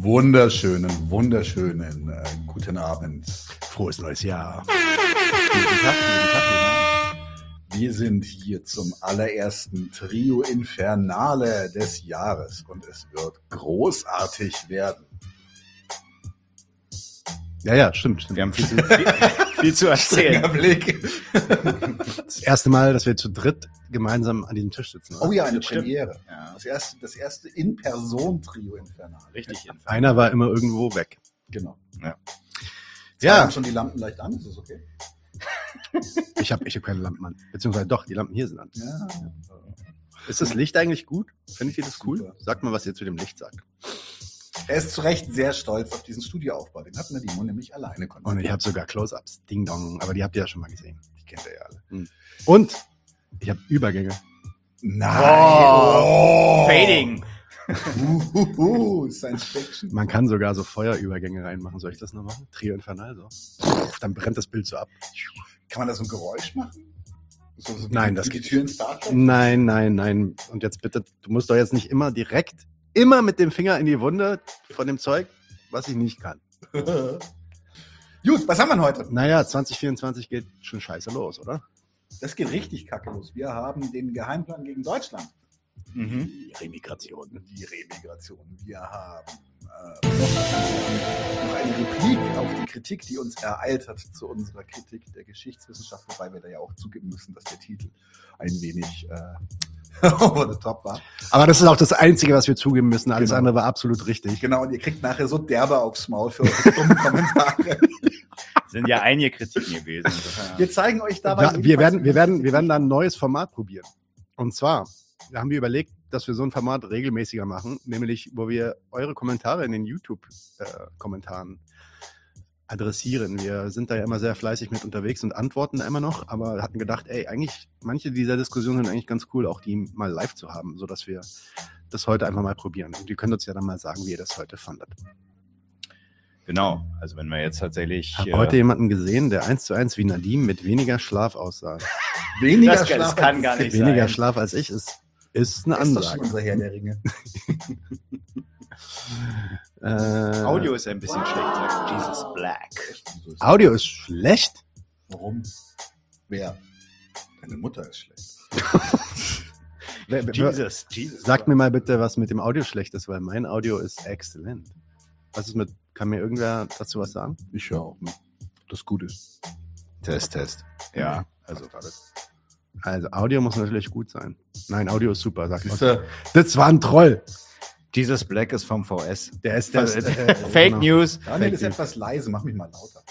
Wunderschönen, wunderschönen äh, guten Abend. Frohes neues Jahr. Guten Tag, guten Tag. Wir sind hier zum allerersten Trio Infernale des Jahres und es wird großartig werden. Ja, ja, stimmt. stimmt. Wir haben viel zu, viel, viel zu erzählen. Blick. Das erste Mal, dass wir zu dritt gemeinsam an diesem Tisch sitzen. Oh ja, eine Stimmt. Premiere. Ja, Das erste, das erste In-Person-Trio Infernale. richtig. jedenfalls. Einer war immer irgendwo weg. Genau. Ja. Ja. Ja. Haben schon die Lampen leicht an, ist das okay? Ich habe ich hab keine Lampen an. Beziehungsweise doch, die Lampen hier sind an. Ja. Ist das Licht eigentlich gut? Findet ihr das cool? Sagt mal, was ihr zu dem Licht sagt. Er ist zu Recht sehr stolz auf diesen Studioaufbau. Den hat Nadimo nämlich alleine Und konzipiert. ich habe sogar Close-Ups. Ding dong. Aber die habt ihr ja schon mal gesehen. Die kennt ihr ja alle. Und ich habe Übergänge. Nein! Oh. Fading. Uhuhu, Science Fiction. Man kann sogar so Feuerübergänge reinmachen. Soll ich das noch machen? Trio Infernal so. Dann brennt das Bild so ab. Kann man da so ein Geräusch machen? So, so Nein, die, das geht Tür ins Bad. Nein, nein, nein. Und jetzt bitte, du musst doch jetzt nicht immer direkt, immer mit dem Finger in die Wunde von dem Zeug, was ich nicht kann. Gut, was haben wir heute? Naja, 2024 geht schon scheiße los, oder? Das geht richtig kacke los. Wir haben den Geheimplan gegen Deutschland. Mhm. Die Remigration. Die Remigration. Wir haben äh, noch eine Replik auf die Kritik, die uns ereilt hat zu unserer Kritik der Geschichtswissenschaft, wobei wir da ja auch zugeben müssen, dass der Titel ein wenig äh, over the top war. Aber das ist auch das Einzige, was wir zugeben müssen. Alles Genau. andere war absolut richtig. Genau, und ihr kriegt nachher so derbe aufs Maul für eure dummen Kommentare. Sind ja einige Kritiken gewesen. Wir zeigen euch dabei. Ja, wir, werden, wir, werden, wir werden da ein neues Format probieren. Und zwar haben wir überlegt, dass wir so ein Format regelmäßiger machen, nämlich wo wir eure Kommentare in den YouTube-Kommentaren adressieren. Wir sind da ja immer sehr fleißig mit unterwegs und antworten da immer noch, aber hatten gedacht, ey, eigentlich, manche dieser Diskussionen sind eigentlich ganz cool, auch die mal live zu haben, sodass wir das heute einfach mal probieren. Und ihr könnt uns ja dann mal sagen, wie ihr das heute fandet. Genau. Also wenn wir jetzt tatsächlich. Ich habe äh, heute jemanden gesehen, der eins zu eins wie Nadim mit weniger Schlaf aussah. weniger das, das kann gar nicht weniger sein. Schlaf als ich ist, ist eine Das ist doch schon Ansage. unser Herr der Ringe. Äh, Audio ist ein bisschen schlecht, sagt Jesus Black. Audio ist schlecht. Warum? Wer? Deine Mutter ist schlecht. Jesus, Jesus. Sagt mir mal bitte, was mit dem Audio schlecht ist, weil mein Audio ist exzellent. Was ist mit, kann mir irgendwer dazu was sagen? Ich ja auch? Das gut ist. Test, Test. Ja, also. Also Audio muss natürlich gut sein. Nein, Audio ist super, sagt man. Siehste, Das war ein Troll. Jesus Black ist vom VS. Der ist der. Fake äh, äh, genau. News. Daniel Fake ist News. etwas leise, mach mich mal lauter.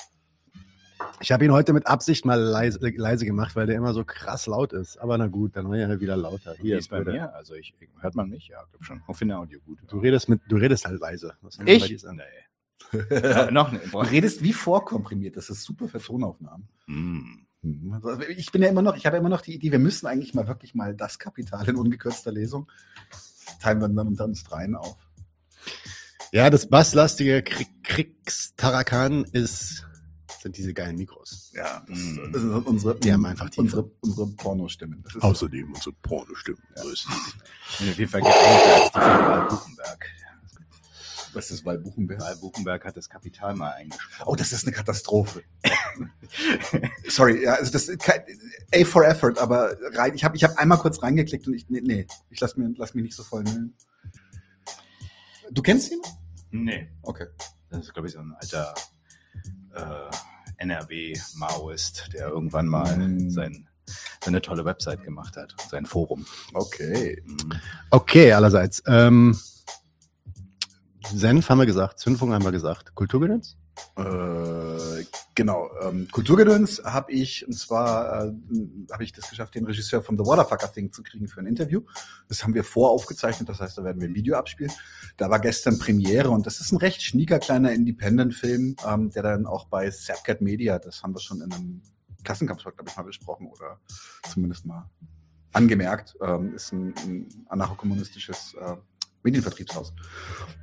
Ich habe ihn heute mit Absicht mal leise, leise gemacht, weil der immer so krass laut ist. Aber na gut, dann war er wieder lauter. Hier ist bei mir. Also ich, hört man mich? Ja, glaub schon. Auch in der Audio gut. Du redest mit, du redest halt leise. Was Ich? Nee. Ja, noch ne. Du redest wie vorkomprimiert, das ist super für Tonaufnahmen. Mm. Ich bin ja immer noch, ich habe ja immer noch die Idee, wir müssen eigentlich mal wirklich mal das Kapital in ungekürzter Lesung teilen wir dann unter uns dreien auf. Ja, das basslastige Krieg, Kriegstarakan ist, sind diese geilen Mikros. Ja, das, das sind unsere, Die haben einfach Tiefe. unsere, unsere Pornostimmen. Ist Außerdem unsere Pornostimmen. größten. Bin auf jeden Fall geeignet als die von Wahl Buchenberg. Was ist Walbuchenberg? Wahl Buchenberg hat das Kapital mal eingesprochen. Oh, das ist eine Katastrophe. Sorry, ja, also das ist kein, A for effort, aber rein, ich habe ich hab einmal kurz reingeklickt und ich, nee, nee ich lass, mir, lass mich nicht so voll nehmen. Du kennst ihn? Nee. Okay. Das ist, glaube ich, so ein alter äh, NRW-Maoist, der irgendwann mal Mm. sein, seine tolle Website gemacht hat, sein Forum. Okay. Mm. Okay, allerseits. Ähm, Senf haben wir gesagt, Zündfunk haben wir gesagt. Kulturgedöns? Äh, genau. Ähm, Kulturgedöns habe ich, und zwar äh, habe ich das geschafft, den Regisseur von The Waterfucker Thing zu kriegen für ein Interview. Das haben wir voraufgezeichnet, das heißt, da werden wir ein Video abspielen. Da war gestern Premiere und das ist ein recht schnieker kleiner Independent-Film, ähm, der dann auch bei Sapcat Media, das haben wir schon in einem Klassenkampfsport, glaube ich, mal besprochen oder zumindest mal angemerkt, ähm, ist ein, ein anarchokommunistisches äh, Medienvertriebshaus.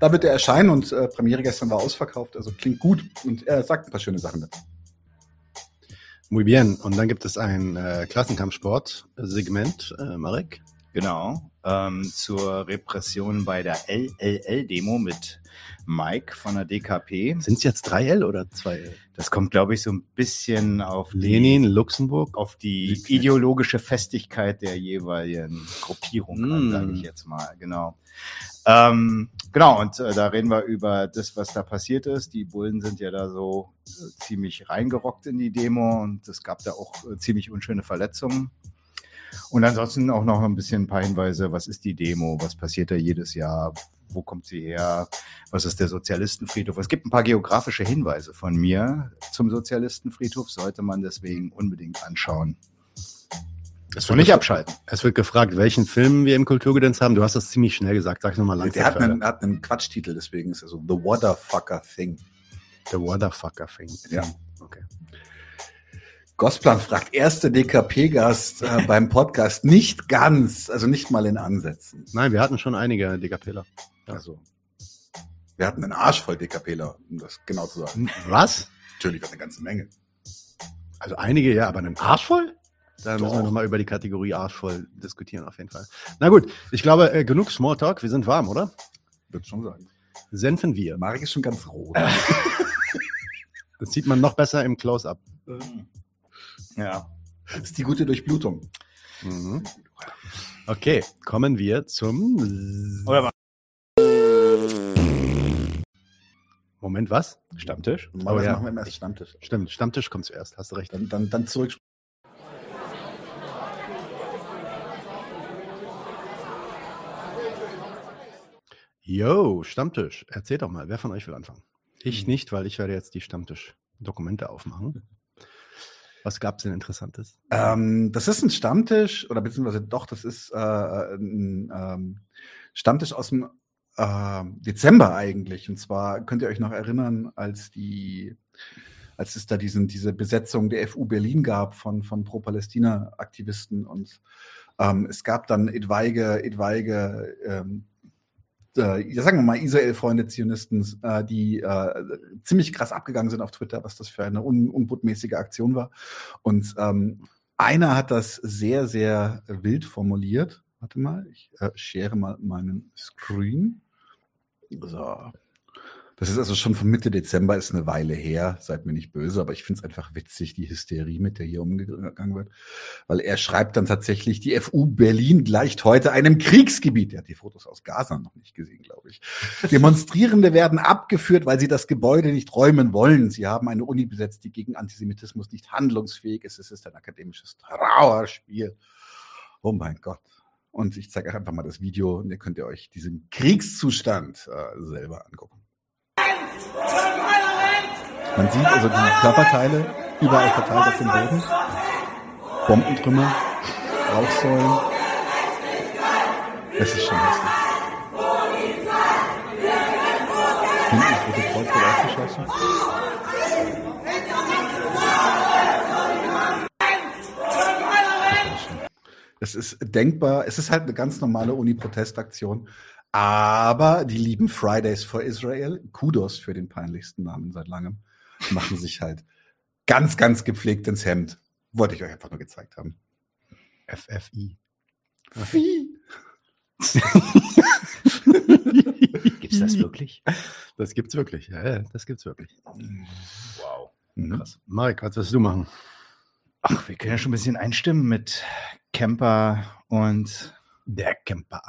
Da wird er erscheinen und äh, Premiere gestern war ausverkauft, also klingt gut und er sagt ein paar schöne Sachen dazu. Muy bien. Und dann gibt es ein äh, Klassenkampfsport-Segment, äh, Marek. Genau. Ähm, zur Repression bei der LLL-Demo mit Mike von der DKP. Sind es jetzt 3L oder 2L? Das kommt, glaube ich, so ein bisschen auf die- Lenin, Luxemburg. auf die jetzt. ideologische Festigkeit der jeweiligen Gruppierung Mm. sage ich jetzt mal. Genau. Ähm, genau, und äh, da reden wir über das, was da passiert ist. Die Bullen sind ja da so äh, ziemlich reingerockt in die Demo und es gab da auch äh, ziemlich unschöne Verletzungen. Und ansonsten auch noch ein bisschen ein paar Hinweise, was ist die Demo, was passiert da jedes Jahr, wo kommt sie her, was ist der Sozialistenfriedhof. Es gibt ein paar geografische Hinweise von mir zum Sozialistenfriedhof, sollte man deswegen unbedingt anschauen. Es Und nicht abschalten. Es wird gefragt, welchen Film wir im Kulturgedöns haben. Du hast das ziemlich schnell gesagt. Sag nochmal langsam. Der hat einen, hat einen Quatschtitel, deswegen ist er so The Waterfucker Thing. The Waterfucker Thing. Ja. Okay. Gosplan fragt, erste DKP-Gast äh, beim Podcast. Nicht ganz, also nicht mal in Ansätzen. Nein, wir hatten schon einige Dekapeler. Ja. Also, wir hatten einen Arsch voll DKPler, um das genau zu sagen. Was? Natürlich war eine ganze Menge. Also einige, ja, aber einen Arsch voll? Da müssen wir nochmal über die Kategorie Arsch voll diskutieren, auf jeden Fall. Na gut, ich glaube, äh, genug Smalltalk. Wir sind warm, oder? Würde schon sagen. Senfen wir. Marek ist schon ganz rot. Das sieht man noch besser im Close-Up. Ja. Das ist die gute Durchblutung. Mhm. Okay, kommen wir zum. Moment, was? Stammtisch? Normalerweise ja. machen wir erst Stammtisch. Stimmt, Stammtisch kommt zuerst, hast du recht. Dann, dann, dann zurück. Yo, Stammtisch. Erzählt doch mal, wer von euch will anfangen? Ich Hm. nicht, weil ich werde jetzt die Stammtisch-Dokumente aufmachen. Was gab es denn Interessantes? Ähm, das ist ein Stammtisch, oder beziehungsweise doch, das ist äh, ein ähm, Stammtisch aus dem äh, Dezember eigentlich. Und zwar könnt ihr euch noch erinnern, als die, als es da diesen, diese Besetzung der FU Berlin gab von, von Pro-Palästina-Aktivisten und ähm, es gab dann etwaige, etwaige ähm, äh, sagen wir mal, Israel-Freunde, Zionisten, äh, die äh, ziemlich krass abgegangen sind auf Twitter, was das für eine un unbotmäßige Aktion war. Und ähm, einer hat das sehr, sehr wild formuliert. Warte mal, ich äh, share mal meinen Screen. So. Das ist also schon von Mitte Dezember, ist eine Weile her, seid mir nicht böse, aber ich finde es einfach witzig, die Hysterie, mit der hier umgegangen wird. Weil er schreibt dann tatsächlich, die FU Berlin gleicht heute einem Kriegsgebiet. Er hat die Fotos aus Gaza noch nicht gesehen, glaube ich. Demonstrierende werden abgeführt, weil sie das Gebäude nicht räumen wollen. Sie haben eine Uni besetzt, die gegen Antisemitismus nicht handlungsfähig ist. Es ist ein akademisches Trauerspiel. Oh mein Gott. Und ich zeige euch einfach mal das Video und ihr könnt ihr euch diesen Kriegszustand äh, selber angucken. Man sieht also die Körperteile überall verteilt auf dem Boden. Bombentrümmer, Rauchsäulen. Es ist schon hässlich. Hinten das Kreuz wird aufgeschossen. Es ist denkbar, es ist halt eine ganz normale Uni-Protestaktion. Aber die lieben Fridays for Israel, Kudos für den peinlichsten Namen seit langem, machen sich halt ganz, ganz gepflegt ins Hemd. Wollte ich euch einfach nur gezeigt haben. FFI. Wie? Gibt's das wirklich? Das gibt's wirklich. Ja, ja, das gibt's wirklich. Wow. Mhm. Krass. Marek, was wirst du machen? Ach, wir können ja schon ein bisschen einstimmen mit Camper und Der Camper.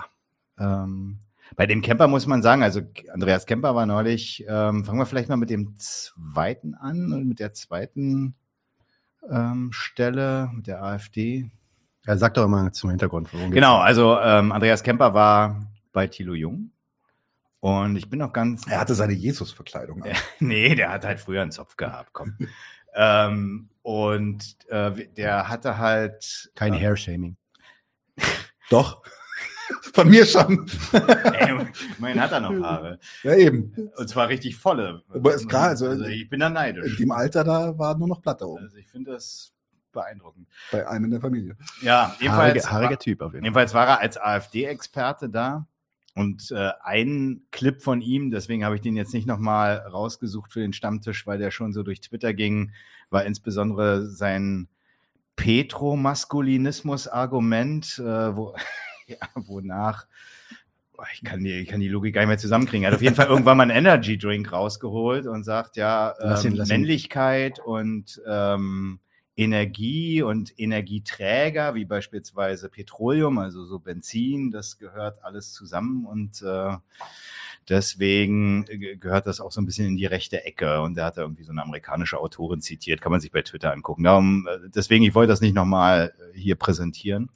ähm, bei dem Camper muss man sagen, also Andreas Camper war neulich, ähm, fangen wir vielleicht mal mit dem zweiten an und mit der zweiten ähm, Stelle, mit der AfD. Ja, sag doch mal zum Hintergrund. worum. Genau, also ähm, Andreas Kemper war bei Thilo Jung. Und ich bin noch ganz. Er hatte seine Jesus-Verkleidung an. nee, der hat halt früher einen Zopf gehabt, komm. ähm, und äh, der hatte halt. Kein äh, Hair-Shaming. Doch. Von mir schon. Ey, immerhin hat er noch Haare. Ja, eben. Und zwar richtig volle. Aber ist klar, also- ich bin da In neidisch. dem Alter da war nur noch Platte oben. Also ich finde das beeindruckend. Bei einem in der Familie. Ja, jedenfalls. Haarige, haariger Typ auf jeden Fall. Jedenfalls war er als AfD-Experte da. Und äh, ein Clip von ihm, deswegen habe ich den jetzt nicht nochmal rausgesucht für den Stammtisch, weil der schon so durch Twitter ging, war insbesondere sein Petromaskulinismus-Argument, äh, wo ja, wonach ich kann die, ich kann die Logik gar nicht mehr zusammenkriegen. Er hat auf jeden Fall irgendwann mal einen Energy Drink rausgeholt und sagt, ja, Lass ihn, ähm, lass ihn. Männlichkeit und ähm, Energie und Energieträger, wie beispielsweise Petroleum, also so Benzin, das gehört alles zusammen und äh, deswegen äh, gehört das auch so ein bisschen in die rechte Ecke. Und er hat da irgendwie so eine amerikanische Autorin zitiert, kann man sich bei Twitter angucken. Darum, äh, deswegen, ich wollte das nicht nochmal äh, hier präsentieren.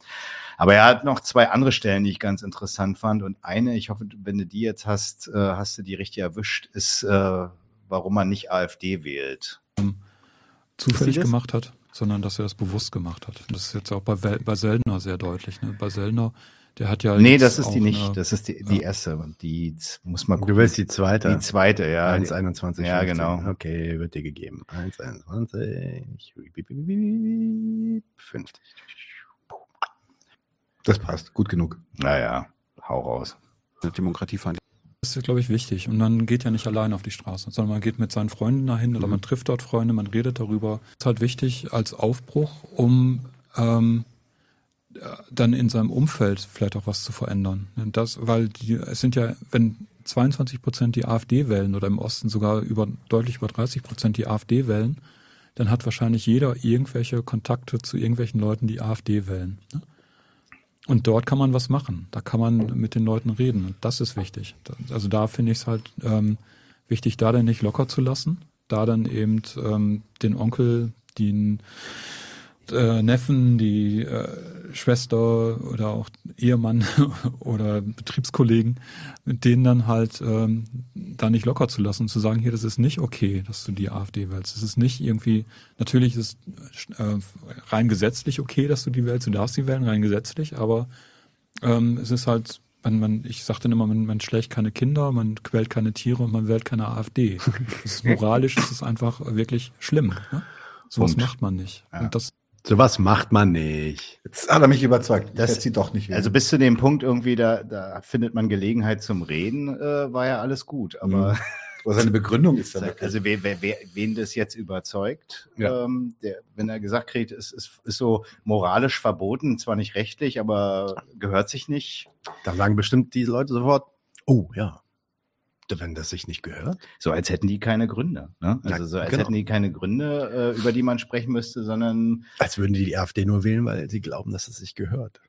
Aber er hat noch zwei andere Stellen, die ich ganz interessant fand. Und eine, ich hoffe, wenn du die jetzt hast, hast du die richtig erwischt, ist, warum man nicht AfD wählt. zufällig gemacht hat, sondern dass er das bewusst gemacht hat. Das ist jetzt auch bei, bei Sellner sehr deutlich. Ne? Bei Sellner, der hat ja. Nee, das ist die nicht. eine- Das ist die, die ja. erste. Und Die muss man gucken. Du willst die zweite. die zweite, ja. 1,21. Ja, 15. genau. Okay, wird dir gegeben. 1,21. 50. Das passt, gut genug. Naja, hau raus. Demokratiefeindlich. Das ist, glaube ich, wichtig. Und man geht ja nicht allein auf die Straße, sondern man geht mit seinen Freunden dahin oder Mhm. man trifft dort Freunde, man redet darüber. ist halt wichtig als Aufbruch, um ähm, äh, dann in seinem Umfeld vielleicht auch was zu verändern. Das, weil die, es sind ja, wenn 22 Prozent die AfD wählen oder im Osten sogar über deutlich über 30 Prozent die AfD wählen, dann hat wahrscheinlich jeder irgendwelche Kontakte zu irgendwelchen Leuten, die AfD wählen. ne? Und dort kann man was machen. Da kann man mit den Leuten reden. Und das ist wichtig. Also da finde ich es halt ähm, wichtig, da dann nicht locker zu lassen. Da dann eben ähm, den Onkel, den äh, Neffen, die äh, Schwester oder auch Ehemann oder Betriebskollegen, mit denen dann halt ähm, da nicht locker zu lassen und zu sagen, hier, das ist nicht okay, dass du die AfD wählst. Es ist nicht irgendwie, natürlich ist es äh, rein gesetzlich okay, dass du die wählst, du darfst sie wählen, rein gesetzlich, aber ähm, es ist halt, man, man, ich sage dann immer, man, man schlägt keine Kinder, man quält keine Tiere und man wählt keine AfD. Das ist moralisch, ist es einfach wirklich schlimm. Ne? Sowas Punkt. macht man nicht. Ja. Und das Sowas macht man nicht. Jetzt hat er mich überzeugt. Das- sie doch nicht wählen. Also bis zu dem Punkt irgendwie, da, da findet man Gelegenheit zum Reden, äh, war ja alles gut. Aber Aber seine Begründung ist ja wirklich. also wer, wer, wer, wen das jetzt überzeugt, Ja. ähm, der, wenn er gesagt kriegt, es ist, ist so moralisch verboten, zwar nicht rechtlich, aber gehört sich nicht. Da sagen bestimmt die Leute sofort, oh ja, wenn das sich nicht gehört. So als hätten die keine Gründe. Ne? Also Ja, so als genau. hätten die keine Gründe, äh, über die man sprechen müsste, sondern Als würden die die AfD nur wählen, weil sie glauben, dass es sich gehört.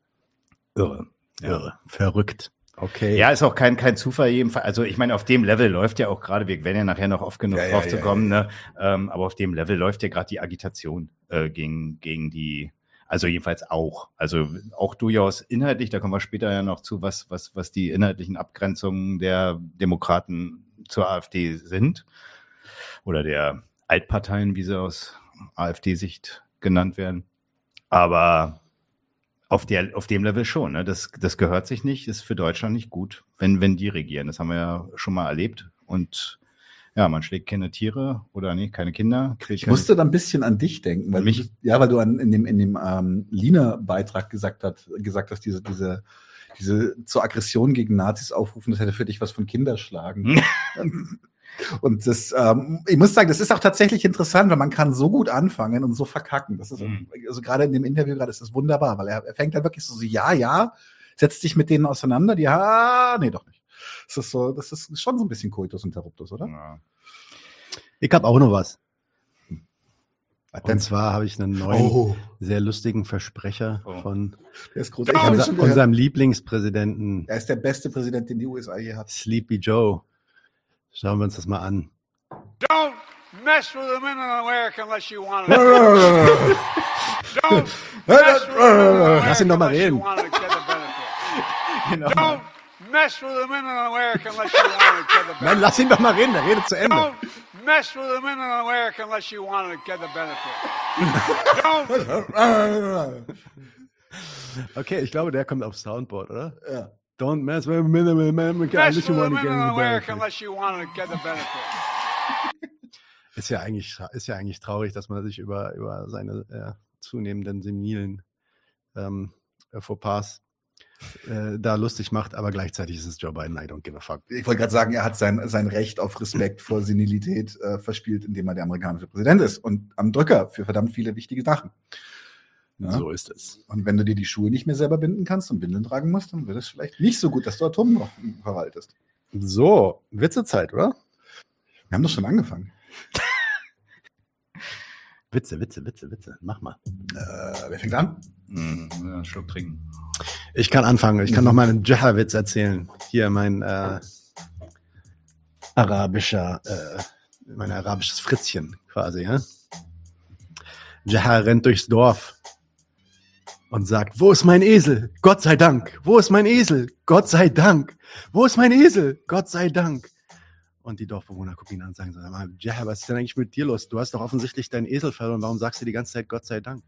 irre. Irre. Verrückt. Okay. Ja, ist auch kein, kein Zufall jedenfalls. Also ich meine, auf dem Level läuft ja auch gerade, wir werden ja nachher noch oft genug Ja, ja, drauf ja, zu ja, kommen, Ne? Ähm, aber auf dem Level läuft ja gerade die Agitation äh, gegen, gegen die, also jedenfalls auch. Also auch durchaus inhaltlich, da kommen wir später ja noch zu, was, was, was die inhaltlichen Abgrenzungen der Demokraten zur AfD sind. Oder der Altparteien, wie sie aus AfD-Sicht genannt werden. Aber auf, der, auf dem Level schon. Ne? Das, das gehört sich nicht, ist für Deutschland nicht gut, wenn, wenn die regieren. Das haben wir ja schon mal erlebt. Und ja, man schlägt keine Tiere oder nee, keine Kinder. Ich musste da ein bisschen an dich denken, weil Mich? mich, ja, weil du an, in dem, in dem ähm, Lina-Beitrag gesagt, hat, gesagt hast, diese, diese, diese zur Aggression gegen Nazis aufrufen, das hätte für dich was von Kinderschlagen. Und das, ähm, ich muss sagen, das ist auch tatsächlich interessant, weil man kann so gut anfangen und so verkacken. Das ist, Mhm. also gerade in dem Interview gerade ist das wunderbar, weil er, er fängt halt wirklich so, so, ja, ja, setzt dich mit denen auseinander, die, ja, nee, doch nicht. Das ist so, das ist schon so ein bisschen Coitus Interruptus, oder? Ja. Ich habe auch noch was. Was Und zwar habe ich einen neuen, Oh, sehr lustigen Versprecher Oh. von unser, unserem Lieblingspräsidenten Er ist der beste Präsident, den die USA je hat. Sleepy Joe. Schauen wir uns das mal an. Don't mess with the men in America unless you want to. Don't mess with the men in America Lass ihn doch mal unless you reden. want to get the benefit. Genau. Don't mess with the men in America unless you want to get the Nein, benefit. lass ihn doch mal reden, der redet zu Ende. Don't mess with the men in America unless you want to get the benefit. Don't Okay, ich glaube, der kommt auf Soundboard, oder? Ja. Don't mess with minimal America mess unless with you the want to men get in the America benefit. unless you want to get the benefit. Ist ja eigentlich, ist ja eigentlich traurig, dass man sich über, über seine äh, zunehmenden senilen ähm, äh, Fauxpas äh, da lustig macht, aber gleichzeitig ist es Joe Biden, I don't give a fuck. Ich wollte gerade sagen, er hat sein, sein Recht auf Respekt vor Senilität äh, verspielt, indem er der amerikanische Präsident ist und am Drücker für verdammt viele wichtige Sachen. Ja? So ist es. Und wenn du dir die Schuhe nicht mehr selber binden kannst und Windeln tragen musst, dann wird es vielleicht nicht so gut, dass du Atom noch verwaltest. So, Witzezeit, oder? Wir haben doch schon angefangen. Witze, Witze, Witze, Witze. Mach mal. Äh, wer fängt an? Mhm, ja, einen Schluck trinken. Ich kann anfangen. Ich kann noch mal einen Jaha-Witz erzählen. Hier mein äh, arabischer, äh, mein arabisches Fritzchen quasi. Ja? Jaha rennt durchs Dorf und sagt, wo ist mein Esel? Gott sei Dank. Wo ist mein Esel? Gott sei Dank. Wo ist mein Esel? Gott sei Dank. Und die Dorfbewohner gucken ihn an und sagen so, "Aber, Jaha, was ist denn eigentlich mit dir los? Du hast doch offensichtlich deinen Esel verloren. Warum sagst du die ganze Zeit Gott sei Dank?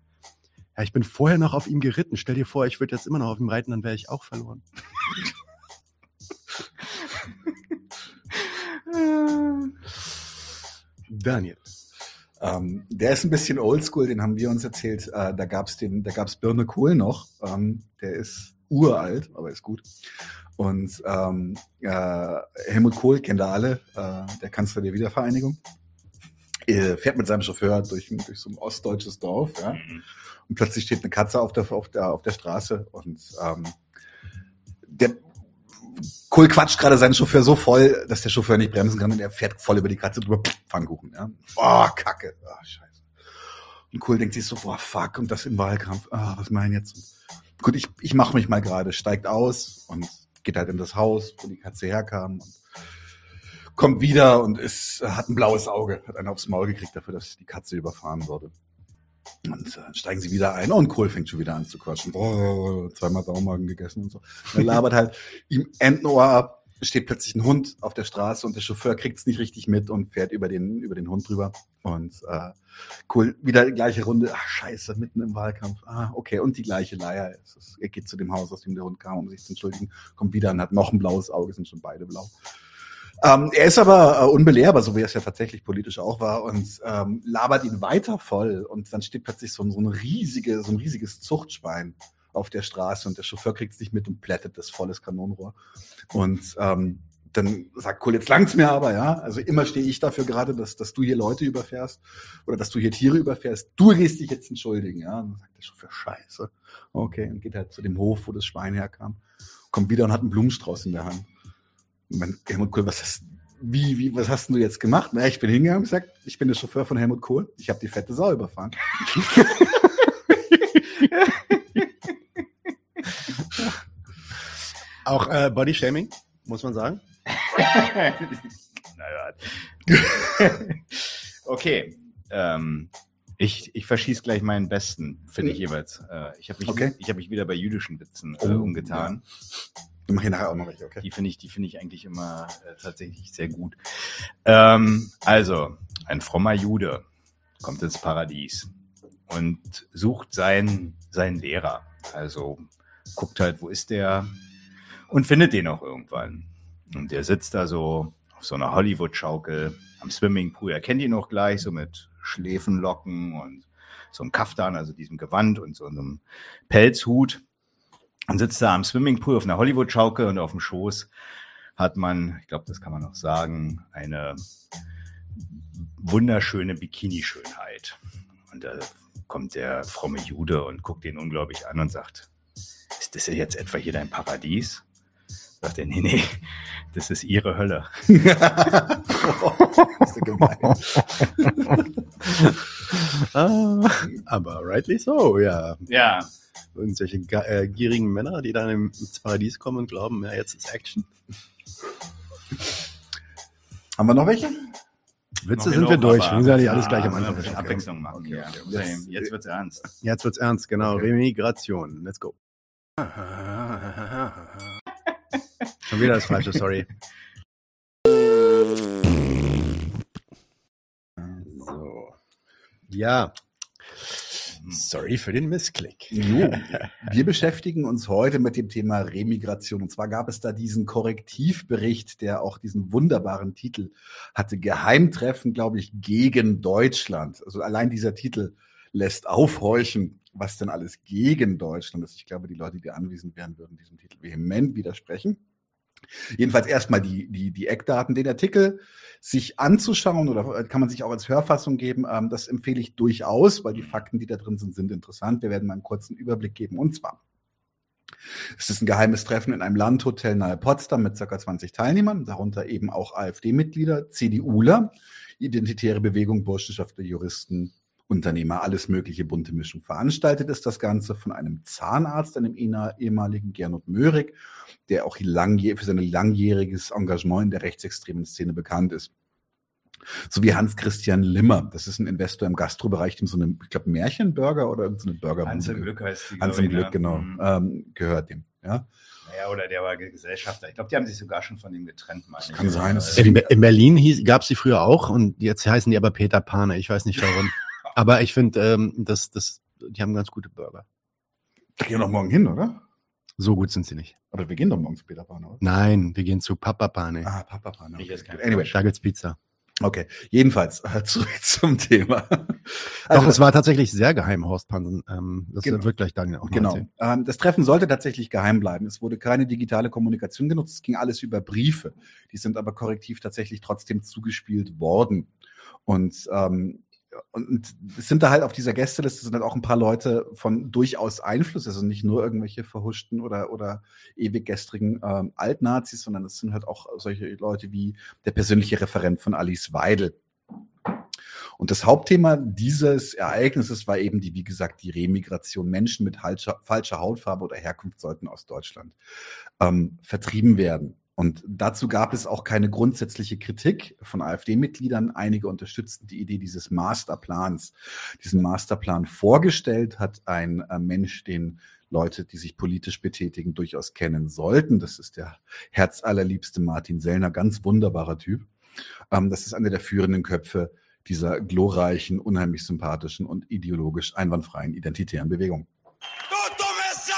Ja, ich bin vorher noch auf ihm geritten. Stell dir vor, ich würde jetzt immer noch auf ihm reiten, dann wäre ich auch verloren. Daniel. Ähm, der ist ein bisschen oldschool, den haben wir uns erzählt. Äh, da gab's den, da gab's Birne Kohl noch. Ähm, der ist uralt, aber ist gut. Und ähm, äh, Helmut Kohl kennt ihr alle, äh, der Kanzler der Wiedervereinigung. Er fährt mit seinem Chauffeur durch, durch so ein ostdeutsches Dorf, ja. Und plötzlich steht eine Katze auf der, auf der, auf der Straße und ähm, der Kohl quatscht gerade seinen Chauffeur so voll, dass der Chauffeur nicht bremsen kann und er fährt voll über die Katze drüber. Pfannkuchen, ja. Oh, Kacke. Oh, scheiße. Und Kohl denkt sich so, boah, fuck, und das im Wahlkampf. Ah, was mein jetzt? Gut, ich, ich mache mich mal gerade, steigt aus und geht halt in das Haus, wo die Katze herkam und kommt wieder und ist, hat ein blaues Auge, hat einen aufs Maul gekriegt dafür, dass die Katze überfahren wurde. Und äh, steigen sie wieder ein und Kohl fängt schon wieder an zu quatschen. Boah, zweimal Saumagen gegessen und so. Er labert halt ihm Entenohr ab, steht plötzlich ein Hund auf der Straße und der Chauffeur kriegt es nicht richtig mit und fährt über den, über den Hund drüber. Und äh, Kohl, wieder die gleiche Runde. Ach, scheiße, mitten im Wahlkampf. Ah, okay. Und die gleiche Leier. Er geht zu dem Haus, aus dem der Hund kam, um sich zu entschuldigen, kommt wieder und hat noch ein blaues Auge, sind schon beide blau. Ähm, er ist aber äh, unbelehrbar, so wie er es ja tatsächlich politisch auch war, und ähm, labert ihn weiter voll. Und dann steht plötzlich so, ein- so, eine riesige, so ein riesiges Zuchtschwein auf der Straße und der Chauffeur kriegt es nicht mit und plättet das volles Kanonenrohr. Und ähm, dann sagt Kohl, jetzt langt's mir aber, ja. Also immer stehe ich dafür gerade, dass, dass du hier Leute überfährst oder dass du hier Tiere überfährst. Du gehst dich jetzt entschuldigen, ja. Und dann sagt der Chauffeur, scheiße. Okay, und geht halt zu dem Hof, wo das Schwein herkam. Kommt wieder und hat einen Blumenstrauß in der Hand. Mein Helmut Kohl, was hast, wie, wie, was hast du jetzt gemacht? Na, ich bin hingegangen und gesagt, ich bin der Chauffeur von Helmut Kohl. Ich habe die fette Sau überfahren. Auch äh, Bodyshaming, muss man sagen. naja. okay. Ähm, ich, ich verschieße gleich meinen besten, finde ich jeweils. Äh, ich habe mich, Okay. ich hab mich wieder bei jüdischen Witzen äh, Oh, umgetan. Ich mache hier nachher auch noch welche, okay? Die finde ich, die ich eigentlich immer äh, tatsächlich sehr gut. Ähm, also, ein frommer Jude kommt ins Paradies und sucht seinen, seinen Lehrer. Also guckt halt, wo ist der und findet den auch irgendwann. Und der sitzt da so auf so einer Hollywood-Schaukel am Swimmingpool. Er kennt ihn auch gleich, so mit Schläfenlocken und so einem Kaftan, also diesem Gewand und so einem Pelzhut. Und sitzt da am Swimmingpool auf einer Hollywood-Schaukel und auf dem Schoß hat man, ich glaube, das kann man noch sagen, eine wunderschöne Bikini-Schönheit. Und da kommt der fromme Jude und guckt ihn unglaublich an und sagt, ist das jetzt etwa hier dein Paradies? Sagt er, nee, nee, das ist ihre Hölle. ist ja gemein. Ah, aber rightly so, ja. Ja, Irgendwelche äh, gierigen Männer, die dann im- ins Paradies kommen und glauben, ja, jetzt ist Action. Haben wir noch welche? Witze Noch sind wir durch. Wir aber- müssen ja nicht alles gleich am Anfang besprechen. Abwechslung machen. Okay, okay. Jetzt, jetzt wird's ernst. Jetzt wird's ernst, genau. Okay. Remigration. Let's go. Schon wieder das Falsche, sorry. So. Ja. Sorry für den Missklick. Jo. Wir beschäftigen uns heute mit dem Thema Remigration. Und zwar gab es da diesen Korrektivbericht, der auch diesen wunderbaren Titel hatte. Geheimtreffen, glaube ich, gegen Deutschland. Also allein dieser Titel lässt aufhorchen, was denn alles gegen Deutschland ist. Ich glaube, die Leute, die anwesend wären, würden diesem Titel vehement widersprechen. Jedenfalls erstmal die, die, die Eckdaten, den Artikel sich anzuschauen oder kann man sich auch als Hörfassung geben. Ähm, das empfehle ich durchaus, weil die Fakten, die da drin sind, sind interessant. Wir werden mal einen kurzen Überblick geben. Und zwar, es ist ein geheimes Treffen in einem Landhotel nahe Potsdam mit ca. 20 Teilnehmern, darunter eben auch AfD-Mitglieder, CDUler, Identitäre Bewegung, Burschenschaftler, Juristen, Unternehmer, alles mögliche bunte Mischung. Veranstaltet ist das Ganze von einem Zahnarzt, einem ehemaligen Gernot Möhrig, der auch für sein langjähriges Engagement in der rechtsextremen Szene bekannt ist. So wie Hans-Christian Limmer. Das ist ein Investor im Gastrobereich, dem so eine, ich glaube, Märchenburger oder irgendeine Burger. Hans im Glück heißt die. Hans im Glück, genau. Mhm. Ähm, gehört dem. Ja. Naja, oder der war Gesellschafter. Ich glaube, die haben sich sogar schon von ihm getrennt. Meine das kann ich. sein. In, in, Berlin gab es die früher auch und jetzt heißen die aber Peter Pane. Ich weiß nicht warum. aber ich finde, ähm, das, das, die haben ganz gute Burger. Da gehen wir noch morgen hin, oder? So gut sind sie nicht. Aber wir gehen doch morgen zu Peter Pane, oder? Nein, wir gehen zu Papa Pane. Ah, Papa Pane. Okay. Anyway, da gibt's Pizza. Okay, jedenfalls äh, zurück zum Thema. Also, Doch, es war tatsächlich sehr geheim, Horst Pansen. Ähm, das genau. wird gleich Daniel auch noch Genau. Ähm, das Treffen sollte tatsächlich geheim bleiben. Es wurde keine digitale Kommunikation genutzt, es ging alles über Briefe. Die sind aber korrektiv tatsächlich trotzdem zugespielt worden. Und ähm, und es sind da halt auf dieser Gästeliste sind halt auch ein paar Leute von durchaus Einfluss, also nicht nur irgendwelche verhuschten oder, oder ewig gestrigen ähm, Altnazis, sondern es sind halt auch solche Leute wie der persönliche Referent von Alice Weidel. Und das Hauptthema dieses Ereignisses war eben die, wie gesagt, die Remigration. Menschen mit falscher Hautfarbe oder Herkunft sollten aus Deutschland ähm, vertrieben werden. Und dazu gab es auch keine grundsätzliche Kritik von AfD-Mitgliedern. Einige unterstützten die Idee dieses Masterplans. Diesen Masterplan vorgestellt hat ein äh, Mensch, den Leute, die sich politisch betätigen, durchaus kennen sollten. Das ist der herzallerliebste Martin Sellner, ganz wunderbarer Typ. Ähm, das ist einer der führenden Köpfe dieser glorreichen, unheimlich sympathischen und ideologisch einwandfreien identitären Bewegung. Du dumme Sau!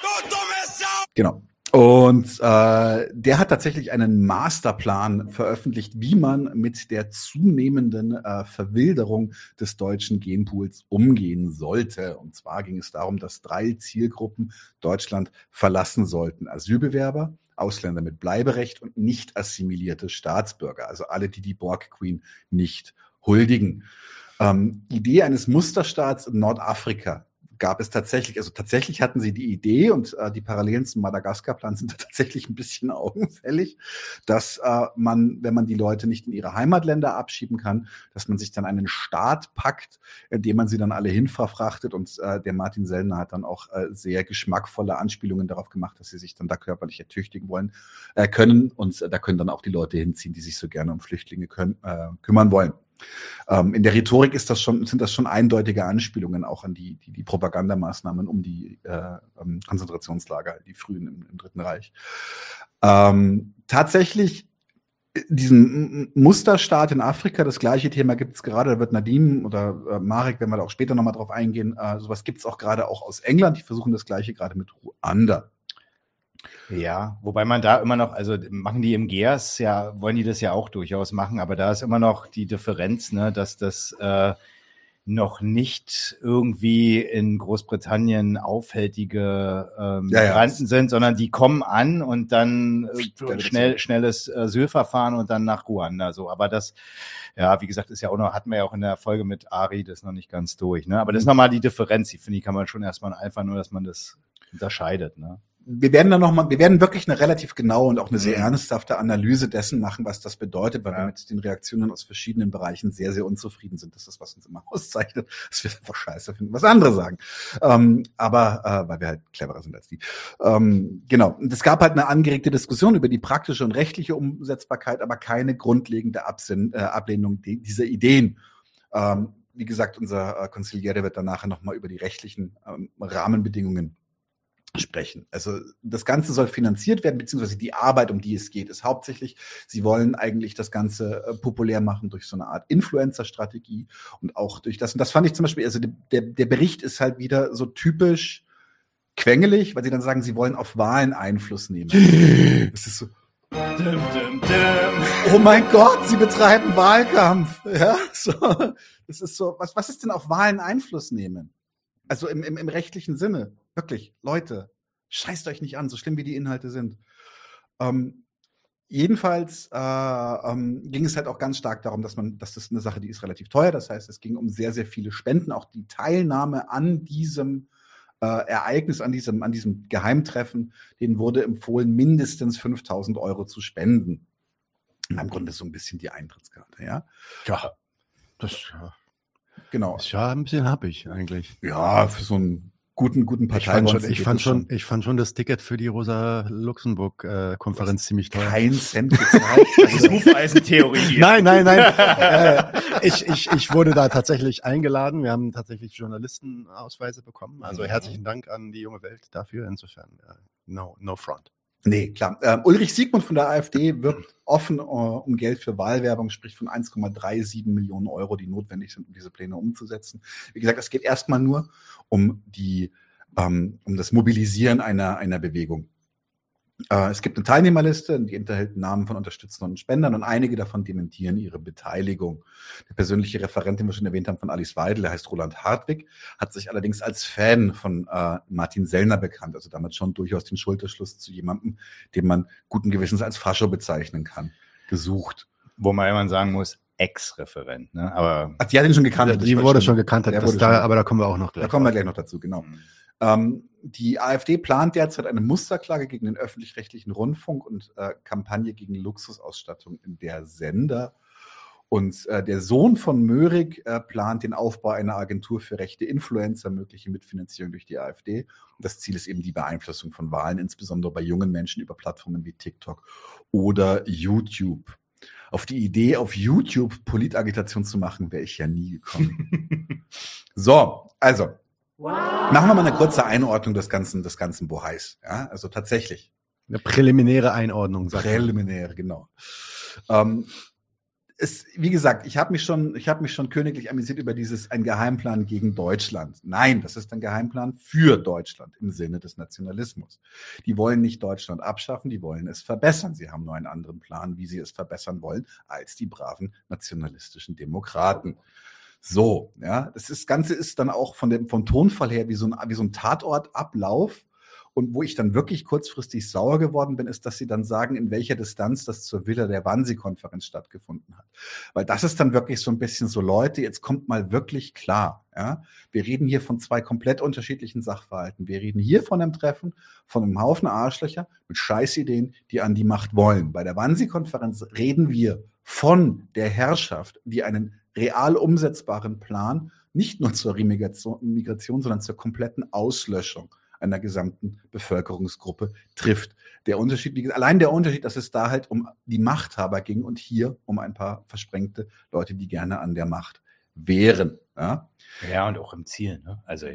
Du dumme Sau! Genau. Und äh, der hat tatsächlich einen Masterplan veröffentlicht, wie man mit der zunehmenden äh, Verwilderung des deutschen Genpools umgehen sollte. Und zwar ging es darum, dass drei Zielgruppen Deutschland verlassen sollten. Asylbewerber, Ausländer mit Bleiberecht und nicht assimilierte Staatsbürger, also alle, die die Borg Queen nicht huldigen. Ähm, Idee eines Musterstaats in Nordafrika gab es tatsächlich, also tatsächlich hatten sie die Idee und äh, die Parallelen zum Madagaskar-Plan sind tatsächlich ein bisschen augenfällig, dass äh, man, wenn man die Leute nicht in ihre Heimatländer abschieben kann, dass man sich dann einen Staat packt, in dem man sie dann alle hinverfrachtet und äh, der Martin Sellner hat dann auch äh, sehr geschmackvolle Anspielungen darauf gemacht, dass sie sich dann da körperlich ertüchtigen wollen, äh, können und äh, da können dann auch die Leute hinziehen, die sich so gerne um Flüchtlinge können, äh, kümmern wollen. Ähm, in der Rhetorik ist das schon, sind das schon eindeutige Anspielungen auch an die, die, die Propagandamaßnahmen um die äh, ähm, Konzentrationslager, die frühen im, im Dritten Reich. Ähm, tatsächlich diesen Musterstaat in Afrika, das gleiche Thema gibt es gerade, da wird Nadim oder äh, Marek, wenn wir da auch später nochmal drauf eingehen, äh, sowas gibt es auch gerade auch aus England, die versuchen das gleiche gerade mit Ruanda. Ja, wobei man da immer noch, also machen die im GEAS ja, wollen die das ja auch durchaus machen, aber da ist immer noch die Differenz, ne, dass das äh, noch nicht irgendwie in Großbritannien aufhältige ähm, ja, Migranten ja. sind, sondern die kommen an und dann äh, schnell, schnelles Asylverfahren und dann nach Ruanda. So, aber das, ja, wie gesagt, ist ja auch noch, hatten wir ja auch in der Folge mit Ari das noch nicht ganz durch. Ne? Aber das ist nochmal die Differenz, die finde ich, kann man schon erstmal einfach nur, dass man das unterscheidet. Ne? Wir werden dann noch mal, wir werden wirklich eine relativ genaue und auch eine sehr mhm. ernsthafte Analyse dessen machen, was das bedeutet, weil ja. wir mit den Reaktionen aus verschiedenen Bereichen sehr, sehr unzufrieden sind. Das ist, was uns immer auszeichnet, dass wir einfach scheiße finden, was andere sagen. Ähm, aber äh, weil wir halt cleverer sind als die. Ähm, genau. Und es gab halt eine angeregte Diskussion über die praktische und rechtliche Umsetzbarkeit, aber keine grundlegende Absinn, äh, Ablehnung dieser Ideen. Ähm, wie gesagt, unser äh, Konziliere wird dann nachher nochmal über die rechtlichen ähm, Rahmenbedingungen sprechen. Also das Ganze soll finanziert werden, beziehungsweise die Arbeit, um die es geht, ist hauptsächlich, sie wollen eigentlich das Ganze äh, populär machen durch so eine Art Influencer-Strategie und auch durch das. Und das fand ich zum Beispiel, also der, der Bericht ist halt wieder so typisch quengelig, weil sie dann sagen, sie wollen auf Wahlen Einfluss nehmen. Das ist so. Dum, dum, dum. Oh mein Gott, sie betreiben Wahlkampf. Ja, so. Das ist so. Was, was ist denn auf Wahlen Einfluss nehmen? Also im, im, im rechtlichen Sinne. Wirklich, Leute, scheißt euch nicht an, so schlimm wie die Inhalte sind. Ähm, jedenfalls äh, ähm, ging es halt auch ganz stark darum, dass man, dass das eine Sache, die ist relativ teuer. Das heißt, es ging um sehr, sehr viele Spenden, auch die Teilnahme an diesem äh, Ereignis, an diesem, an diesem Geheimtreffen, denen wurde empfohlen, mindestens 5000 Euro zu spenden. Und Im Grunde so ein bisschen die Eintrittskarte, ja. Ja, das ja, Genau. ist ja ein bisschen happig eigentlich. Ja, für so einen guten, guten Ich fand, schon, ich, fand das schon, ich fand schon das Ticket für die Rosa-Luxemburg-Konferenz ziemlich teuer. kein Cent gezahlt. Das ist Hufeisentheorie. Nein, nein, nein. äh, ich, ich, ich wurde da tatsächlich eingeladen. Wir haben tatsächlich Journalistenausweise bekommen. Also Mhm. herzlichen Dank an die junge Welt dafür. Insofern, äh, no, no front. Nee, klar. Ähm, Ulrich Siegmund von der AfD wirbt offen äh, um Geld für Wahlwerbung, spricht von 1,37 Millionen Euro, die notwendig sind, um diese Pläne umzusetzen. Wie gesagt, es geht erstmal nur um die, ähm, um das Mobilisieren einer, einer Bewegung. Äh, es gibt eine Teilnehmerliste, die enthält Namen von Unterstützern und Spendern und einige davon dementieren ihre Beteiligung. Der persönliche Referent, den wir schon erwähnt haben, von Alice Weidel, der heißt Roland Hartwig, hat sich allerdings als Fan von äh, Martin Sellner bekannt, also damit schon durchaus den Schulterschluss zu jemandem, den man guten Gewissens als Fascho bezeichnen kann, gesucht. Wo man immer sagen muss, Ex-Referent. Ne? Aber Ach, die hat ihn schon gekannt. die war wurde schon gekannt, das wurde da, schon- aber da kommen wir auch noch gleich. Da kommen wir gleich noch dazu, genau. Ähm, die AfD plant derzeit eine Musterklage gegen den öffentlich-rechtlichen Rundfunk und äh, Kampagne gegen Luxusausstattung in der Sender. Und äh, der Sohn von Möhrig äh, plant den Aufbau einer Agentur für rechte Influencer, mögliche Mitfinanzierung durch die AfD. Und das Ziel ist eben die Beeinflussung von Wahlen, insbesondere bei jungen Menschen über Plattformen wie TikTok oder YouTube. Auf die Idee, auf YouTube Politagitation zu machen, wäre ich ja nie gekommen. so, also Machen wir mal eine kurze Einordnung des ganzen, des ganzen Bohais. Ja, also tatsächlich. Eine präliminäre Einordnung. sagt man. Präliminär, genau. Ähm, es, wie gesagt, ich habe mich schon, ich habe mich schon königlich amüsiert über dieses ein Geheimplan gegen Deutschland. Nein, das ist ein Geheimplan für Deutschland im Sinne des Nationalismus. Die wollen nicht Deutschland abschaffen, die wollen es verbessern. Sie haben nur einen anderen Plan, wie sie es verbessern wollen, als die braven nationalistischen Demokraten. So, ja, das ist, Ganze ist dann auch von dem, vom Tonfall her wie so ein, wie so ein Tatortablauf. Und wo ich dann wirklich kurzfristig sauer geworden bin, ist, dass sie dann sagen, in welcher Distanz das zur Villa der Wannsee-Konferenz stattgefunden hat. Weil das ist dann wirklich so ein bisschen so, Leute, jetzt kommt mal wirklich klar. Ja? Wir reden hier von zwei komplett unterschiedlichen Sachverhalten. Wir reden hier von einem Treffen von einem Haufen Arschlöcher mit Scheißideen, die an die Macht wollen. Bei der Wannsee-Konferenz reden wir von der Herrschaft, die einen real umsetzbaren Plan nicht nur zur Remigration, Migration, sondern zur kompletten Auslöschung einer gesamten Bevölkerungsgruppe trifft. Der Unterschied, gesagt, allein der Unterschied, dass es da halt um die Machthaber ging und hier um ein paar versprengte Leute, die gerne an der Macht wären. Ja? ja, und auch im Ziel. Ne? Also,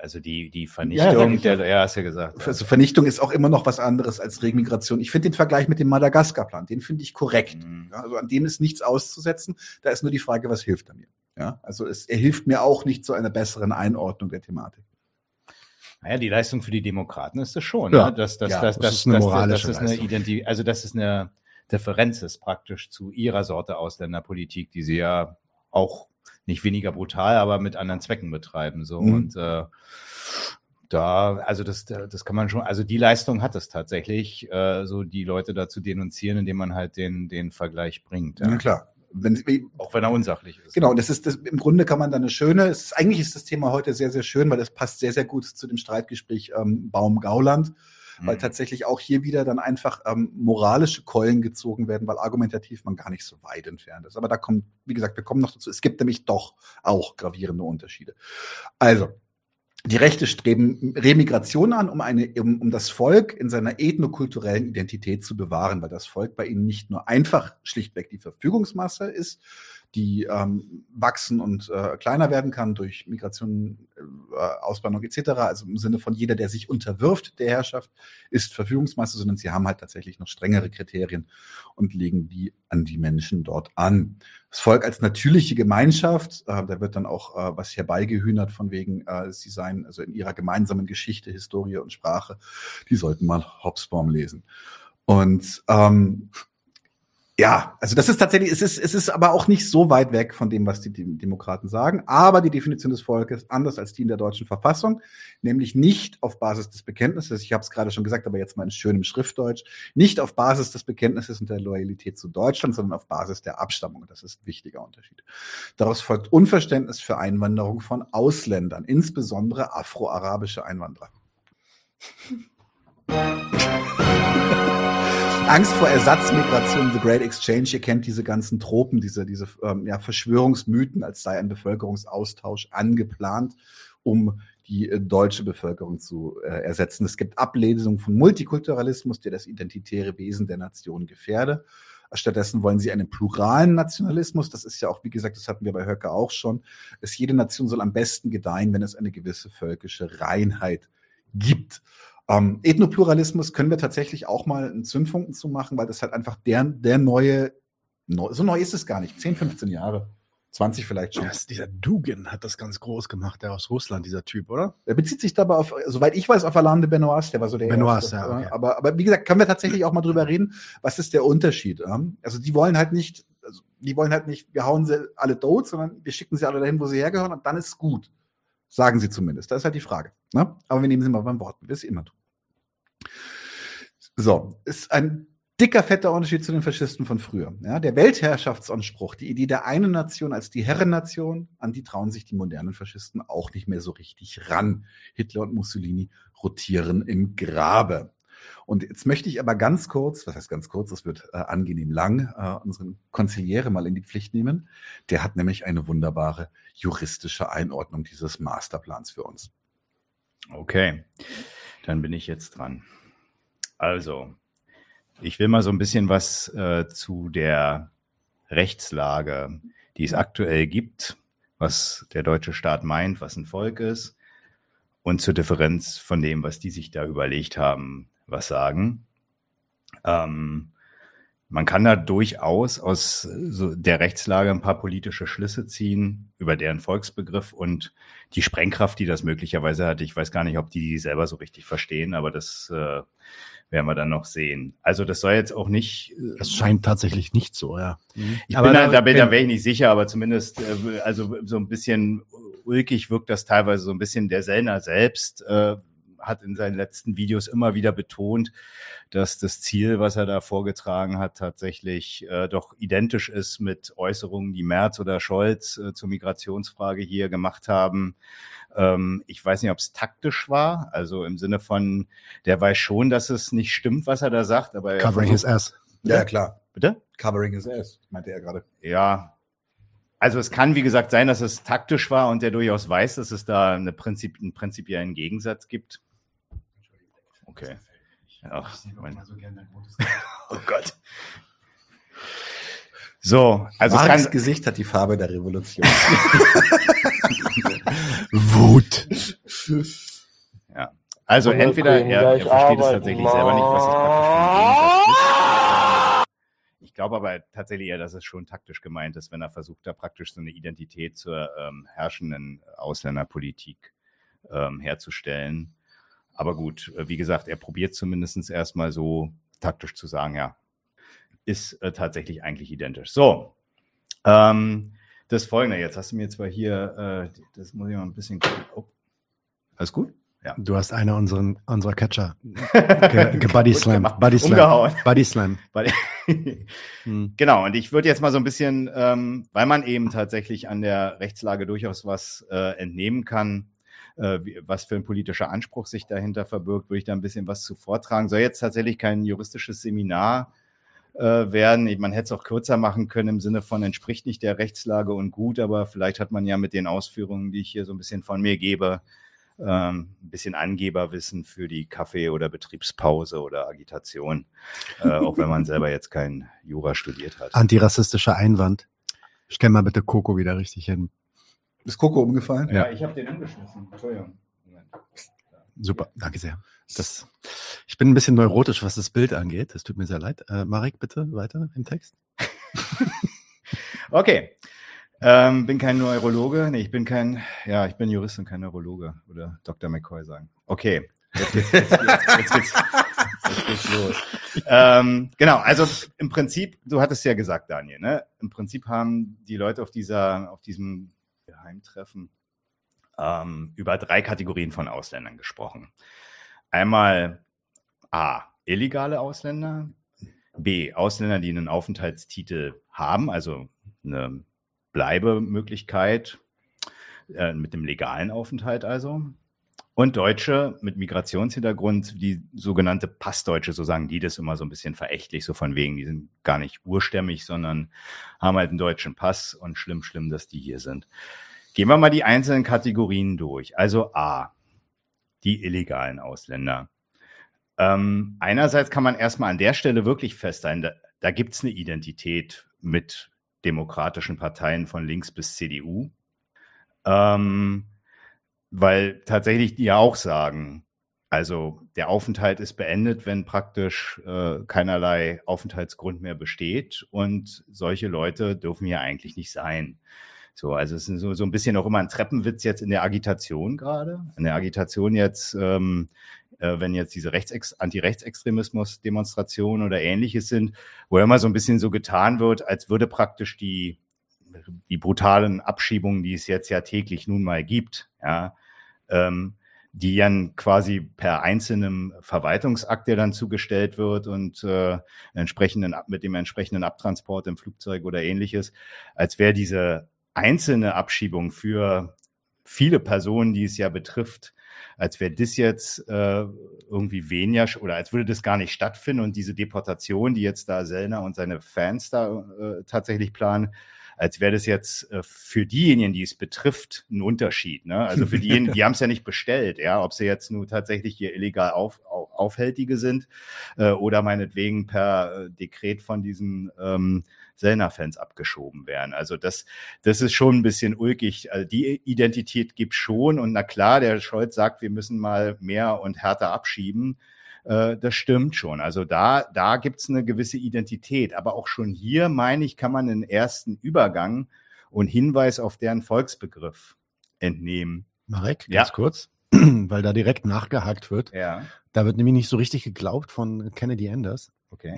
also die, die Vernichtung, ja. der, ja, hast ja gesagt. Also Vernichtung ist auch immer noch was anderes als Remigration. Ich finde den Vergleich mit dem Madagaskar-Plan, den finde ich korrekt. Mhm. Ja, also an dem ist nichts auszusetzen. Da ist nur die Frage, was hilft er mir? Ja, also es, er hilft mir auch nicht zu einer besseren Einordnung der Thematik. Naja, die Leistung für die Demokraten ist es schon. Ja. Ne? Dass, dass, Ja, dass, das ist eine moralische dass es eine Leistung. Identi also dass es eine Differenz ist praktisch zu ihrer Sorte Ausländerpolitik, die sie ja auch nicht weniger brutal, aber mit anderen Zwecken betreiben. So Mhm. und äh, da, also das, das kann man schon, also die Leistung hat es tatsächlich, äh, so die Leute dazu denunzieren, indem man halt den, den Vergleich bringt. Ja. Ja, klar. Wenn, Auch wenn er unsachlich ist. Genau, und das ist das, im Grunde kann man da eine schöne, es ist, eigentlich ist das Thema heute sehr, sehr schön, weil das passt sehr, sehr gut zu dem Streitgespräch ähm, Baum-Gauland, weil Mhm. tatsächlich auch hier wieder dann einfach ähm, moralische Keulen gezogen werden, weil argumentativ man gar nicht so weit entfernt ist. Aber da kommt, wie gesagt, wir kommen noch dazu. Es gibt nämlich doch auch gravierende Unterschiede. Also, die Rechte streben Remigration an, um, eine, um, um das Volk in seiner ethnokulturellen Identität zu bewahren, weil das Volk bei ihnen nicht nur einfach schlichtweg die Verfügungsmasse ist, die ähm, wachsen und äh, kleiner werden kann durch Migration, äh, Auswanderung etc. Also im Sinne von jeder, der sich unterwirft der Herrschaft, ist Verfügungsmasse, sondern sie haben halt tatsächlich noch strengere Kriterien und legen die an die Menschen dort an. Das Volk als natürliche Gemeinschaft, äh, da wird dann auch äh, was herbeigehühnert von wegen, äh, sie seien also in ihrer gemeinsamen Geschichte, Historie und Sprache, die sollten mal Hobsbawm lesen. Und ähm, Ja, also das ist tatsächlich, es ist, es ist aber auch nicht so weit weg von dem, was die Dem- Demokraten sagen. Aber die Definition des Volkes anders als die in der deutschen Verfassung, nämlich nicht auf Basis des Bekenntnisses, ich habe es gerade schon gesagt, aber jetzt mal in schönem Schriftdeutsch, nicht auf Basis des Bekenntnisses und der Loyalität zu Deutschland, sondern auf Basis der Abstammung. Das ist ein wichtiger Unterschied. Daraus folgt Unverständnis für Einwanderung von Ausländern, insbesondere afroarabische Einwanderer. Angst vor Ersatzmigration, The Great Exchange, ihr kennt diese ganzen Tropen, diese, diese ähm, ja, Verschwörungsmythen, als sei ein Bevölkerungsaustausch angeplant, um die äh, deutsche Bevölkerung zu äh, ersetzen. Es gibt Ablesungen von Multikulturalismus, der das identitäre Wesen der Nation gefährde. Stattdessen wollen sie einen pluralen Nationalismus. Das ist ja auch, wie gesagt, das hatten wir bei Höcke auch schon. Es, jede Nation soll am besten gedeihen, wenn es eine gewisse völkische Reinheit gibt. Ähm, Ethnopluralismus können wir tatsächlich auch mal einen Zündfunken zu machen, weil das halt einfach der, der neue, neu, so neu ist es gar nicht, 10, 15 Jahre, 20 vielleicht schon. Das, dieser Dugin hat das ganz groß gemacht, der aus Russland, dieser Typ, oder? Er bezieht sich dabei auf, soweit ich weiß, auf Alain de Benoist, der war so der Benoist, erste. ja, okay. aber, aber wie gesagt, können wir tatsächlich auch mal drüber reden, was ist der Unterschied? ähm? Also die wollen halt nicht, also die wollen halt nicht, wir hauen sie alle tot, sondern wir schicken sie alle dahin, wo sie hergehören und dann ist es gut. Sagen sie zumindest. Das ist halt die Frage. Ne? Aber wir nehmen sie mal beim Wort, wie wir es immer tun. So, ist ein dicker, fetter Unterschied zu den Faschisten von früher. Ja, der Weltherrschaftsanspruch, die Idee der einen Nation als die Herrennation, an die trauen sich die modernen Faschisten auch nicht mehr so richtig ran. Hitler und Mussolini rotieren im Grabe. Und jetzt möchte ich aber ganz kurz, was heißt ganz kurz, das wird äh, angenehm lang, äh, unseren Konziliere mal in die Pflicht nehmen. Der hat nämlich eine wunderbare juristische Einordnung dieses Masterplans für uns. Okay, dann bin ich jetzt dran. Also, ich will mal so ein bisschen was äh, zu der Rechtslage, die es aktuell gibt, was der deutsche Staat meint, was ein Volk ist, und zur Differenz von dem, was die sich da überlegt haben, was sagen. Ähm, man kann da durchaus aus so der Rechtslage ein paar politische Schlüsse ziehen über deren Volksbegriff und die Sprengkraft, die das möglicherweise hat. Ich weiß gar nicht, ob die die selber so richtig verstehen, aber das äh, werden wir dann noch sehen. Also das soll jetzt auch nicht. äh, Das scheint tatsächlich nicht so, ja. ich Aber bin da, da- bin, da wäre ich nicht sicher, aber zumindest, äh, also so ein bisschen ulkig wirkt das teilweise so ein bisschen. Der Sellner selbst äh, hat in seinen letzten Videos immer wieder betont, dass das Ziel, was er da vorgetragen hat, tatsächlich äh, doch identisch ist mit Äußerungen, die Merz oder Scholz äh, zur Migrationsfrage hier gemacht haben. Ähm, ich weiß nicht, ob es taktisch war, also im Sinne von, der weiß schon, dass es nicht stimmt, was er da sagt, aber er Covering his ass. Ja, klar. Bitte? Covering his ass, meinte er gerade. Ja. Also es kann, wie gesagt, sein, dass es taktisch war und der durchaus weiß, dass es da eine Prinzip, einen prinzipiellen Gegensatz gibt. Okay. Ach, mein, oh Gott. So, also es Marks kann, Gesicht hat die Farbe der Revolution. Wut. also Wir entweder er, er versteht es tatsächlich selber nicht, was es praktisch ist. Ich glaube aber tatsächlich eher, dass es schon taktisch gemeint ist, wenn er versucht, da praktisch so eine Identität zur ähm, herrschenden Ausländerpolitik ähm, herzustellen. Aber gut, äh, wie gesagt, er probiert zumindest erstmal so taktisch zu sagen, ja, ist äh, tatsächlich eigentlich identisch. So, ähm, das folgende, jetzt hast du mir zwar hier, äh, das muss ich mal ein bisschen. Oh. Alles gut? Ja. Du hast einer unseren, unserer Catcher. Ge, ge Body Slam. Body Slam. Umgehauen. Body Slam. Hm. genau, und ich würde jetzt mal so ein bisschen, ähm, weil man eben tatsächlich an der Rechtslage durchaus was äh, entnehmen kann, äh, was für ein politischer Anspruch sich dahinter verbirgt, würde ich da ein bisschen was zu vortragen. Soll jetzt tatsächlich kein juristisches Seminar äh, werden. Man hätte es auch kürzer machen können im Sinne von entspricht nicht der Rechtslage und gut, aber vielleicht hat man ja mit den Ausführungen, die ich hier so ein bisschen von mir gebe, ähm, ein bisschen Angeberwissen für die Kaffee- oder Betriebspause oder Agitation, äh, auch wenn man selber jetzt kein Jura studiert hat. Antirassistischer Einwand. Stell mal bitte Coco wieder richtig hin. Ist Coco umgefallen? Ja, ich habe den umgeschmissen. Entschuldigung. Moment. Super, danke sehr. Das, ich bin ein bisschen neurotisch, was das Bild angeht. Das tut mir sehr leid. Äh, Marek, bitte weiter im Text. Okay. Ähm, bin kein Neurologe. Nee, ich bin kein, ja, ich bin Jurist und kein Neurologe, würde Dr. McCoy sagen. Okay. Jetzt geht's, jetzt, geht's, jetzt, geht's, jetzt geht's los. ähm, genau, also im Prinzip, du hattest ja gesagt, Daniel, ne? Im Prinzip haben die Leute auf dieser, auf diesem Geheimtreffen ähm, über drei Kategorien von Ausländern gesprochen. Einmal A, illegale Ausländer, B, Ausländer, die einen Aufenthaltstitel haben, also eine Bleibemöglichkeit äh, mit dem legalen Aufenthalt also. Und Deutsche mit Migrationshintergrund, die sogenannte Passdeutsche, so sagen die das immer so ein bisschen verächtlich, so von wegen, die sind gar nicht urstämmig, sondern haben halt einen deutschen Pass und schlimm, schlimm, dass die hier sind. Gehen wir mal die einzelnen Kategorien durch. Also A, die illegalen Ausländer. Ähm, einerseits kann man erstmal an der Stelle wirklich festhalten, da, da gibt es eine Identität mit demokratischen Parteien von links bis CDU. Ähm, weil tatsächlich die ja auch sagen, also der Aufenthalt ist beendet, wenn praktisch äh, keinerlei Aufenthaltsgrund mehr besteht und solche Leute dürfen hier eigentlich nicht sein. So, also es ist so, so ein bisschen auch immer ein Treppenwitz jetzt in der Agitation gerade. In der Agitation jetzt, ähm, äh, wenn jetzt diese Rechtsex Anti-Rechtsextremismus-Demonstrationen oder ähnliches sind, wo immer so ein bisschen so getan wird, als würde praktisch die, die brutalen Abschiebungen, die es jetzt ja täglich nun mal gibt, ja, ähm, die dann quasi per einzelnem Verwaltungsakt, der dann zugestellt wird und äh, entsprechenden, mit dem entsprechenden Abtransport im Flugzeug oder ähnliches, als wäre diese einzelne Abschiebung für viele Personen, die es ja betrifft, als wäre das jetzt äh, irgendwie weniger oder als würde das gar nicht stattfinden und diese Deportation, die jetzt da Sellner und seine Fans da äh, tatsächlich planen, als wäre das jetzt äh, für diejenigen, die es betrifft, ein Unterschied. Ne? Also für diejenigen, die haben es ja nicht bestellt, ja, ob sie jetzt nur tatsächlich hier illegal auf, auf, Aufhältige sind äh, oder meinetwegen per äh, Dekret von diesen ähm, Sellner-Fans abgeschoben werden. Also das, das ist schon ein bisschen ulkig. Also die Identität gibt schon und na klar, der Scholz sagt, wir müssen mal mehr und härter abschieben. Äh, das stimmt schon. Also da, da gibt es eine gewisse Identität. Aber auch schon hier, meine ich, kann man einen ersten Übergang und Hinweis auf deren Volksbegriff entnehmen. Marek, ganz ja. kurz, weil da direkt nachgehakt wird. Ja. Da wird nämlich nicht so richtig geglaubt von Kennedy Anders. Okay.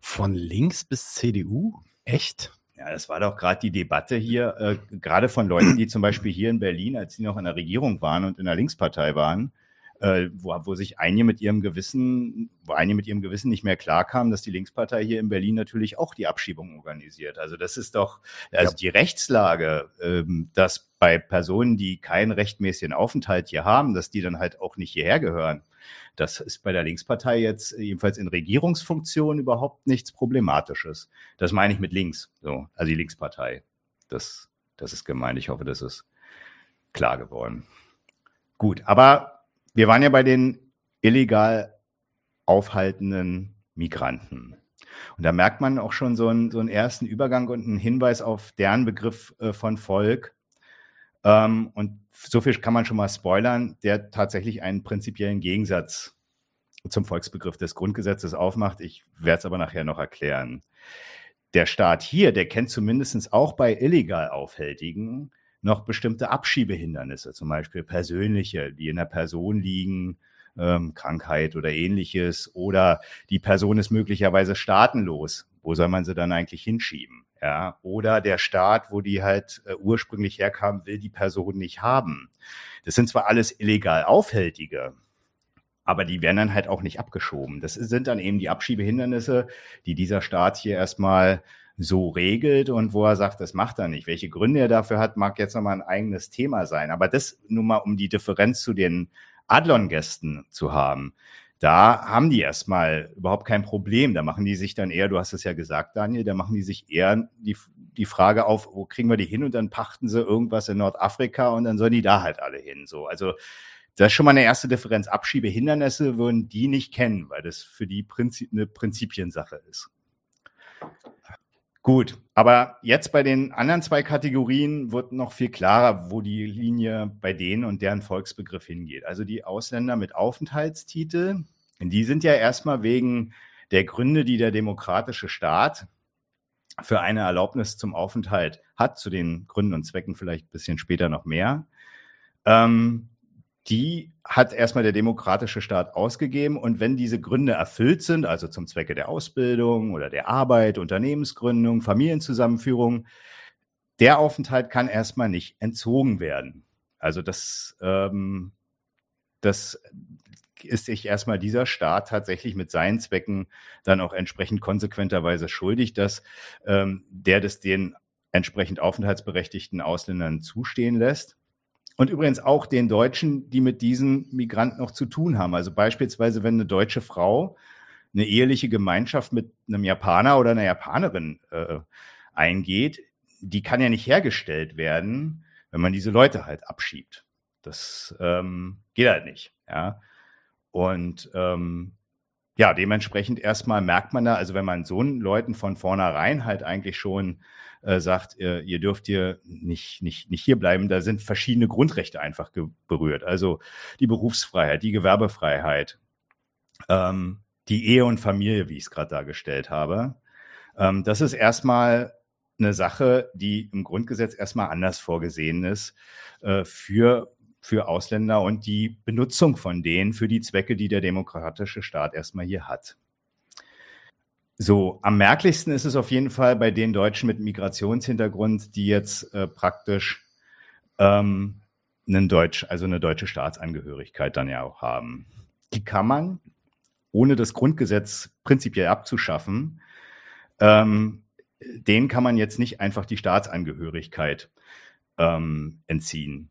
Von links bis CDU? Echt? Ja, das war doch gerade die Debatte hier, äh, gerade von Leuten, die zum Beispiel hier in Berlin, als sie noch in der Regierung waren und in der Linkspartei waren, äh, wo, wo sich einige mit ihrem Gewissen, wo einige mit ihrem Gewissen nicht mehr klarkamen, dass die Linkspartei hier in Berlin natürlich auch die Abschiebung organisiert. Also das ist doch, also ja. die Rechtslage, ähm, dass bei Personen, die keinen rechtmäßigen Aufenthalt hier haben, dass die dann halt auch nicht hierher gehören. Das ist bei der Linkspartei jetzt jedenfalls in Regierungsfunktion überhaupt nichts Problematisches. Das meine ich mit links, so, also die Linkspartei. Das, das ist gemeint. Ich hoffe, das ist klar geworden. Gut, aber wir waren ja bei den illegal aufhaltenden Migranten. Und da merkt man auch schon so einen, so einen ersten Übergang und einen Hinweis auf deren Begriff äh, von Volk. Ähm, und so viel kann man schon mal spoilern, der tatsächlich einen prinzipiellen Gegensatz zum Volksbegriff des Grundgesetzes aufmacht. Ich werde es aber nachher noch erklären. Der Staat hier, der kennt zumindest auch bei illegal Aufhältigen noch bestimmte Abschiebehindernisse, zum Beispiel persönliche, die in der Person liegen, ähm, Krankheit oder ähnliches, oder die Person ist möglicherweise staatenlos. Wo soll man sie dann eigentlich hinschieben? Ja, oder der Staat, wo die halt äh, ursprünglich herkamen, will die Person nicht haben. Das sind zwar alles illegal Aufhältige, aber die werden dann halt auch nicht abgeschoben. Das sind dann eben die Abschiebehindernisse, die dieser Staat hier erstmal so regelt und wo er sagt, das macht er nicht. Welche Gründe er dafür hat, mag jetzt nochmal ein eigenes Thema sein. Aber das nur mal, um die Differenz zu den Adlon-Gästen zu haben. Da haben die erstmal überhaupt kein Problem. Da machen die sich dann eher, du hast es ja gesagt, Daniel, da machen die sich eher die, die Frage auf, wo kriegen wir die hin? Und dann pachten sie irgendwas in Nordafrika und dann sollen die da halt alle hin. So, also das ist schon mal eine erste Differenz. Abschiebehindernisse würden die nicht kennen, weil das für die Prinzip, eine Prinzipiensache ist. Gut, aber jetzt bei den anderen zwei Kategorien wird noch viel klarer, wo die Linie bei denen und deren Volksbegriff hingeht. Also die Ausländer mit Aufenthaltstitel, die sind ja erstmal wegen der Gründe, die der demokratische Staat für eine Erlaubnis zum Aufenthalt hat, zu den Gründen und Zwecken vielleicht ein bisschen später noch mehr. Ähm, die hat erstmal der demokratische Staat ausgegeben. Und wenn diese Gründe erfüllt sind, also zum Zwecke der Ausbildung oder der Arbeit, Unternehmensgründung, Familienzusammenführung, der Aufenthalt kann erstmal nicht entzogen werden. Also das, ähm, das ist sich erstmal dieser Staat tatsächlich mit seinen Zwecken dann auch entsprechend konsequenterweise schuldig, dass ähm, der das den entsprechend aufenthaltsberechtigten Ausländern zustehen lässt. Und übrigens auch den Deutschen, die mit diesen Migranten noch zu tun haben. Also beispielsweise, wenn eine deutsche Frau eine eheliche Gemeinschaft mit einem Japaner oder einer Japanerin äh, eingeht, die kann ja nicht hergestellt werden, wenn man diese Leute halt abschiebt. Das ähm, geht halt nicht. Ja. Und ähm, ja, dementsprechend erstmal merkt man da, also wenn man so Leuten von vornherein halt eigentlich schon äh, sagt, äh, ihr dürft hier nicht, nicht, nicht hier bleiben, da sind verschiedene Grundrechte einfach berührt. Also die Berufsfreiheit, die Gewerbefreiheit, ähm, die Ehe und Familie, wie ich es gerade dargestellt habe. Ähm, das ist erstmal eine Sache, die im Grundgesetz erstmal anders vorgesehen ist äh, für für Ausländer und die Benutzung von denen für die Zwecke, die der demokratische Staat erstmal hier hat. So, am merklichsten ist es auf jeden Fall bei den Deutschen mit Migrationshintergrund, die jetzt äh, praktisch ähm, einen Deutsch, also eine deutsche Staatsangehörigkeit dann ja auch haben. Die kann man, ohne das Grundgesetz prinzipiell abzuschaffen, ähm, denen kann man jetzt nicht einfach die Staatsangehörigkeit ähm, entziehen.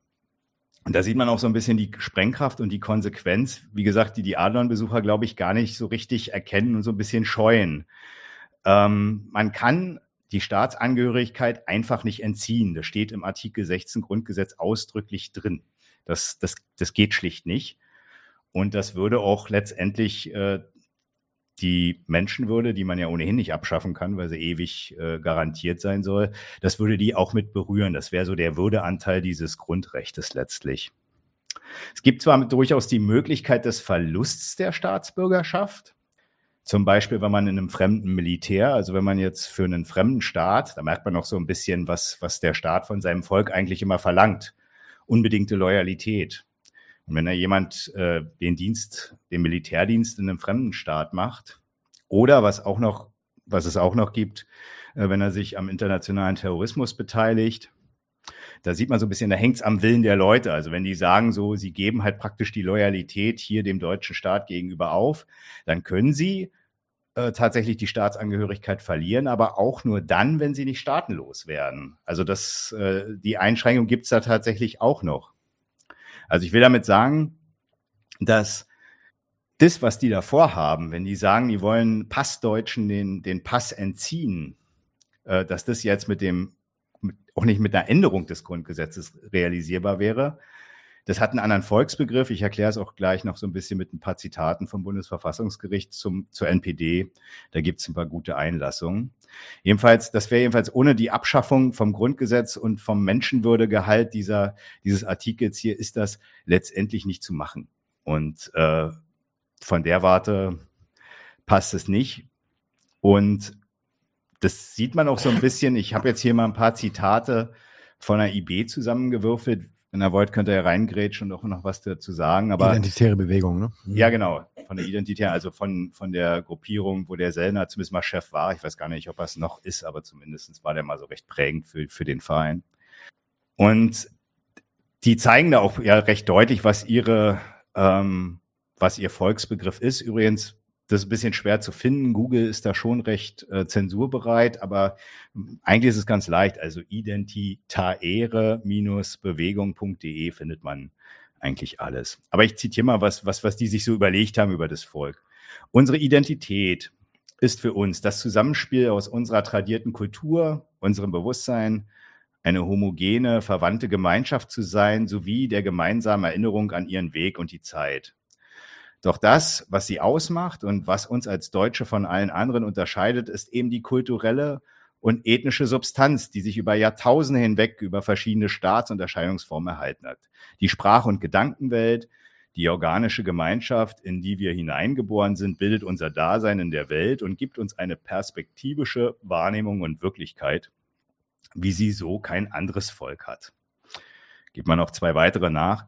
Und da sieht man auch so ein bisschen die Sprengkraft und die Konsequenz, wie gesagt, die die Adlon-Besucher, glaube ich, gar nicht so richtig erkennen und so ein bisschen scheuen. Ähm, man kann die Staatsangehörigkeit einfach nicht entziehen. Das steht im Artikel 16 Grundgesetz ausdrücklich drin. Das, das, das geht schlicht nicht. Und das würde auch letztendlich äh, die Menschenwürde, die man ja ohnehin nicht abschaffen kann, weil sie ewig äh, garantiert sein soll, das würde die auch mit berühren. Das wäre so der Würdeanteil dieses Grundrechtes letztlich. Es gibt zwar durchaus die Möglichkeit des Verlusts der Staatsbürgerschaft, zum Beispiel, wenn man in einem fremden Militär, also wenn man jetzt für einen fremden Staat, da merkt man noch so ein bisschen, was, was der Staat von seinem Volk eigentlich immer verlangt. Unbedingte Loyalität. Und wenn da jemand äh, den Dienst, den Militärdienst in einem fremden Staat macht, oder was auch noch, was es auch noch gibt, äh, wenn er sich am internationalen Terrorismus beteiligt, da sieht man so ein bisschen, da hängt es am Willen der Leute. Also wenn die sagen so, sie geben halt praktisch die Loyalität hier dem deutschen Staat gegenüber auf, dann können sie äh, tatsächlich die Staatsangehörigkeit verlieren, aber auch nur dann, wenn sie nicht staatenlos werden. Also das, äh, die Einschränkung gibt es da tatsächlich auch noch. Also ich will damit sagen, dass das, was die da vorhaben, wenn die sagen, die wollen Passdeutschen den, den Pass entziehen, äh, dass das jetzt mit dem, mit, auch nicht mit einer Änderung des Grundgesetzes realisierbar wäre, das hat einen anderen Volksbegriff. Ich erkläre es auch gleich noch so ein bisschen mit ein paar Zitaten vom Bundesverfassungsgericht zum, zur NPD. Da gibt es ein paar gute Einlassungen. Jedenfalls, das wäre jedenfalls ohne die Abschaffung vom Grundgesetz und vom Menschenwürdegehalt dieser, dieses Artikels hier ist das letztendlich nicht zu machen. Und äh, von der Warte passt es nicht. Und das sieht man auch so ein bisschen. Ich habe jetzt hier mal ein paar Zitate von der IB zusammengewürfelt, wenn ihr wollt, könnt ihr ja reingrätschen und auch noch was dazu sagen. Aber, Identitäre Bewegung, ne? Ja, genau. Von der Identität, also von, von der Gruppierung, wo der Sellner zumindest mal Chef war. Ich weiß gar nicht, ob er es noch ist, aber zumindest war der mal so recht prägend für, für den Verein. Und die zeigen da auch ja recht deutlich, was ihre, ähm, was ihr Volksbegriff ist. Übrigens, das ist ein bisschen schwer zu finden. Google ist da schon recht äh, zensurbereit, aber eigentlich ist es ganz leicht. Also identitäre-bewegung.de findet man eigentlich alles. Aber ich zitiere mal was, was, was die sich so überlegt haben über das Volk. Unsere Identität ist für uns das Zusammenspiel aus unserer tradierten Kultur, unserem Bewusstsein, eine homogene, verwandte Gemeinschaft zu sein, sowie der gemeinsamen Erinnerung an ihren Weg und die Zeit. Doch das, was sie ausmacht und was uns als Deutsche von allen anderen unterscheidet, ist eben die kulturelle und ethnische Substanz, die sich über Jahrtausende hinweg über verschiedene Staats- und Erscheinungsformen erhalten hat. Die Sprach- und Gedankenwelt, die organische Gemeinschaft, in die wir hineingeboren sind, bildet unser Dasein in der Welt und gibt uns eine perspektivische Wahrnehmung und Wirklichkeit, wie sie so kein anderes Volk hat. Gibt man noch zwei weitere nach.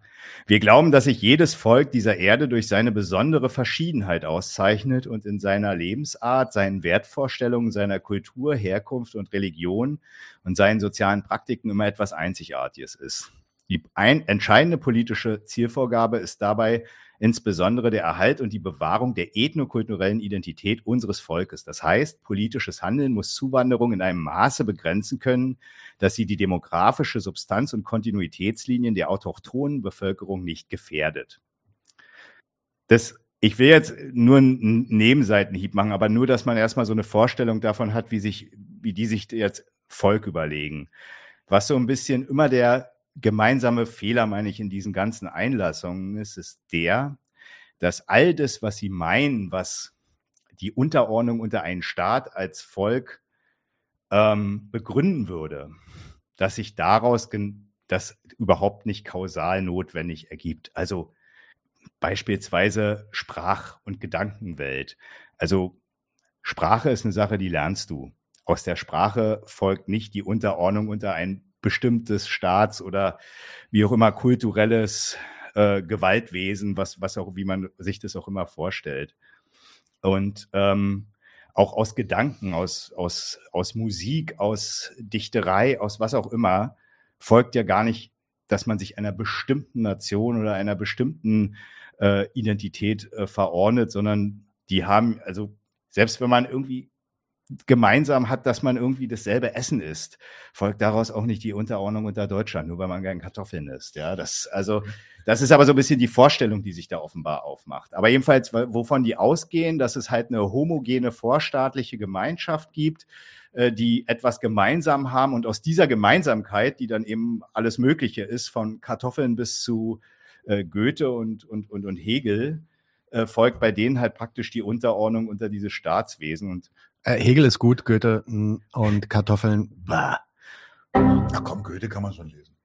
Wir glauben, dass sich jedes Volk dieser Erde durch seine besondere Verschiedenheit auszeichnet und in seiner Lebensart, seinen Wertvorstellungen, seiner Kultur, Herkunft und Religion und seinen sozialen Praktiken immer etwas Einzigartiges ist. Die ein, entscheidende politische Zielvorgabe ist dabei insbesondere der Erhalt und die Bewahrung der ethnokulturellen Identität unseres Volkes. Das heißt, politisches Handeln muss Zuwanderung in einem Maße begrenzen können, dass sie die demografische Substanz und Kontinuitätslinien der autochthonen Bevölkerung nicht gefährdet. Das ich will jetzt nur einen Nebenseitenhieb machen, aber nur, dass man erstmal so eine Vorstellung davon hat, wie sich, wie die sich jetzt Volk überlegen. Was so ein bisschen immer der gemeinsame Fehler, meine ich, in diesen ganzen Einlassungen ist, ist der, dass all das, was sie meinen, was die Unterordnung unter einen Staat als Volk ähm, begründen würde, dass sich daraus das überhaupt nicht kausal notwendig ergibt. Also beispielsweise Sprach- und Gedankenwelt. Also Sprache ist eine Sache, die lernst du. Aus der Sprache folgt nicht die Unterordnung unter ein bestimmtes Staats- oder wie auch immer kulturelles äh, Gewaltwesen, was, was auch, wie man sich das auch immer vorstellt. Und ähm, auch aus Gedanken, aus, aus, aus Musik, aus Dichterei, aus was auch immer, folgt ja gar nicht, dass man sich einer bestimmten Nation oder einer bestimmten äh, Identität äh, verordnet, sondern die haben, also selbst wenn man irgendwie gemeinsam hat, dass man irgendwie dasselbe Essen isst, folgt daraus auch nicht die Unterordnung unter Deutschland, nur weil man gern Kartoffeln isst. Ja, das, also, das ist aber so ein bisschen die Vorstellung, die sich da offenbar aufmacht. Aber jedenfalls, wovon die ausgehen, dass es halt eine homogene vorstaatliche Gemeinschaft gibt, äh, die etwas gemeinsam haben und aus dieser Gemeinsamkeit, die dann eben alles Mögliche ist, von Kartoffeln bis zu äh, Goethe und, und, und, und Hegel, äh, folgt bei denen halt praktisch die Unterordnung unter dieses Staatswesen. Und äh, Hegel ist gut, Goethe mm, und Kartoffeln. Bah. Ach komm, Goethe kann man schon lesen.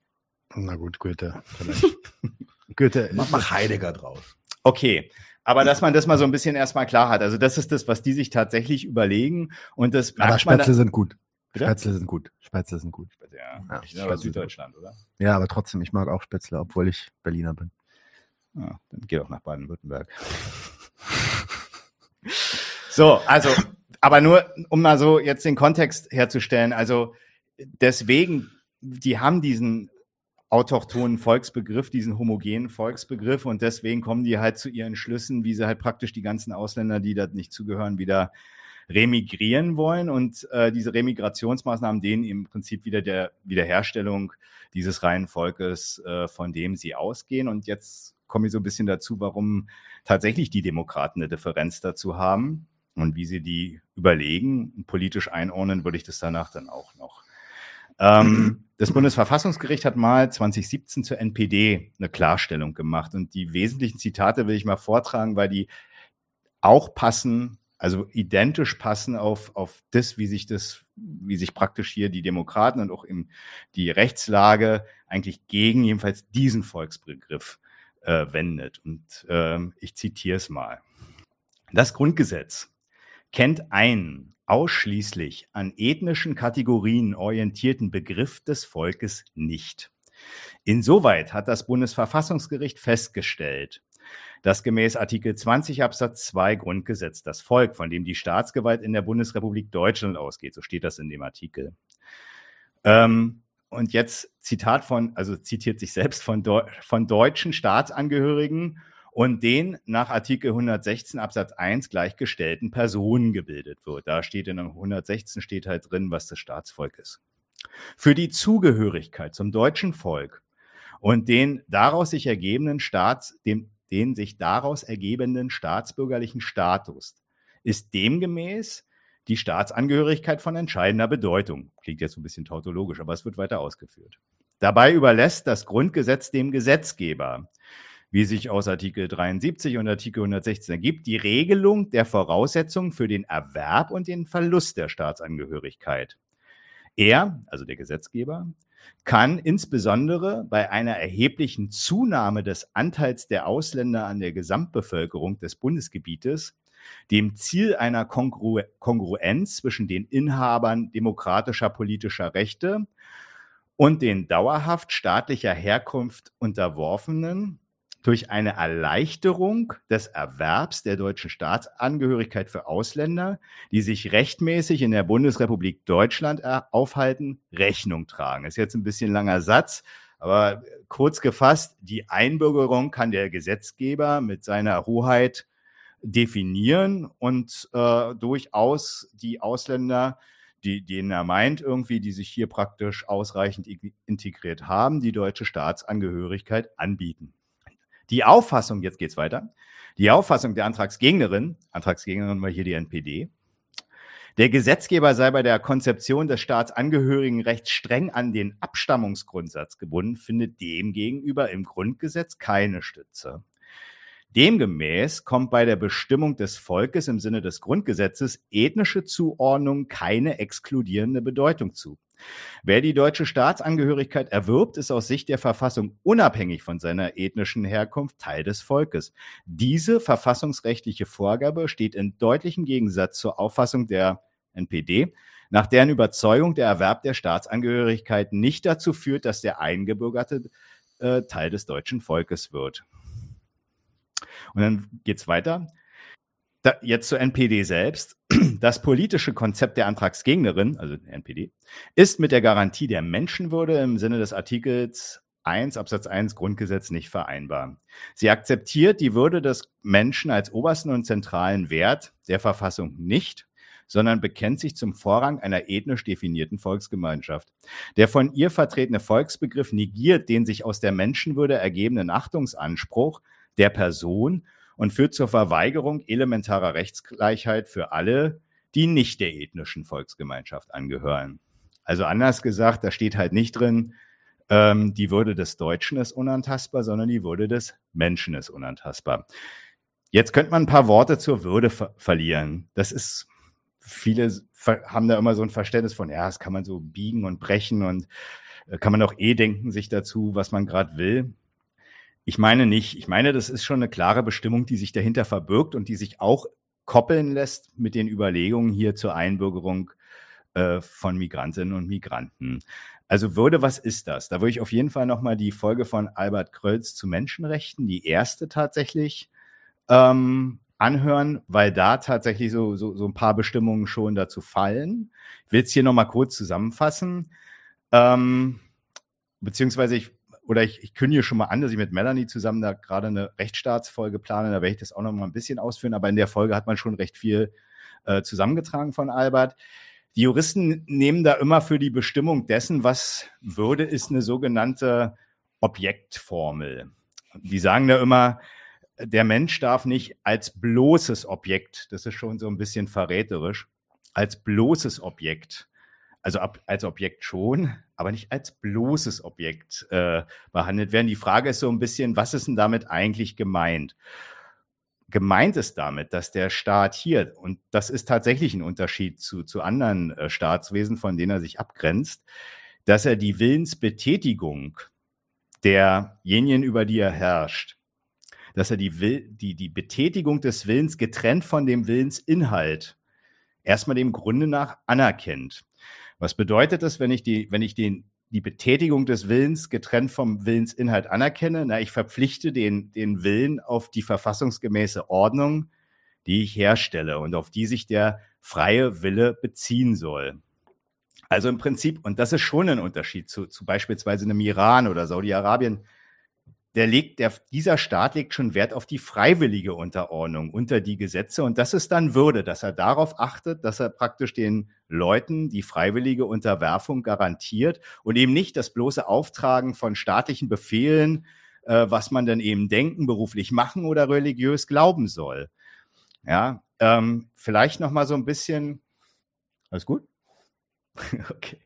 Na gut, Goethe vielleicht. Goethe. Mach, mach Heidegger draus. Okay. Aber dass man das mal so ein bisschen erstmal klar hat. Also das ist das, was die sich tatsächlich überlegen. Und das Aber Spätzle sind gut. Bitte? Spätzle sind gut. Spätzle sind gut. Ja, ja ich aber Süddeutschland, oder? Ja, aber trotzdem, ich mag auch Spätzle, obwohl ich Berliner bin. Ja, dann geh doch nach Baden-Württemberg. so, also aber nur, um mal so jetzt den Kontext herzustellen, also deswegen, die haben diesen autochthonen Volksbegriff, diesen homogenen Volksbegriff und deswegen kommen die halt zu ihren Schlüssen, wie sie halt praktisch die ganzen Ausländer, die da nicht zugehören, wieder remigrieren wollen und äh, diese Remigrationsmaßnahmen denen im Prinzip wieder der Wiederherstellung dieses reinen Volkes, äh, von dem sie ausgehen. Und jetzt komme ich so ein bisschen dazu, warum tatsächlich die Demokraten eine Differenz dazu haben. Und wie sie die überlegen, politisch einordnen, würde ich das danach dann auch noch. Ähm, das Bundesverfassungsgericht hat mal 2017 zur NPD eine Klarstellung gemacht. Und die wesentlichen Zitate will ich mal vortragen, weil die auch passen, also identisch passen auf, auf das, wie sich das, wie sich praktisch hier die Demokraten und auch im, die Rechtslage eigentlich gegen jedenfalls diesen Volksbegriff äh, wendet. Und äh, ich zitiere es mal. Das Grundgesetz kennt einen ausschließlich an ethnischen Kategorien orientierten Begriff des Volkes nicht. Insoweit hat das Bundesverfassungsgericht festgestellt, dass gemäß Artikel 20 Absatz 2 Grundgesetz das Volk, von dem die Staatsgewalt in der Bundesrepublik Deutschland ausgeht, so steht das in dem Artikel. Ähm, und jetzt Zitat von, also zitiert sich selbst von, Deu von deutschen Staatsangehörigen und den nach Artikel 116 Absatz 1 gleichgestellten Personen gebildet wird. Da steht in 116 steht halt drin, was das Staatsvolk ist. Für die Zugehörigkeit zum deutschen Volk und den daraus sich ergebenden Staats, dem, den sich daraus ergebenden staatsbürgerlichen Status ist demgemäß die Staatsangehörigkeit von entscheidender Bedeutung. Klingt jetzt ein bisschen tautologisch, aber es wird weiter ausgeführt. Dabei überlässt das Grundgesetz dem Gesetzgeber wie sich aus Artikel 73 und Artikel 116 ergibt, die Regelung der Voraussetzungen für den Erwerb und den Verlust der Staatsangehörigkeit. Er, also der Gesetzgeber, kann insbesondere bei einer erheblichen Zunahme des Anteils der Ausländer an der Gesamtbevölkerung des Bundesgebietes dem Ziel einer Kongru Kongruenz zwischen den Inhabern demokratischer politischer Rechte und den dauerhaft staatlicher Herkunft unterworfenen durch eine Erleichterung des Erwerbs der deutschen Staatsangehörigkeit für Ausländer, die sich rechtmäßig in der Bundesrepublik Deutschland äh, aufhalten, Rechnung tragen. Ist jetzt ein bisschen langer Satz, aber kurz gefasst, die Einbürgerung kann der Gesetzgeber mit seiner Hoheit definieren und äh, durchaus die Ausländer, die, denen er meint, irgendwie, die sich hier praktisch ausreichend integriert haben, die deutsche Staatsangehörigkeit anbieten. Die Auffassung, jetzt geht's weiter, die Auffassung der Antragsgegnerin, Antragsgegnerin war hier die NPD, der Gesetzgeber sei bei der Konzeption des Staatsangehörigenrechts streng an den Abstammungsgrundsatz gebunden, findet demgegenüber im Grundgesetz keine Stütze. Demgemäß kommt bei der Bestimmung des Volkes im Sinne des Grundgesetzes ethnische Zuordnung keine exkludierende Bedeutung zu. Wer die deutsche Staatsangehörigkeit erwirbt, ist aus Sicht der Verfassung unabhängig von seiner ethnischen Herkunft Teil des Volkes. Diese verfassungsrechtliche Vorgabe steht in deutlichem Gegensatz zur Auffassung der NPD, nach deren Überzeugung der Erwerb der Staatsangehörigkeit nicht dazu führt, dass der Eingebürgerte äh, Teil des deutschen Volkes wird. Und dann geht's weiter. Da, jetzt zur NPD selbst. Das politische Konzept der Antragsgegnerin, also der NPD, ist mit der Garantie der Menschenwürde im Sinne des Artikels 1 Absatz 1 Grundgesetz nicht vereinbar. Sie akzeptiert die Würde des Menschen als obersten und zentralen Wert der Verfassung nicht, sondern bekennt sich zum Vorrang einer ethnisch definierten Volksgemeinschaft. Der von ihr vertretene Volksbegriff negiert den sich aus der Menschenwürde ergebenden Achtungsanspruch der Person und führt zur Verweigerung elementarer Rechtsgleichheit für alle, die nicht der ethnischen Volksgemeinschaft angehören. Also anders gesagt, da steht halt nicht drin, ähm, die Würde des Deutschen ist unantastbar, sondern die Würde des Menschen ist unantastbar. Jetzt könnte man ein paar Worte zur Würde ver verlieren. Das ist, viele haben da immer so ein Verständnis von, ja, das kann man so biegen und brechen und äh, kann man auch eh denken sich dazu, was man gerade will. Ich meine nicht. Ich meine, das ist schon eine klare Bestimmung, die sich dahinter verbirgt und die sich auch koppeln lässt mit den Überlegungen hier zur Einbürgerung äh, von Migrantinnen und Migranten. Also Würde, was ist das? Da würde ich auf jeden Fall nochmal die Folge von Albert Krölz zu Menschenrechten, die erste tatsächlich, ähm, anhören, weil da tatsächlich so, so, so ein paar Bestimmungen schon dazu fallen. Ich will es hier nochmal kurz zusammenfassen. Ähm, beziehungsweise ich oder ich, ich kündige schon mal an, dass ich mit Melanie zusammen da gerade eine Rechtsstaatsfolge plane. Da werde ich das auch noch mal ein bisschen ausführen. Aber in der Folge hat man schon recht viel äh, zusammengetragen von Albert. Die Juristen nehmen da immer für die Bestimmung dessen, was Würde ist, eine sogenannte Objektformel. Die sagen da immer, der Mensch darf nicht als bloßes Objekt, das ist schon so ein bisschen verräterisch, als bloßes Objekt also ab, als Objekt schon, aber nicht als bloßes Objekt äh, behandelt werden. Die Frage ist so ein bisschen, was ist denn damit eigentlich gemeint? Gemeint ist damit, dass der Staat hier, und das ist tatsächlich ein Unterschied zu, zu anderen äh, Staatswesen, von denen er sich abgrenzt, dass er die Willensbetätigung derjenigen, über die er herrscht, dass er die, Will, die, die Betätigung des Willens getrennt von dem Willensinhalt erstmal dem Grunde nach anerkennt. Was bedeutet das, wenn ich die, wenn ich den, die Betätigung des Willens getrennt vom Willensinhalt anerkenne? Na, ich verpflichte den, den Willen auf die verfassungsgemäße Ordnung, die ich herstelle und auf die sich der freie Wille beziehen soll. Also im Prinzip, und das ist schon ein Unterschied zu, zu beispielsweise einem Iran oder Saudi-Arabien, der legt, der, dieser Staat legt schon Wert auf die freiwillige Unterordnung unter die Gesetze. Und das ist dann Würde, dass er darauf achtet, dass er praktisch den Leuten die freiwillige Unterwerfung garantiert und eben nicht das bloße Auftragen von staatlichen Befehlen, äh, was man dann eben denken, beruflich machen oder religiös glauben soll. Ja, ähm, vielleicht noch mal so ein bisschen. Alles gut? okay.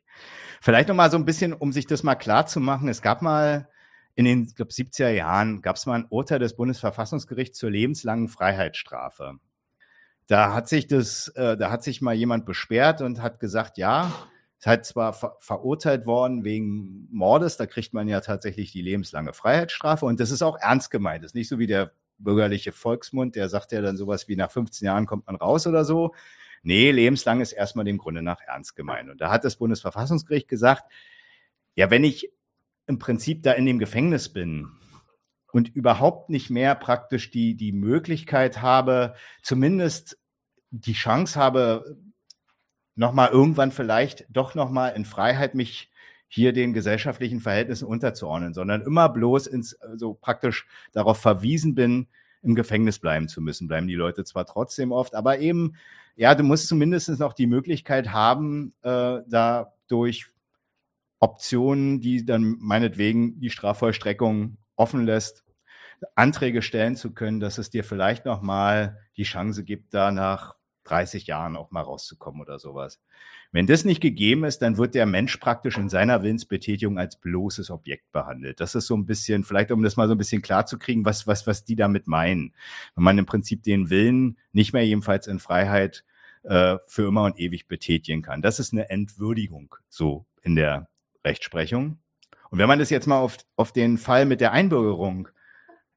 Vielleicht noch mal so ein bisschen, um sich das mal klar zu machen. Es gab mal in den glaub, 70er Jahren gab es mal ein Urteil des Bundesverfassungsgerichts zur lebenslangen Freiheitsstrafe. Da hat sich das, äh, da hat sich mal jemand beschwert und hat gesagt, ja, ist halt zwar ver verurteilt worden wegen Mordes, da kriegt man ja tatsächlich die lebenslange Freiheitsstrafe und das ist auch ernst gemeint. Das ist nicht so wie der bürgerliche Volksmund, der sagt ja dann sowas wie nach 15 Jahren kommt man raus oder so. Nee, lebenslang ist erstmal dem Grunde nach ernst gemeint. Und da hat das Bundesverfassungsgericht gesagt, ja, wenn ich im Prinzip da in dem Gefängnis bin und überhaupt nicht mehr praktisch die, die Möglichkeit habe, zumindest die Chance habe, nochmal irgendwann vielleicht doch nochmal in Freiheit mich hier den gesellschaftlichen Verhältnissen unterzuordnen, sondern immer bloß ins, so also praktisch darauf verwiesen bin, im Gefängnis bleiben zu müssen. Bleiben die Leute zwar trotzdem oft, aber eben, ja, du musst zumindest noch die Möglichkeit haben, äh, da durch Optionen, die dann meinetwegen die Strafvollstreckung offen lässt, Anträge stellen zu können, dass es dir vielleicht nochmal die Chance gibt, da nach 30 Jahren auch mal rauszukommen oder sowas. Wenn das nicht gegeben ist, dann wird der Mensch praktisch in seiner Willensbetätigung als bloßes Objekt behandelt. Das ist so ein bisschen, vielleicht um das mal so ein bisschen klar zu kriegen, was, was, was die damit meinen. Wenn man im Prinzip den Willen nicht mehr jedenfalls in Freiheit äh, für immer und ewig betätigen kann. Das ist eine Entwürdigung, so in der Rechtsprechung. Und wenn man das jetzt mal auf, auf den Fall mit der Einbürgerung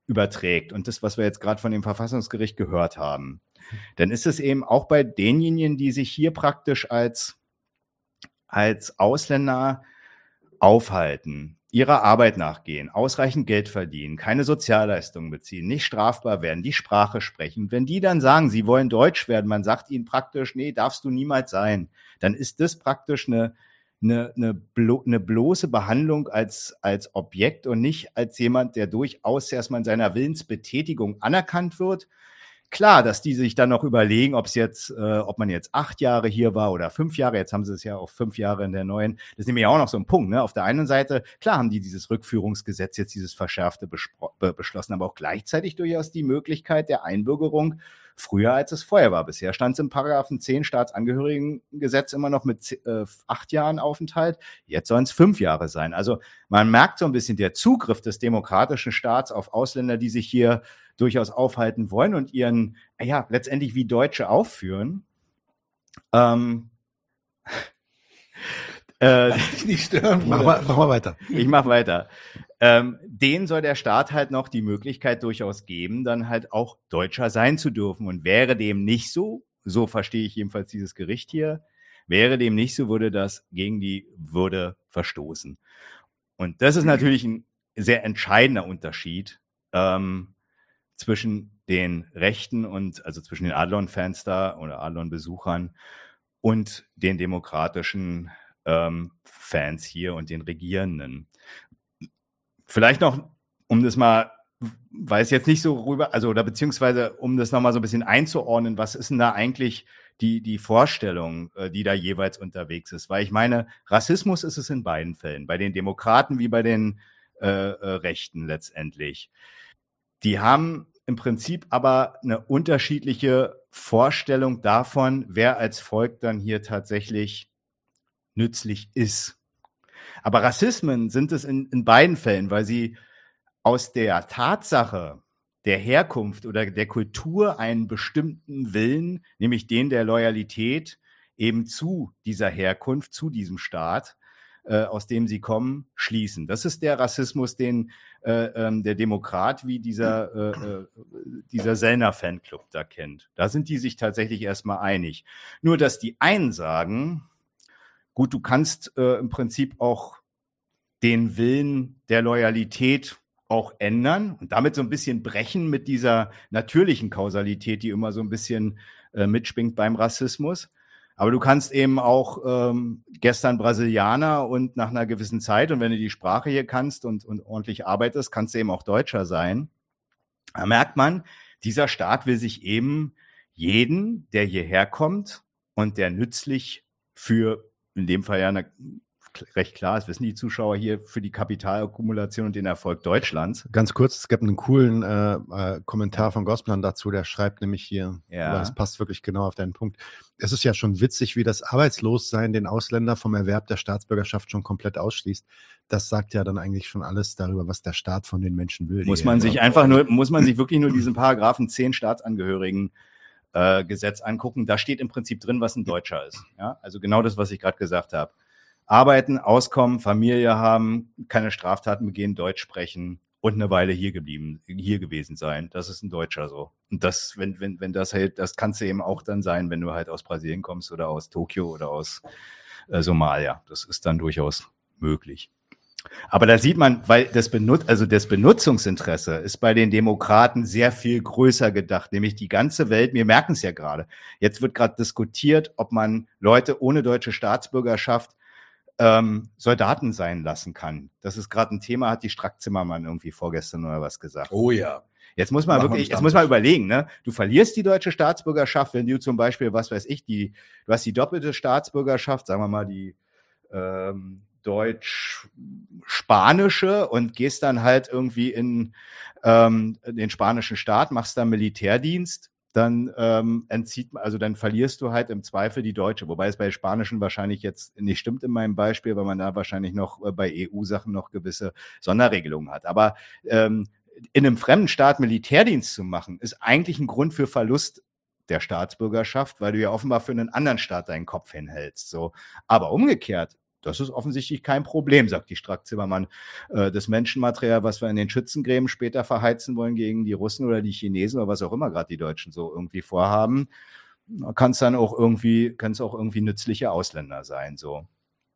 überträgt und das, was wir jetzt gerade von dem Verfassungsgericht gehört haben, dann ist es eben auch bei denjenigen, die sich hier praktisch als, als Ausländer aufhalten, ihrer Arbeit nachgehen, ausreichend Geld verdienen, keine Sozialleistungen beziehen, nicht strafbar werden, die Sprache sprechen. Wenn die dann sagen, sie wollen Deutsch werden, man sagt ihnen praktisch, nee, darfst du niemals sein, dann ist das praktisch eine, eine, eine, blo eine bloße Behandlung als, als Objekt und nicht als jemand, der durchaus erstmal in seiner Willensbetätigung anerkannt wird. Klar, dass die sich dann noch überlegen, ob es jetzt, äh, ob man jetzt acht Jahre hier war oder fünf Jahre. Jetzt haben sie es ja auf fünf Jahre in der neuen. Das ist nämlich auch noch so ein Punkt. Ne? Auf der einen Seite, klar haben die dieses Rückführungsgesetz jetzt dieses verschärfte beschlossen, aber auch gleichzeitig durchaus die Möglichkeit der Einbürgerung früher als es vorher war. Bisher stand es im Paragraphen 10 Staatsangehörigengesetz immer noch mit äh, acht Jahren Aufenthalt. Jetzt sollen es fünf Jahre sein. Also man merkt so ein bisschen der Zugriff des demokratischen Staats auf Ausländer, die sich hier durchaus aufhalten wollen und ihren, ja, letztendlich wie Deutsche aufführen. Ähm, äh, nicht stören. Mach mal, mach mal weiter. Ich mach weiter ähm, den soll der Staat halt noch die Möglichkeit durchaus geben, dann halt auch Deutscher sein zu dürfen. Und wäre dem nicht so, so verstehe ich jedenfalls dieses Gericht hier, wäre dem nicht so, würde das gegen die Würde verstoßen. Und das ist natürlich ein sehr entscheidender Unterschied ähm, zwischen den Rechten und also zwischen den Adlon-Fans da oder Adlon-Besuchern und den demokratischen ähm, Fans hier und den Regierenden. Vielleicht noch, um das mal, weil es jetzt nicht so rüber, also oder beziehungsweise um das nochmal so ein bisschen einzuordnen, was ist denn da eigentlich die, die Vorstellung, äh, die da jeweils unterwegs ist? Weil ich meine, Rassismus ist es in beiden Fällen, bei den Demokraten wie bei den äh, äh, Rechten letztendlich. Die haben im Prinzip aber eine unterschiedliche Vorstellung davon, wer als Volk dann hier tatsächlich nützlich ist. Aber Rassismen sind es in, in beiden Fällen, weil sie aus der Tatsache der Herkunft oder der Kultur einen bestimmten Willen, nämlich den der Loyalität, eben zu dieser Herkunft, zu diesem Staat, äh, aus dem sie kommen, schließen. Das ist der Rassismus, den äh, ähm, der Demokrat wie dieser, äh, äh, dieser Sellner-Fanclub da kennt. Da sind die sich tatsächlich erstmal einig. Nur, dass die einen sagen, gut, du kannst äh, im Prinzip auch den Willen der Loyalität auch ändern und damit so ein bisschen brechen mit dieser natürlichen Kausalität, die immer so ein bisschen äh, mitschwingt beim Rassismus. Aber du kannst eben auch ähm, gestern Brasilianer und nach einer gewissen Zeit, und wenn du die Sprache hier kannst und, und ordentlich arbeitest, kannst du eben auch Deutscher sein. Da merkt man, dieser Staat will sich eben jeden, der hierher kommt und der nützlich für in dem Fall ja eine, recht klar ist, wissen die Zuschauer hier für die Kapitalakkumulation und den Erfolg Deutschlands. Ganz kurz, es gibt einen coolen äh, äh, Kommentar von Gosplan dazu, der schreibt nämlich hier, ja. das passt wirklich genau auf deinen Punkt. Es ist ja schon witzig, wie das Arbeitslossein den Ausländer vom Erwerb der Staatsbürgerschaft schon komplett ausschließt. Das sagt ja dann eigentlich schon alles darüber, was der Staat von den Menschen will. Muss man sich einfach nur, muss man sich wirklich nur diesen Paragraphen 10 Staatsangehörigen äh, Gesetz angucken, da steht im Prinzip drin, was ein Deutscher ist. Ja? Also genau das, was ich gerade gesagt habe. Arbeiten, Auskommen, Familie haben, keine Straftaten begehen, Deutsch sprechen und eine Weile hier geblieben, hier gewesen sein. Das ist ein Deutscher so. Und das, wenn, wenn, wenn das halt, das kannst du eben auch dann sein, wenn du halt aus Brasilien kommst oder aus Tokio oder aus äh, Somalia. Das ist dann durchaus möglich. Aber da sieht man, weil das Benut also das Benutzungsinteresse ist bei den Demokraten sehr viel größer gedacht, nämlich die ganze Welt. Wir merken es ja gerade. Jetzt wird gerade diskutiert, ob man Leute ohne deutsche Staatsbürgerschaft ähm, Soldaten sein lassen kann. Das ist gerade ein Thema, hat die Strack-Zimmermann irgendwie vorgestern oder was gesagt. Oh ja. Jetzt muss man Machen wir wirklich, jetzt muss man überlegen, ne? Du verlierst die deutsche Staatsbürgerschaft, wenn du zum Beispiel, was weiß ich, die, du hast die doppelte Staatsbürgerschaft, sagen wir mal die ähm, deutsch-spanische und gehst dann halt irgendwie in ähm, den spanischen Staat, machst dann Militärdienst, dann ähm, entzieht man, also dann verlierst du halt im Zweifel die deutsche, wobei es bei Spanischen wahrscheinlich jetzt nicht stimmt in meinem Beispiel, weil man da wahrscheinlich noch äh, bei EU-Sachen noch gewisse Sonderregelungen hat. Aber ähm, in einem fremden Staat Militärdienst zu machen, ist eigentlich ein Grund für Verlust der Staatsbürgerschaft, weil du ja offenbar für einen anderen Staat deinen Kopf hinhältst. So. Aber umgekehrt, das ist offensichtlich kein Problem, sagt die Strack-Zimmermann. Äh, das Menschenmaterial, was wir in den Schützengräben später verheizen wollen gegen die Russen oder die Chinesen oder was auch immer gerade die Deutschen so irgendwie vorhaben, kann es dann auch irgendwie, kann es auch irgendwie nützliche Ausländer sein. So.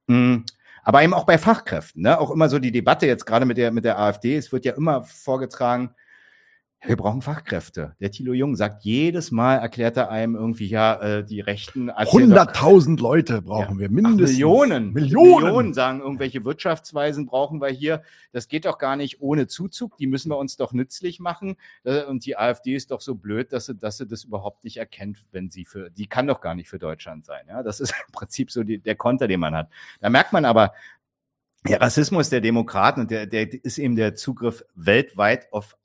Mm. Aber eben auch bei Fachkräften, ne? Auch immer so die Debatte jetzt gerade mit der, mit der AfD, es wird ja immer vorgetragen, wir brauchen Fachkräfte. Der Thilo Jung sagt jedes Mal, erklärt er einem irgendwie, ja, äh, die Rechten. erzählen doch- 100.000 Leute brauchen Ja. wir Ach, mindestens. Millionen. Millionen. Millionen sagen irgendwelche Wirtschaftsweisen brauchen wir hier. Das geht doch gar nicht ohne Zuzug. Die müssen wir uns doch nützlich machen. Äh, Und die AfD ist doch so blöd, dass sie, dass sie das überhaupt nicht erkennt, wenn sie für, die kann doch gar nicht für Deutschland sein. Ja, das ist im Prinzip so die, der Konter, den man hat. Da merkt man aber, der Rassismus der Demokraten und der, der ist eben der Zugriff weltweit auf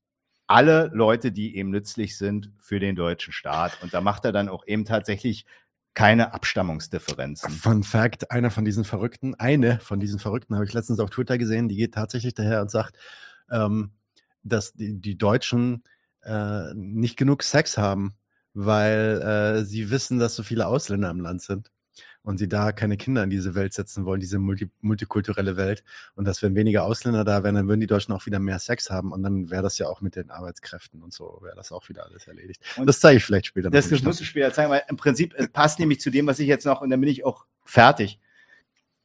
alle Leute, die eben nützlich sind für den deutschen Staat. Und da macht er dann auch eben tatsächlich keine Abstammungsdifferenzen. Fun Fact, einer von diesen Verrückten, eine von diesen Verrückten habe ich letztens auf Twitter gesehen, die geht tatsächlich daher und sagt, ähm, dass die, die Deutschen äh, nicht genug Sex haben, weil äh, sie wissen, dass so viele Ausländer im Land sind und sie da keine Kinder in diese Welt setzen wollen, diese multi multikulturelle Welt. Und dass wenn weniger Ausländer da wären, dann würden die Deutschen auch wieder mehr Sex haben und dann wäre das ja auch mit den Arbeitskräften und so, wäre das auch wieder alles erledigt. Und das zeige ich vielleicht später. Das, musst du später zeigen, weil im Prinzip passt nämlich zu dem, was ich jetzt noch, und dann bin ich auch fertig.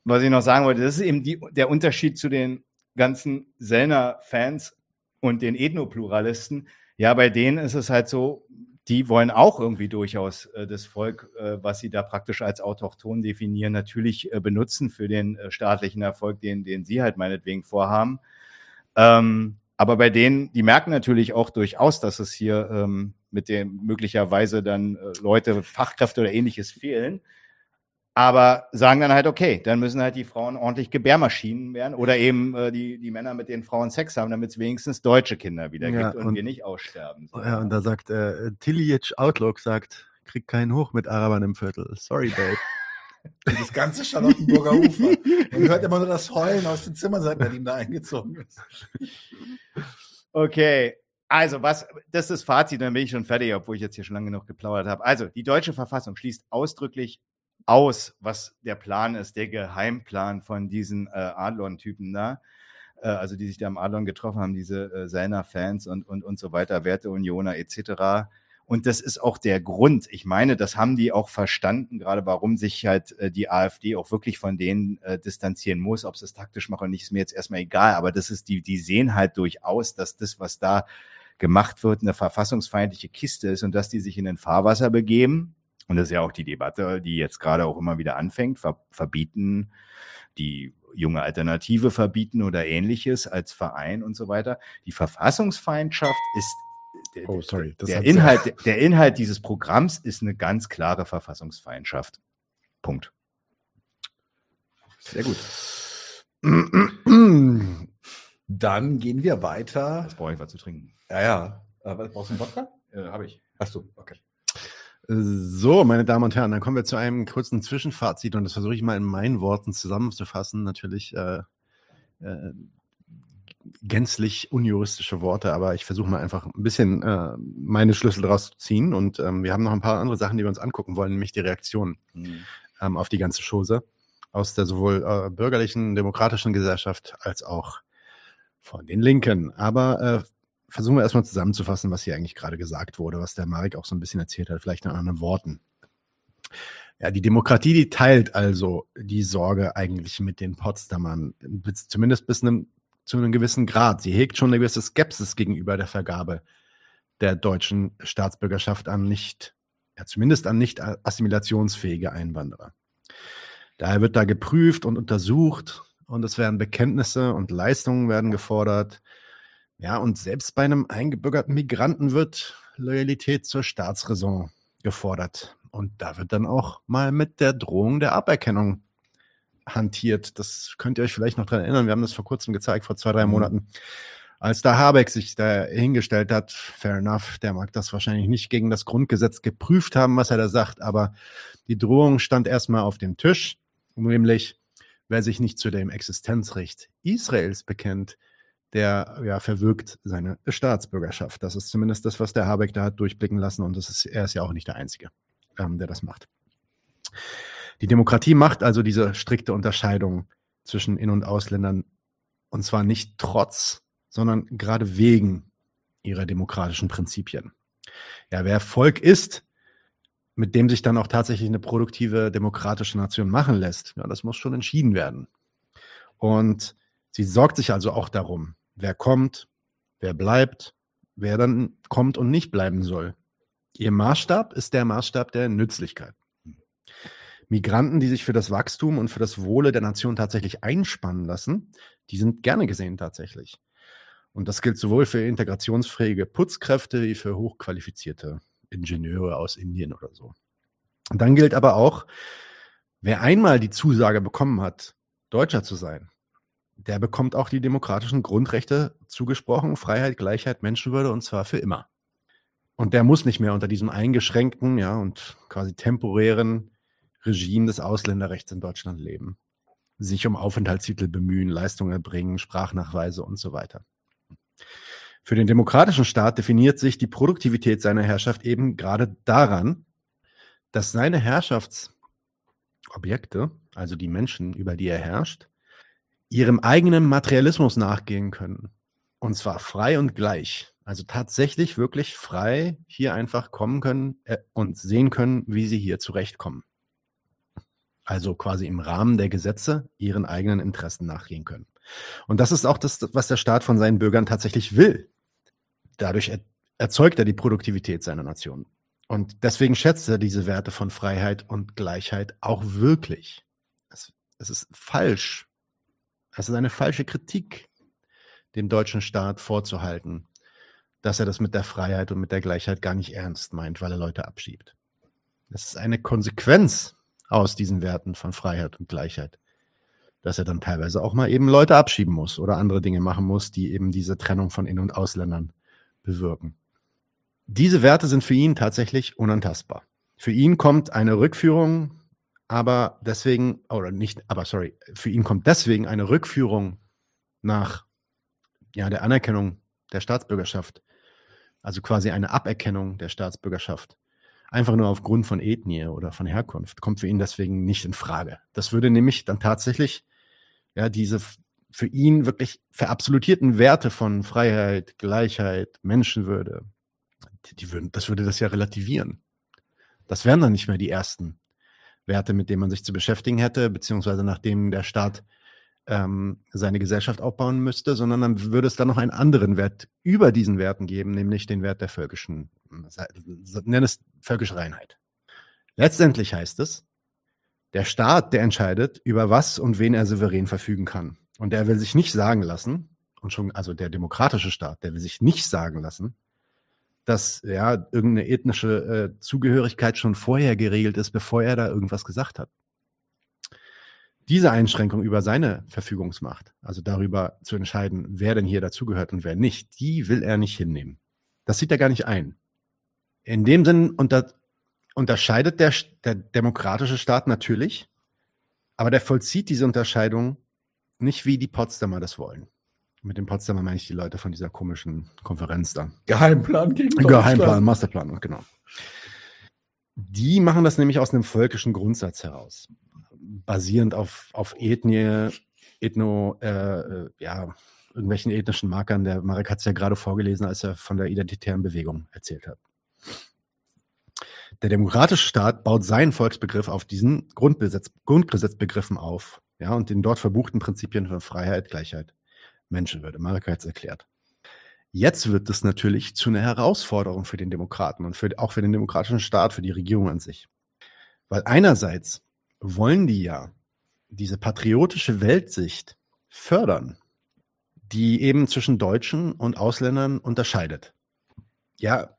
Was ich noch sagen wollte, das ist eben die, der Unterschied zu den ganzen Sellner-Fans und den Ethnopluralisten. Ja, bei denen ist es halt so, die wollen auch irgendwie durchaus äh, das Volk, äh, was sie da praktisch als autochton definieren, natürlich äh, benutzen für den äh, staatlichen Erfolg, den, den sie halt meinetwegen vorhaben. Ähm, aber bei denen, die merken natürlich auch durchaus, dass es hier ähm, mit dem möglicherweise dann äh, Leute, Fachkräfte oder ähnliches fehlen. Aber sagen dann halt, okay, dann müssen halt die Frauen ordentlich Gebärmaschinen werden oder eben äh, die, die Männer mit den Frauen Sex haben, damit es wenigstens deutsche Kinder wieder Ja, gibt und, und- wir nicht aussterben. So. Ja, und da sagt äh, Tillich Outlook sagt, krieg keinen hoch mit Arabern im Viertel. Sorry, babe. Das ganze Charlottenburger Ufer. Man hört immer nur das Heulen aus den Zimmern, seit Berlin da eingezogen ist. Okay. Also, was, das ist das Fazit, dann bin ich schon fertig, obwohl ich jetzt hier schon lange genug geplaudert habe. Also, die deutsche Verfassung schließt ausdrücklich aus, was der Plan ist, der Geheimplan von diesen äh, Adlon-Typen da, äh, also die sich da am Adlon getroffen haben, diese äh, Sellner-Fans und, und, und so weiter, Werteunioner etc. Und das ist auch der Grund. Ich meine, das haben die auch verstanden, gerade warum sich halt äh, die AfD auch wirklich von denen äh, distanzieren muss. Ob sie es taktisch machen oder nicht, ist mir jetzt erstmal egal. Aber das ist die, die sehen halt durchaus, dass das, was da gemacht wird, eine verfassungsfeindliche Kiste ist und dass die sich in den Fahrwasser begeben. Und das ist ja auch die Debatte, die jetzt gerade auch immer wieder anfängt, ver verbieten, die junge Alternative verbieten oder ähnliches als Verein und so weiter. Die Verfassungsfeindschaft ist der, Oh, sorry. Das der Inhalt, der Inhalt dieses Programms ist eine ganz klare Verfassungsfeindschaft. Punkt. Sehr gut. Dann gehen wir weiter. Jetzt brauche ich was zu trinken. Ja, ja. Äh, brauchst du einen Wodka? Äh, Habe ich. Ach so, okay. So, meine Damen und Herren, dann kommen wir zu einem kurzen Zwischenfazit und das versuche ich mal in meinen Worten zusammenzufassen. Natürlich äh, äh, gänzlich unjuristische Worte, aber ich versuche mal einfach ein bisschen äh, meine Schlüssel draus zu ziehen und ähm, wir haben noch ein paar andere Sachen, die wir uns angucken wollen, nämlich die Reaktionen Hm. ähm, auf die ganze Chose aus der sowohl äh, bürgerlichen, demokratischen Gesellschaft als auch von den Linken. Aber äh, versuchen wir erstmal zusammenzufassen, was hier eigentlich gerade gesagt wurde, was der Marek auch so ein bisschen erzählt hat, vielleicht in anderen Worten. Ja, die Demokratie, die teilt also die Sorge eigentlich mit den Potsdamern, bis, zumindest bis einem, zu einem gewissen Grad. Sie hegt schon eine gewisse Skepsis gegenüber der Vergabe der deutschen Staatsbürgerschaft an nicht, ja, zumindest an nicht assimilationsfähige Einwanderer. Daher wird da geprüft und untersucht und es werden Bekenntnisse und Leistungen werden gefordert. Ja, und selbst bei einem eingebürgerten Migranten wird Loyalität zur Staatsräson gefordert. Und da wird dann auch mal mit der Drohung der Aberkennung hantiert. Das könnt ihr euch vielleicht noch dran erinnern. Wir haben das vor kurzem gezeigt, vor zwei, drei mhm. Monaten. Als da Habeck sich da hingestellt hat, fair enough, der mag das wahrscheinlich nicht gegen das Grundgesetz geprüft haben, was er da sagt, aber die Drohung stand erstmal auf dem Tisch, nämlich wer sich nicht zu dem Existenzrecht Israels bekennt, der ja, verwirkt seine Staatsbürgerschaft. Das ist zumindest das, was der Habeck da hat durchblicken lassen und das ist, er ist ja auch nicht der Einzige ähm, der das macht. Die Demokratie macht also diese strikte Unterscheidung zwischen In- und Ausländern und zwar nicht trotz, sondern gerade wegen ihrer demokratischen Prinzipien. Ja, wer Volk ist, mit dem sich dann auch tatsächlich eine produktive demokratische Nation machen lässt, ja, das muss schon entschieden werden. Und sie sorgt sich also auch darum, wer kommt, wer bleibt, wer dann kommt und nicht bleiben soll. Ihr Maßstab ist der Maßstab der Nützlichkeit. Migranten, die sich für das Wachstum und für das Wohle der Nation tatsächlich einspannen lassen, die sind gerne gesehen tatsächlich. Und das gilt sowohl für integrationsfähige Putzkräfte wie für hochqualifizierte Ingenieure aus Indien oder so. Und dann gilt aber auch, wer einmal die Zusage bekommen hat, Deutscher zu sein, der bekommt auch die demokratischen Grundrechte zugesprochen, Freiheit, Gleichheit, Menschenwürde und zwar für immer. Und der muss nicht mehr unter diesem eingeschränkten, ja, und quasi temporären Regime des Ausländerrechts in Deutschland leben. Sich um Aufenthaltstitel bemühen, Leistungen erbringen, Sprachnachweise und so weiter. Für den demokratischen Staat definiert sich die Produktivität seiner Herrschaft eben gerade daran, dass seine Herrschaftsobjekte, also die Menschen, über die er herrscht, ihrem eigenen Materialismus nachgehen können. Und zwar frei und gleich, also tatsächlich wirklich frei hier einfach kommen können äh, und sehen können, wie sie hier zurechtkommen. Also quasi im Rahmen der Gesetze ihren eigenen Interessen nachgehen können. Und das ist auch das, was der Staat von seinen Bürgern tatsächlich will. Dadurch er, erzeugt er die Produktivität seiner Nation. Und deswegen schätzt er diese Werte von Freiheit und Gleichheit auch wirklich. Es, es ist falsch. Es ist eine falsche Kritik, dem deutschen Staat vorzuhalten, dass er das mit der Freiheit und mit der Gleichheit gar nicht ernst meint, weil er Leute abschiebt. Das ist eine Konsequenz aus diesen Werten von Freiheit und Gleichheit, dass er dann teilweise auch mal eben Leute abschieben muss oder andere Dinge machen muss, die eben diese Trennung von In- und Ausländern bewirken. Diese Werte sind für ihn tatsächlich unantastbar. Für ihn kommt eine Rückführung, aber deswegen, oder nicht, aber sorry, für ihn kommt deswegen eine Rückführung nach ja, der Anerkennung der Staatsbürgerschaft also quasi eine Aberkennung der Staatsbürgerschaft, einfach nur aufgrund von Ethnie oder von Herkunft, kommt für ihn deswegen nicht in Frage. Das würde nämlich dann tatsächlich ja diese für ihn wirklich verabsolutierten Werte von Freiheit, Gleichheit, Menschenwürde, die, die würden, das würde das ja relativieren. Das wären dann nicht mehr die ersten Werte, mit denen man sich zu beschäftigen hätte, beziehungsweise nachdem der Staat ähm, seine Gesellschaft aufbauen müsste, sondern dann würde es dann noch einen anderen Wert über diesen Werten geben, nämlich den Wert der völkischen, nenn es völkische Reinheit. Letztendlich heißt es, der Staat, der entscheidet, über was und wen er souverän verfügen kann. Und der will sich nicht sagen lassen, und schon, also der demokratische Staat, der will sich nicht sagen lassen, dass ja irgendeine ethnische äh, Zugehörigkeit schon vorher geregelt ist, bevor er da irgendwas gesagt hat diese Einschränkung über seine Verfügungsmacht, also darüber zu entscheiden, wer denn hier dazugehört und wer nicht, die will er nicht hinnehmen. Das sieht er gar nicht ein. In dem Sinn unter, unterscheidet der, der demokratische Staat natürlich, aber der vollzieht diese Unterscheidung nicht, wie die Potsdamer das wollen. Mit dem Potsdamer meine ich die Leute von dieser komischen Konferenz da. Geheimplan gegen Geheimplan, Masterplan, genau. Die machen das nämlich aus einem völkischen Grundsatz heraus basierend auf, auf Ethnie, Ethno, äh, äh, ja, irgendwelchen ethnischen Markern. Der Marek hat es ja gerade vorgelesen, als er von der identitären Bewegung erzählt hat. Der demokratische Staat baut seinen Volksbegriff auf diesen Grundgesetz, Grundgesetzbegriffen auf, ja, und den dort verbuchten Prinzipien von Freiheit, Gleichheit, Menschenwürde. Marek hat es erklärt. Jetzt wird es natürlich zu einer Herausforderung für den Demokraten und für, auch für den demokratischen Staat, für die Regierung an sich. Weil einerseits wollen die ja diese patriotische Weltsicht fördern, die eben zwischen Deutschen und Ausländern unterscheidet. Ja,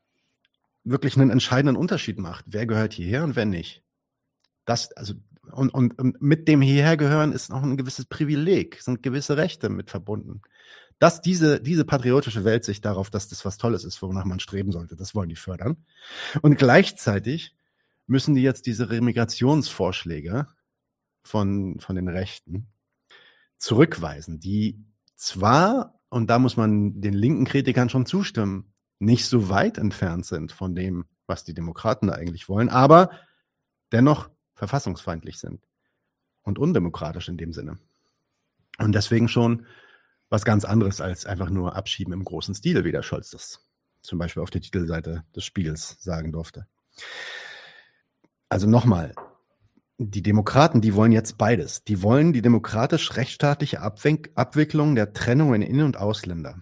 wirklich einen entscheidenden Unterschied macht. Wer gehört hierher und wer nicht. Das, also, und, und, und mit dem hierhergehören ist noch ein gewisses Privileg, sind gewisse Rechte mit verbunden. Dass diese, diese patriotische Weltsicht darauf, dass das was Tolles ist, wonach man streben sollte, das wollen die fördern. Und gleichzeitig müssen die jetzt diese Remigrationsvorschläge von, von den Rechten zurückweisen, die zwar, und da muss man den linken Kritikern schon zustimmen, nicht so weit entfernt sind von dem, was die Demokraten da eigentlich wollen, aber dennoch verfassungsfeindlich sind und undemokratisch in dem Sinne. Und deswegen schon was ganz anderes als einfach nur abschieben im großen Stil, wie der Scholz das zum Beispiel auf der Titelseite des Spiegels sagen durfte. Also nochmal, die Demokraten, die wollen jetzt beides. Die wollen die demokratisch-rechtsstaatliche Abwicklung der Trennung in In- und Ausländer.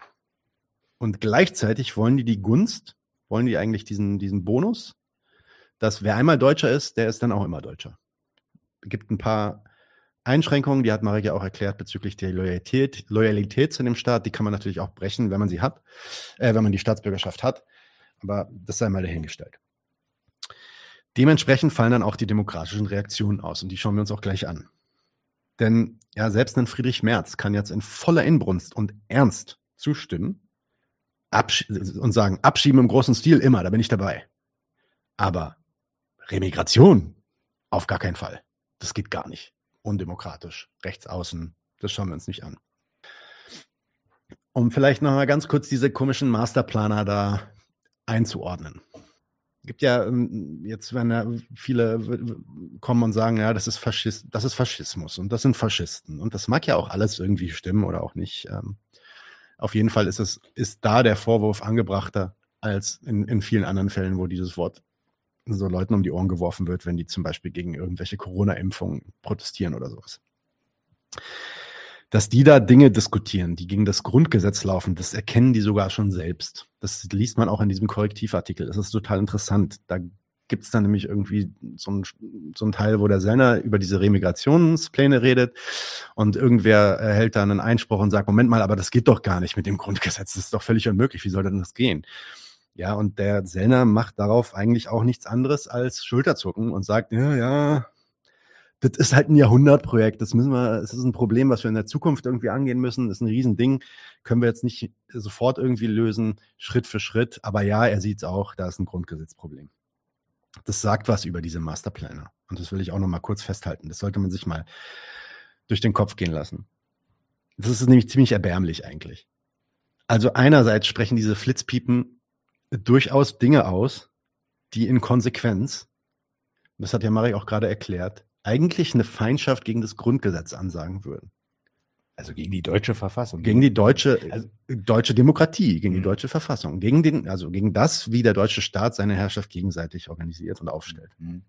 Und gleichzeitig wollen die die Gunst, wollen die eigentlich diesen, diesen Bonus, dass wer einmal Deutscher ist, der ist dann auch immer Deutscher. Es gibt ein paar Einschränkungen, die hat Marek ja auch erklärt bezüglich der Loyalität, Loyalität zu dem Staat. Die kann man natürlich auch brechen, wenn man sie hat, äh, wenn man die Staatsbürgerschaft hat. Aber das sei mal dahingestellt. Dementsprechend fallen dann auch die demokratischen Reaktionen aus und die schauen wir uns auch gleich an. Denn ja, selbst ein Friedrich Merz kann jetzt in voller Inbrunst und Ernst zustimmen und sagen, abschieben im großen Stil immer, da bin ich dabei. Aber Remigration auf gar keinen Fall. Das geht gar nicht. Undemokratisch. Rechts außen, das schauen wir uns nicht an. Um vielleicht noch mal ganz kurz diese komischen Masterplaner da einzuordnen gibt ja ähm, jetzt, wenn ja viele kommen und sagen, ja, das ist Faschist, das ist Faschismus und das sind Faschisten. Und das mag ja auch alles irgendwie stimmen oder auch nicht. Ähm, auf jeden Fall ist es, ist da der Vorwurf angebrachter als in, in vielen anderen Fällen, wo dieses Wort so Leuten um die Ohren geworfen wird, wenn die zum Beispiel gegen irgendwelche Corona-Impfungen protestieren oder sowas dass die da Dinge diskutieren, die gegen das Grundgesetz laufen, das erkennen die sogar schon selbst. Das liest man auch in diesem Korrektivartikel. Das ist total interessant. Da gibt es dann nämlich irgendwie so ein, so Teil, wo der Sellner über diese Remigrationspläne redet und irgendwer erhält dann einen Einspruch und sagt, Moment mal, aber das geht doch gar nicht mit dem Grundgesetz. Das ist doch völlig unmöglich. Wie soll denn das gehen? Ja, und der Sellner macht darauf eigentlich auch nichts anderes als Schulterzucken und sagt, ja, ja, das ist halt ein Jahrhundertprojekt. Das müssen wir, es ist ein Problem, was wir in der Zukunft irgendwie angehen müssen. Das ist ein Riesending. Können wir jetzt nicht sofort irgendwie lösen, Schritt für Schritt. Aber ja, er sieht es auch, da ist ein Grundgesetzproblem. Das sagt was über diese Masterpläne. Und das will ich auch noch mal kurz festhalten. Das sollte man sich mal durch den Kopf gehen lassen. Das ist nämlich ziemlich erbärmlich eigentlich. Also einerseits sprechen diese Flitzpiepen durchaus Dinge aus, die in Konsequenz, das hat ja Marek auch gerade erklärt, eigentlich eine Feindschaft gegen das Grundgesetz ansagen würden. Also gegen die deutsche Verfassung. Gegen die deutsche, also, deutsche Demokratie, gegen die mhm. deutsche Verfassung, gegen den, also gegen das, wie der deutsche Staat seine Herrschaft gegenseitig organisiert und aufstellt. Mhm.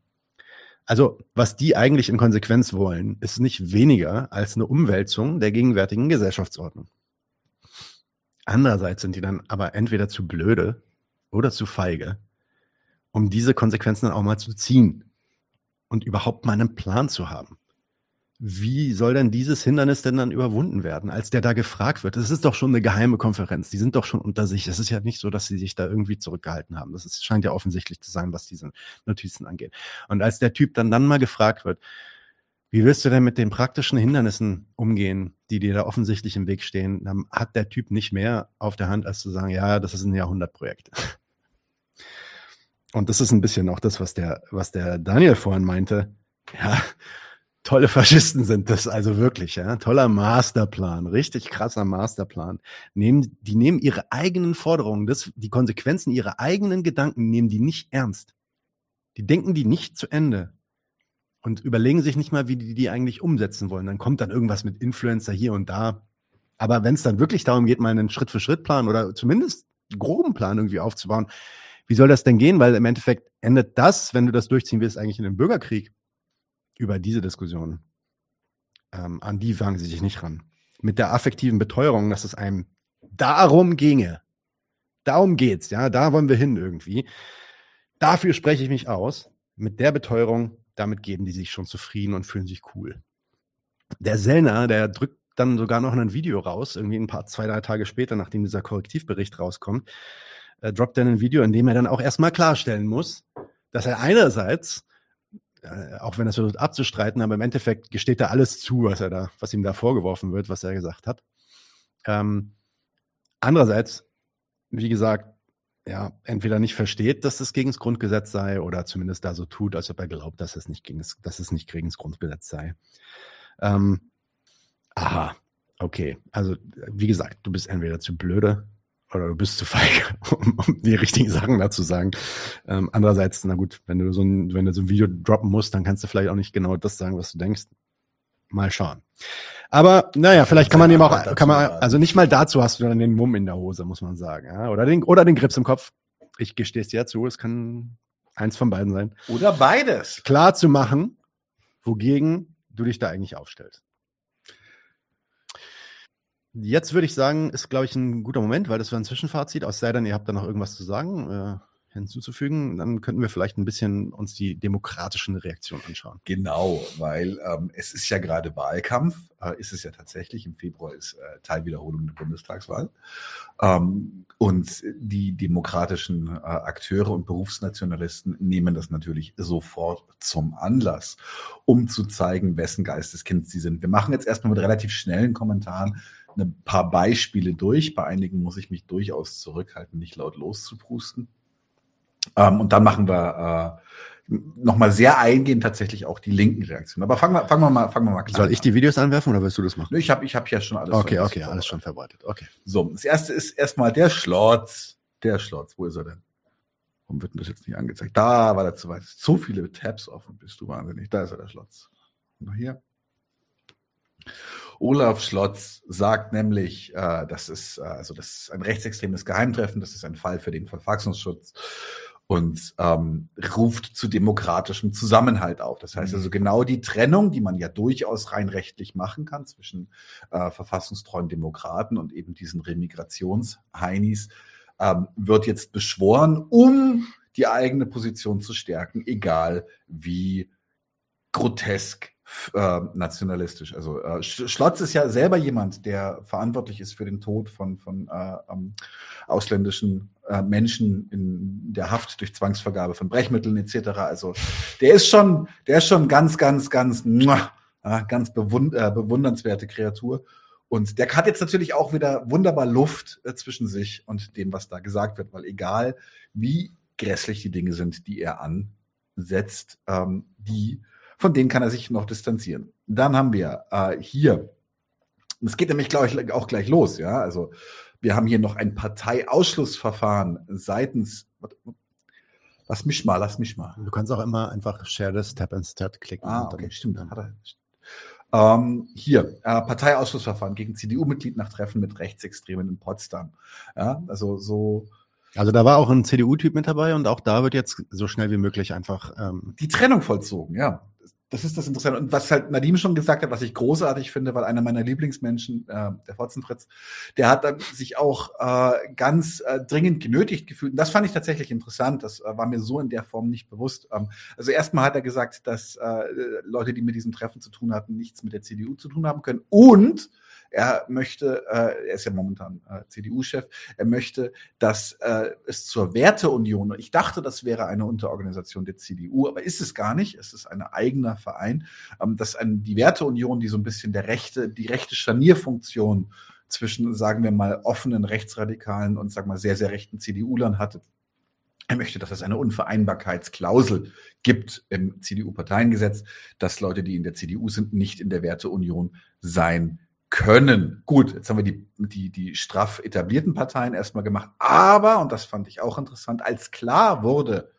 Also, was die eigentlich in Konsequenz wollen, ist nicht weniger als eine Umwälzung der gegenwärtigen Gesellschaftsordnung. Andererseits sind die dann aber entweder zu blöde oder zu feige, um diese Konsequenzen dann auch mal zu ziehen und überhaupt mal einen Plan zu haben. Wie soll denn dieses Hindernis denn dann überwunden werden, als der da gefragt wird? Das ist doch schon eine geheime Konferenz. Die sind doch schon unter sich. Es ist ja nicht so, dass sie sich da irgendwie zurückgehalten haben. Das ist, scheint ja offensichtlich zu sein, was diese Notizen angeht. Und als der Typ dann dann mal gefragt wird, wie willst du denn mit den praktischen Hindernissen umgehen, die dir da offensichtlich im Weg stehen? Dann hat der Typ nicht mehr auf der Hand, als zu sagen, ja, das ist ein Jahrhundertprojekt. Und das ist ein bisschen auch das, was der, was der Daniel vorhin meinte. Ja, tolle Faschisten sind das also wirklich, ja. Toller Masterplan, richtig krasser Masterplan. Nehmen, die nehmen ihre eigenen Forderungen, das, die Konsequenzen ihrer eigenen Gedanken nehmen die nicht ernst. Die denken die nicht zu Ende und überlegen sich nicht mal, wie die die eigentlich umsetzen wollen. Dann kommt dann irgendwas mit Influencer hier und da. Aber wenn es dann wirklich darum geht, mal einen Schritt-für-Schritt-Plan oder zumindest groben Plan irgendwie aufzubauen, Wie soll das denn gehen? Weil im Endeffekt endet das, wenn du das durchziehen willst, eigentlich in einem Bürgerkrieg über diese Diskussion. Ähm, an die wagen sie sich nicht ran. Mit der affektiven Beteuerung, dass es einem darum ginge. Darum geht's, ja, da wollen wir hin irgendwie. Dafür spreche ich mich aus. Mit der Beteuerung, damit geben die sich schon zufrieden und fühlen sich cool. Der Sellner, der drückt dann sogar noch ein Video raus, irgendwie ein paar, zwei, drei Tage später, nachdem dieser Korrektivbericht rauskommt, äh, droppt dann ein Video, in dem er dann auch erstmal klarstellen muss, dass er einerseits, äh, auch wenn es versucht abzustreiten, aber im Endeffekt gesteht er alles zu, was er da, was ihm da vorgeworfen wird, was er gesagt hat. Ähm, andererseits, wie gesagt, ja, entweder nicht versteht, dass es gegen das Grundgesetz sei, oder zumindest da so tut, als ob er glaubt, dass es nicht gegen das, dass es nicht gegen das Grundgesetz sei. Ähm, aha, okay. Also, wie gesagt, du bist entweder zu blöde oder du bist zu feige, um, um die richtigen Sachen dazu sagen. Ähm, andererseits, na gut, wenn du so ein, wenn du so ein Video droppen musst, dann kannst du vielleicht auch nicht genau das sagen, was du denkst. Mal schauen. Aber naja, vielleicht kann man ihm auch, kann man, also nicht mal dazu hast du dann den Mumm in der Hose, muss man sagen. Ja? Oder den, oder den Grips im Kopf. Ich gestehe es dir zu, es kann eins von beiden sein. Oder beides. Klar zu machen, wogegen du dich da eigentlich aufstellst. Jetzt würde ich sagen, ist, glaube ich, ein guter Moment, weil das war ein Zwischenfazit. Aus sei denn, ihr habt da noch irgendwas zu sagen, äh, hinzuzufügen. Dann könnten wir vielleicht ein bisschen uns die demokratischen Reaktionen anschauen. Genau, weil ähm, es ist ja gerade Wahlkampf, äh, ist es ja tatsächlich. Im Februar ist äh, Teilwiederholung der Bundestagswahl. Ähm, und die demokratischen äh, Akteure und Berufsnationalisten nehmen das natürlich sofort zum Anlass, um zu zeigen, wessen Geisteskind sie sind. Wir machen jetzt erstmal mit relativ schnellen Kommentaren ein paar Beispiele durch. Bei einigen muss ich mich durchaus zurückhalten, nicht laut loszuprusten. Ähm, und dann machen wir äh, nochmal sehr eingehend tatsächlich auch die linken Reaktionen. Aber fangen wir, fangen wir mal, fangen wir mal klar Soll ich die Videos anwerfen oder willst du das machen? Ich habe ich hab ja schon alles. Okay, okay, alles schon verbreitet. Okay. So, das erste ist erstmal der Schlotz. Der Schlotz, wo ist er denn? Warum wird denn das jetzt nicht angezeigt? Da war der zu weit. So viele Tabs offen, bist du wahnsinnig. Da ist er, der Schlotz. Noch hier. Olaf Schlotz sagt nämlich, äh, das ist äh, also das ist ein rechtsextremes Geheimtreffen, das ist ein Fall für den Verfassungsschutz und ähm, ruft zu demokratischem Zusammenhalt auf. Das heißt also genau die Trennung, die man ja durchaus rein rechtlich machen kann zwischen äh, verfassungstreuen Demokraten und eben diesen Remigrationsheinis, ähm, wird jetzt beschworen, um die eigene Position zu stärken, egal wie grotesk äh, nationalistisch. Also äh, Schlotz ist ja selber jemand, der verantwortlich ist für den Tod von, von äh, ähm, ausländischen äh, Menschen in der Haft durch Zwangsvergabe von Brechmitteln etc. Also der ist schon, der ist schon ganz, ganz, ganz, ganz bewund äh, bewundernswerte Kreatur. Und der hat jetzt natürlich auch wieder wunderbar Luft äh, zwischen sich und dem, was da gesagt wird, weil egal wie grässlich die Dinge sind, die er ansetzt, ähm, die von denen kann er sich noch distanzieren. Dann haben wir äh, hier, es geht nämlich, glaube ich, auch gleich los, ja. Also wir haben hier noch ein Parteiausschlussverfahren seitens. Lass mich mal, lass mich mal. Du kannst auch immer einfach Share this, and Start klicken. Ah, okay, stimmt. Er. Ähm, hier, äh, Parteiausschlussverfahren gegen CDU-Mitglied nach Treffen mit Rechtsextremen in Potsdam. Ja, also so also da war auch ein CDU-Typ mit dabei und auch da wird jetzt so schnell wie möglich einfach ähm die Trennung vollzogen, ja. Das ist das Interessante. Und was halt Nadim schon gesagt hat, was ich großartig finde, weil einer meiner Lieblingsmenschen, äh, der Fotzenfritz, der hat dann sich auch äh, ganz äh, dringend genötigt gefühlt. Und das fand ich tatsächlich interessant. Das äh, war mir so in der Form nicht bewusst. Ähm, also erstmal hat er gesagt, dass äh, Leute, die mit diesem Treffen zu tun hatten, nichts mit der CDU zu tun haben können. Und er möchte, äh, er ist ja momentan äh, CDU-Chef, er möchte, dass äh, es zur Werteunion, ich dachte, das wäre eine Unterorganisation der CDU, aber ist es gar nicht. Es ist ein eigener Verein, ähm, dass ein, die Werteunion, die so ein bisschen der rechte, die rechte Scharnierfunktion zwischen, sagen wir mal, offenen Rechtsradikalen und, sagen wir mal, sehr, sehr rechten CDU-Lern hatte. Er möchte, dass es eine Unvereinbarkeitsklausel gibt im CDU-Parteiengesetz, dass Leute, die in der CDU sind, nicht in der Werteunion sein können. Gut, jetzt haben wir die, die, die straff etablierten Parteien erstmal gemacht. Aber, und das fand ich auch interessant, als klar wurde,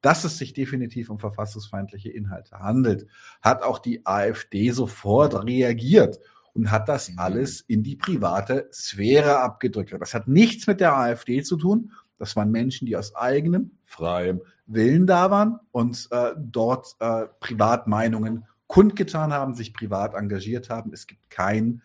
dass es sich definitiv um verfassungsfeindliche Inhalte handelt, hat auch die AfD sofort reagiert und hat das mhm. alles in die private Sphäre abgedrückt. Das hat nichts mit der AfD zu tun. Das waren Menschen, die aus eigenem, freiem Willen da waren und äh, dort äh, Privatmeinungen kundgetan haben, sich privat engagiert haben. Es gibt kein,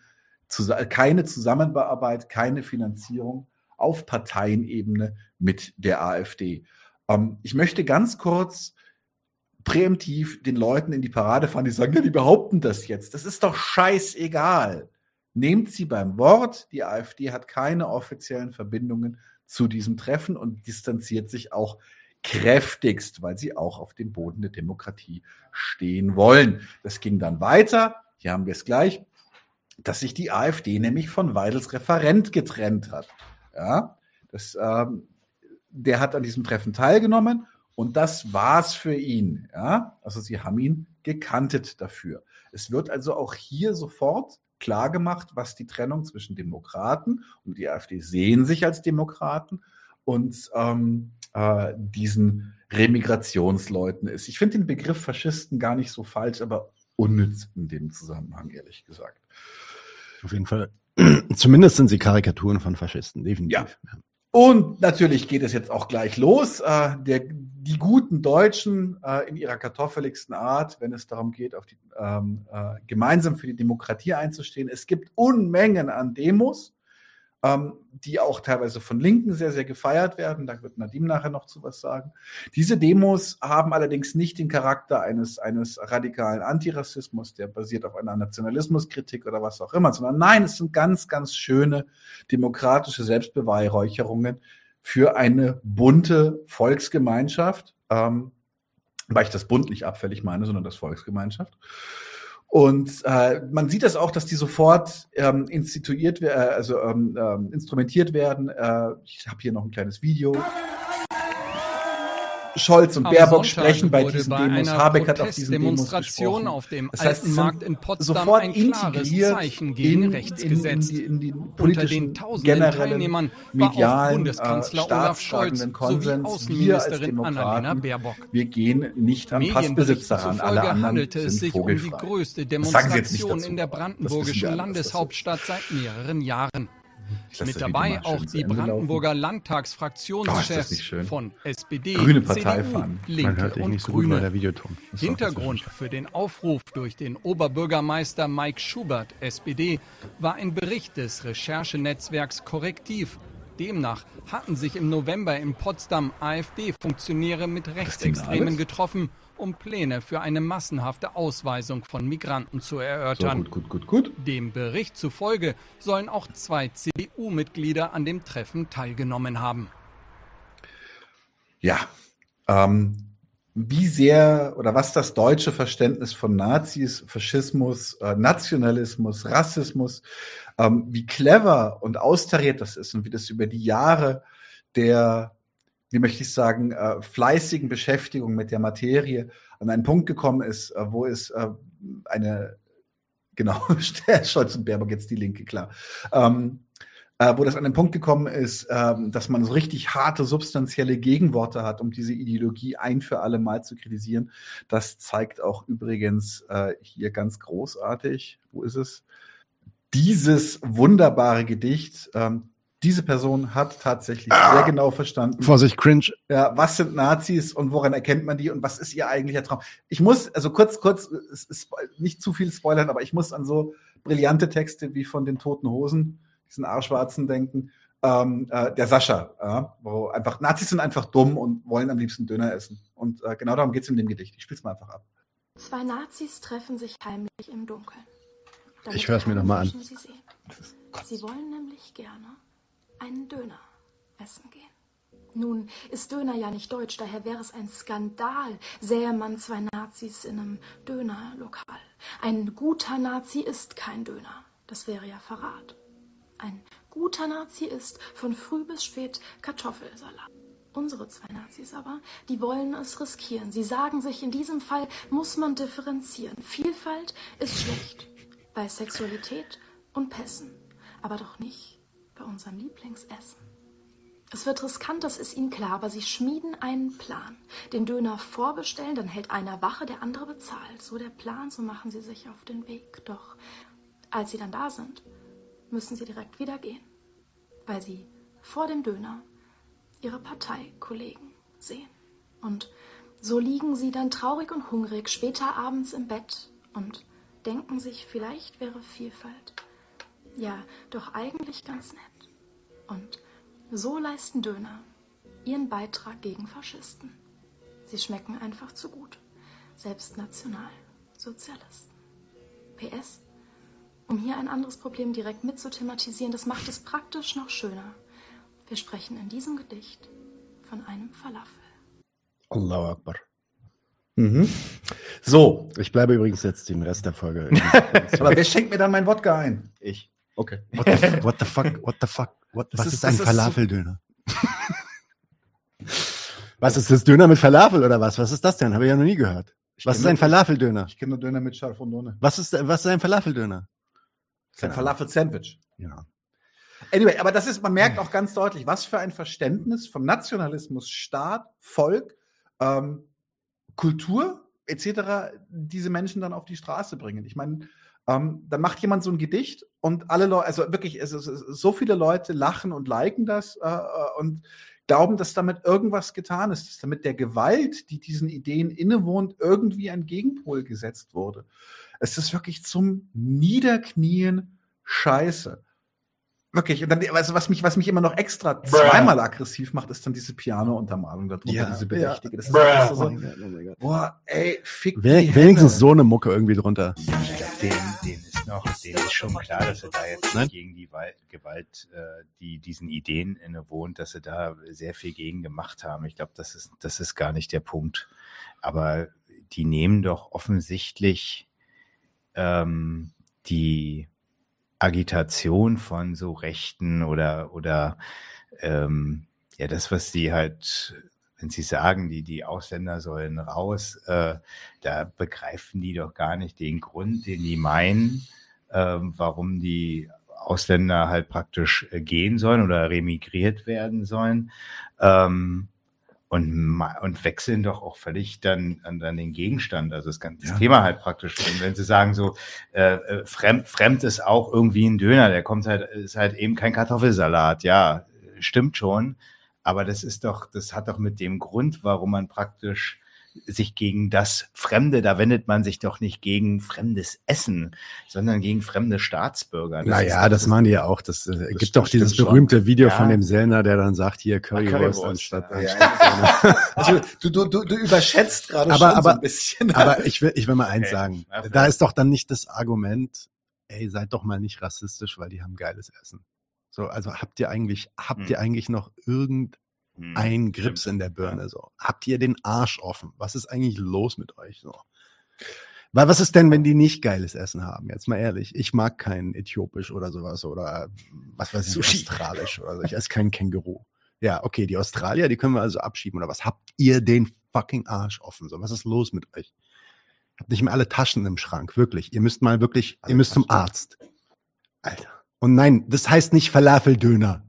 keine Zusammenarbeit, keine Finanzierung auf Parteienebene mit der AfD. Ähm, ich möchte ganz kurz präemptiv den Leuten in die Parade fahren, die sagen, ja, die behaupten das jetzt. Das ist doch scheißegal. Nehmt sie beim Wort. Die AfD hat keine offiziellen Verbindungen zu diesem Treffen und distanziert sich auch kräftigst, weil sie auch auf dem Boden der Demokratie stehen wollen. Das ging dann weiter. Hier haben wir es gleich, dass sich die AfD nämlich von Weidels Referent getrennt hat. Ja, das, ähm, der hat an diesem Treffen teilgenommen und das war's für ihn. Ja, also sie haben ihn gekantet dafür. Es wird also auch hier sofort klar gemacht, was die Trennung zwischen Demokraten und die AfD sehen sich als Demokraten und ähm, äh, diesen Remigrationsleuten ist. Ich finde den Begriff Faschisten gar nicht so falsch, aber unnütz in dem Zusammenhang, ehrlich gesagt. Auf jeden Fall. Zumindest sind sie Karikaturen von Faschisten, definitiv. Ja. Und natürlich geht es jetzt auch gleich los. Äh, der, die guten Deutschen äh, in ihrer kartoffeligsten Art, wenn es darum geht, die, ähm, äh, gemeinsam für die Demokratie einzustehen. Es gibt Unmengen an Demos ähm, die auch teilweise von Linken sehr, sehr gefeiert werden. Da wird Nadim nachher noch zu was sagen. Diese Demos haben allerdings nicht den Charakter eines, eines radikalen Antirassismus, der basiert auf einer Nationalismuskritik oder was auch immer, sondern nein, es sind ganz, ganz schöne demokratische Selbstbeweihräucherungen für eine bunte Volksgemeinschaft, ähm, weil ich das bunt nicht abfällig meine, sondern das Volksgemeinschaft. Und äh, man sieht das auch, dass die sofort ähm, instituiert äh, also ähm, ähm, instrumentiert werden. Äh, ich habe hier noch ein kleines Video. Scholz und Am Baerbock Sonntag sprechen bei diesen bei Demos. Habeck hat auf diesen Demos auf dem das heißt, Markt in Potsdam sofort ein klares Zeichen gegen in, rechts gesetzt. In, in, in Unter den tausenden Teilnehmern war auch Bundeskanzler äh, Olaf Scholz sowie Außenministerin Annalena Baerbock. Wir gehen nicht am Passbesitz daran. Alle anderen es sich um die größte Demonstration in der brandenburgischen Landeshauptstadt seit mehreren Jahren. Mit dabei auch die Brandenburger Landtagsfraktionschefs oh, von SPD, Grüne Parteifahren. Linke und so Grüne. Hintergrund für den Aufruf durch den Oberbürgermeister Mike Schubert, SPD, war ein Bericht des Recherchenetzwerks Korrektiv. Demnach hatten sich im November in Potsdam AfD-Funktionäre mit Rechtsextremen getroffen um Pläne für eine massenhafte Ausweisung von Migranten zu erörtern. So, gut, gut, gut, gut. Dem Bericht zufolge sollen auch zwei CDU-Mitglieder an dem Treffen teilgenommen haben. Ja, ähm, wie sehr oder was das deutsche Verständnis von Nazis, Faschismus, äh, Nationalismus, Rassismus, ähm, wie clever und austariert das ist und wie das über die Jahre der wie möchte ich sagen, äh, fleißigen Beschäftigung mit der Materie an einen Punkt gekommen ist, äh, wo es äh, eine, genau, Scholz und Baerbock jetzt die Linke, klar, ähm, äh, wo das an den Punkt gekommen ist, ähm, dass man so richtig harte, substanzielle Gegenworte hat, um diese Ideologie ein für alle Mal zu kritisieren. Das zeigt auch übrigens äh, hier ganz großartig, wo ist es? Dieses wunderbare Gedicht, ähm, diese Person hat tatsächlich ah, sehr genau verstanden. Vorsicht, cringe. Ja, was sind Nazis und woran erkennt man die und was ist ihr eigentlicher Traum? Ich muss, also kurz, kurz, es ist nicht zu viel spoilern, aber ich muss an so brillante Texte wie von den Toten Hosen, diesen Arschwarzen denken. Ähm, äh, der Sascha, äh, wo einfach Nazis sind einfach dumm und wollen am liebsten Döner essen. Und äh, genau darum geht's in dem Gedicht. Ich spiel's mal einfach ab. Zwei Nazis treffen sich heimlich im Dunkeln. ich höre es mir nochmal an. Sie, sie wollen nämlich gerne einen Döner essen gehen. Nun ist Döner ja nicht deutsch, daher wäre es ein Skandal, sähe man zwei Nazis in einem Dönerlokal. Ein guter Nazi ist kein Döner, das wäre ja Verrat. Ein guter Nazi ist von früh bis spät Kartoffelsalat. Unsere zwei Nazis aber, die wollen es riskieren. Sie sagen sich, in diesem Fall muss man differenzieren. Vielfalt ist schlecht bei Sexualität und Pässen, aber doch nicht bei unserem Lieblingsessen. Es wird riskant, das ist ihnen klar, aber sie schmieden einen Plan. Den Döner vorbestellen, dann hält einer Wache, der andere bezahlt. So der Plan, so machen sie sich auf den Weg. Doch als sie dann da sind, müssen sie direkt wieder gehen, weil sie vor dem Döner ihre Parteikollegen sehen. Und so liegen sie dann traurig und hungrig später abends im Bett und denken sich, vielleicht wäre Vielfalt ja doch eigentlich ganz nett. Und so leisten Döner ihren Beitrag gegen Faschisten. Sie schmecken einfach zu gut, selbst Nationalsozialisten. PS, um hier ein anderes Problem direkt mit zu thematisieren, das macht es praktisch noch schöner. Wir sprechen in diesem Gedicht von einem Falafel. Allahu Akbar. Mhm. So, Ich bleibe übrigens jetzt den Rest der Folge. aber wer schenkt mir dann mein Wodka ein? Ich. Okay. What the, what the fuck? What the fuck? What, was ist- ist, ein Falafeldöner? was ist das Döner mit Falafel oder was? Was ist das denn? Habe ich ja noch nie gehört. Was ist ein Falafeldöner? Ich kenne nur Döner mit Scharf und Ohne. Was ist, was ist ein Falafeldöner? Das ist ein Falafel-Sandwich. Ja. Anyway, aber das ist, man merkt auch ganz deutlich, was für ein Verständnis von Nationalismus, Staat, Volk, ähm, Kultur etc. diese Menschen dann auf die Straße bringen. Ich meine, ähm, dann macht jemand so ein Gedicht und alle Leute, also wirklich, es es so viele Leute lachen und liken das äh, äh, und glauben, dass damit irgendwas getan ist, dass damit der Gewalt, die diesen Ideen innewohnt, irgendwie ein Gegenpol gesetzt wurde. Es ist wirklich zum Niederknien scheiße. Wirklich. Und dann, also was mich, was mich immer noch extra zweimal aggressiv macht, ist dann diese Piano-Untermalung darunter, Ja, diese. Bedächtige. Das ist Bruh. Oh so, Gott, oh Gott. boah, ey, fick We die wenigstens Hände. so eine Mucke irgendwie drunter. Den, den ist noch, denen ist schon klar, dass er da jetzt Nein? gegen die Wal- Gewalt, äh, die diesen Ideen innewohnt, dass sie da sehr viel gegen gemacht haben. Ich glaube, das ist, das ist gar nicht der Punkt. Aber die nehmen doch offensichtlich ähm, die Agitation von so Rechten oder oder ähm, ja das, was sie halt, wenn sie sagen, die die Ausländer sollen raus, äh, da begreifen die doch gar nicht den Grund, den die meinen, ähm, warum die Ausländer halt praktisch äh, gehen sollen oder remigriert werden sollen. Ähm, und, und wechseln doch auch völlig dann an, an den Gegenstand, also das ganze Ja. Thema halt praktisch. Und wenn sie sagen so, äh, äh, fremd, fremd ist auch irgendwie ein Döner, der kommt halt, ist halt eben kein Kartoffelsalat, ja, stimmt schon. Aber das ist doch, das hat doch mit dem Grund, warum man praktisch sich gegen das Fremde, da wendet man sich doch nicht gegen fremdes Essen, sondern gegen fremde Staatsbürger. Das Naja, doch- das machen die ja auch. Das, äh, gibt stimmt- doch dieses stimmt schon. berühmte Video Ja. von dem Sellner, der dann sagt, hier Currywurst, Currywurst, anstatt, ja. Ja, Also, du, du, du, du überschätzt gerade Aber- schon so aber- ein bisschen. Aber ich will, ich will mal eins Okay. sagen. Ja, Da ist doch dann nicht das Argument, ey, seid doch mal nicht rassistisch, weil die haben geiles Essen. So, also habt ihr eigentlich, habt Hm. ihr eigentlich noch irgendein Hm, Grips stimmt. in der Birne? So, habt ihr den Arsch offen? Was ist eigentlich los mit euch? So. Weil was ist denn, wenn die nicht geiles Essen haben? Jetzt mal ehrlich. Ich mag kein äthiopisch oder sowas oder was weiß ich, Sushi. australisch oder so. Ich esse kein Känguru. Ja, okay, die Australier, die können wir also abschieben oder was? Habt ihr den fucking Arsch offen? So, was ist los mit euch? Habt nicht mehr alle Taschen im Schrank, wirklich. Ihr müsst mal wirklich, Alle ihr müsst zum Taschen? Arzt. Alter. Und nein, das heißt nicht Falafeldöner.